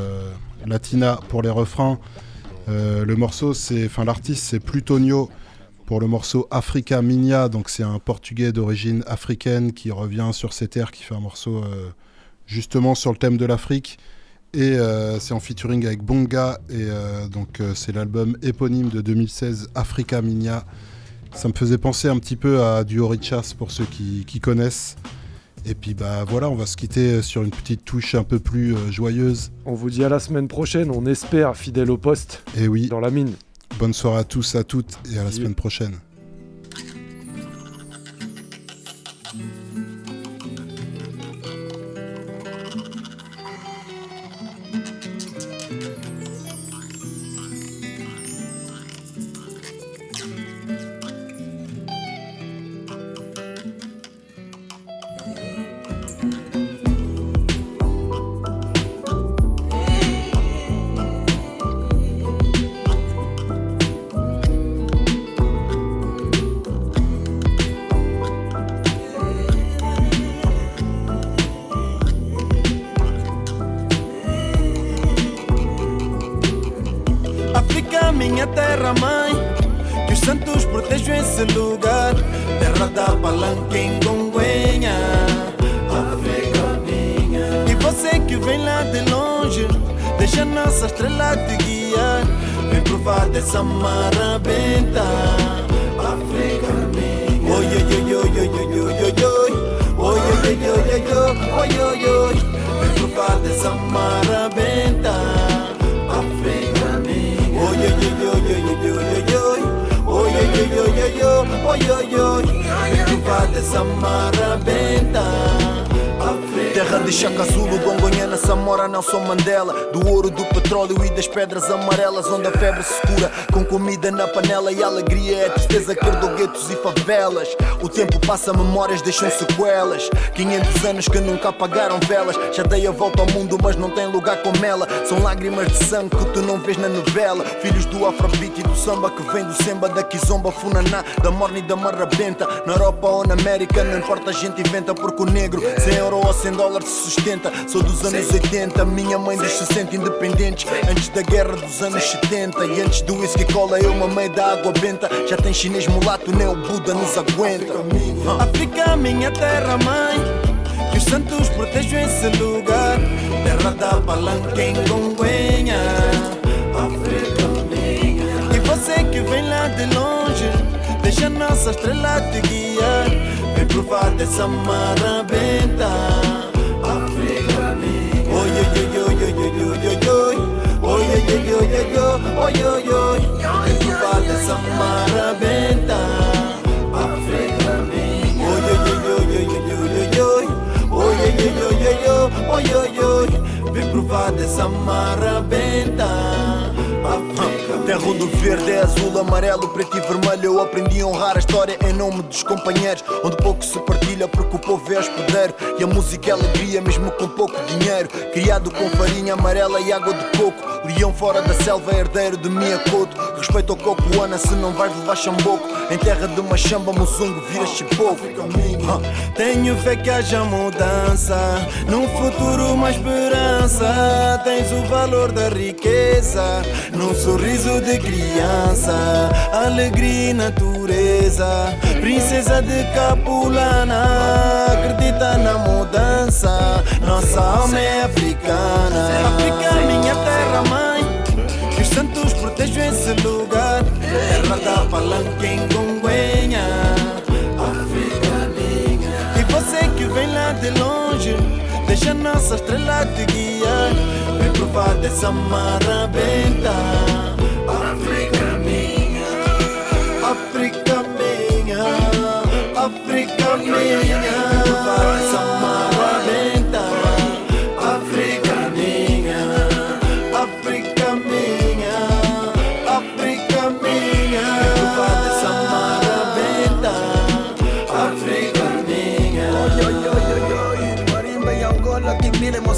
S1: latina pour les refrains. Le morceau, c'est, l'artiste, c'est Plutonio pour le morceau Africa Minia, donc c'est un portugais d'origine africaine qui revient sur ses terres, qui fait un morceau justement sur le thème de l'Afrique. Et euh, c'est en featuring avec Bonga, et euh, donc euh, c'est l'album éponyme de 2016, Africa Minia. Ça me faisait penser un petit peu à du Orichas pour ceux qui, qui connaissent. Et puis bah voilà, on va se quitter sur une petite touche un peu plus joyeuse.
S5: On vous dit à la semaine prochaine, on espère, fidèle au poste,
S1: Et oui,
S5: dans la mine.
S1: bonne soirée à tous, à toutes, et à la semaine prochaine.
S55: yo, oh yo, yo. Vengo pa' desamar a venta, África negra. Oy, oy, oy, oy, oy, oy, oy, oy. Oy, oy, oy, oy, oy, oy, oy, oy. Vengo pa' desamar a
S56: venta. De Chaka Zulu, Gongonhana, Samora, Nelson Mandela. Do ouro, do petróleo e das pedras amarelas Onde a febre se cura com comida na panela E a alegria é a tristeza que herdou guetos e favelas. O tempo passa, memórias deixam sequelas. 500 anos que nunca apagaram velas. Já dei a volta ao mundo, mas não tem lugar como ela. São lágrimas de sangue que tu não vês na novela. Filhos do afrobeat e do samba que vem do semba Da kizomba, funaná, da morna e da marrabenta Na Europa ou na América, não importa a gente inventa Porque o negro, 100 euro ou 100 dólares sustenta Sou dos anos 80, minha mãe se sente independentes Antes da guerra dos anos 70 E antes do whisky cola eu mamei da água benta Já tem chinês mulato, nem o Buda nos aguenta
S55: África, minha terra mãe. Que os santos protejam esse lugar. Terra da palanca em Gonguenha. África minha. E você que vem lá de longe, deixa nossa estrela te guiar. Vem provar dessa marabenta. Vem provar dessa marabenta. África
S56: Terra do verde é azul, amarelo, preto e vermelho. Eu aprendi a honrar a história em nome dos companheiros. Onde pouco se partilha porque o povo é hospedeiro. E a música é alegria mesmo com pouco dinheiro. Criado com farinha amarela e água de coco. Leão fora da selva, herdeiro de minha coto Respeito ao coco, Ana, se não vais levar chamboco. Em terra de uma machamba, muzungo, viras chipoco.
S55: Tenho fé que haja mudança. Num futuro uma esperança. Tens o valor da riqueza. Num sorriso de criança Alegria e natureza. Princesa de Capulana Acredita na mudança. Nossa alma é africana. África, minha terra mãe. Que os santos protejam esse lugar. Terra da palanca em Gonguenha África minha. E você que vem lá de longe Deixa nossa estrela te guiar parte samara benta Africa minha Africa minha Africa minha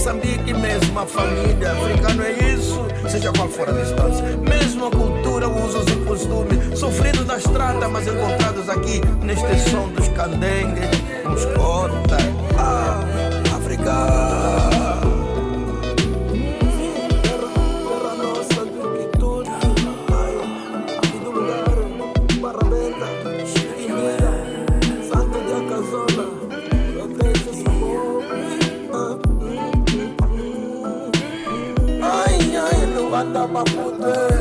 S2: Moçambique, mesma família. Africano é isso, seja qual for a distância. Mesma cultura, usos e costumes. Sofridos na estrada, mas encontrados aqui neste som dos candengues, uns cotas. Ah, África. Tá pra fuder.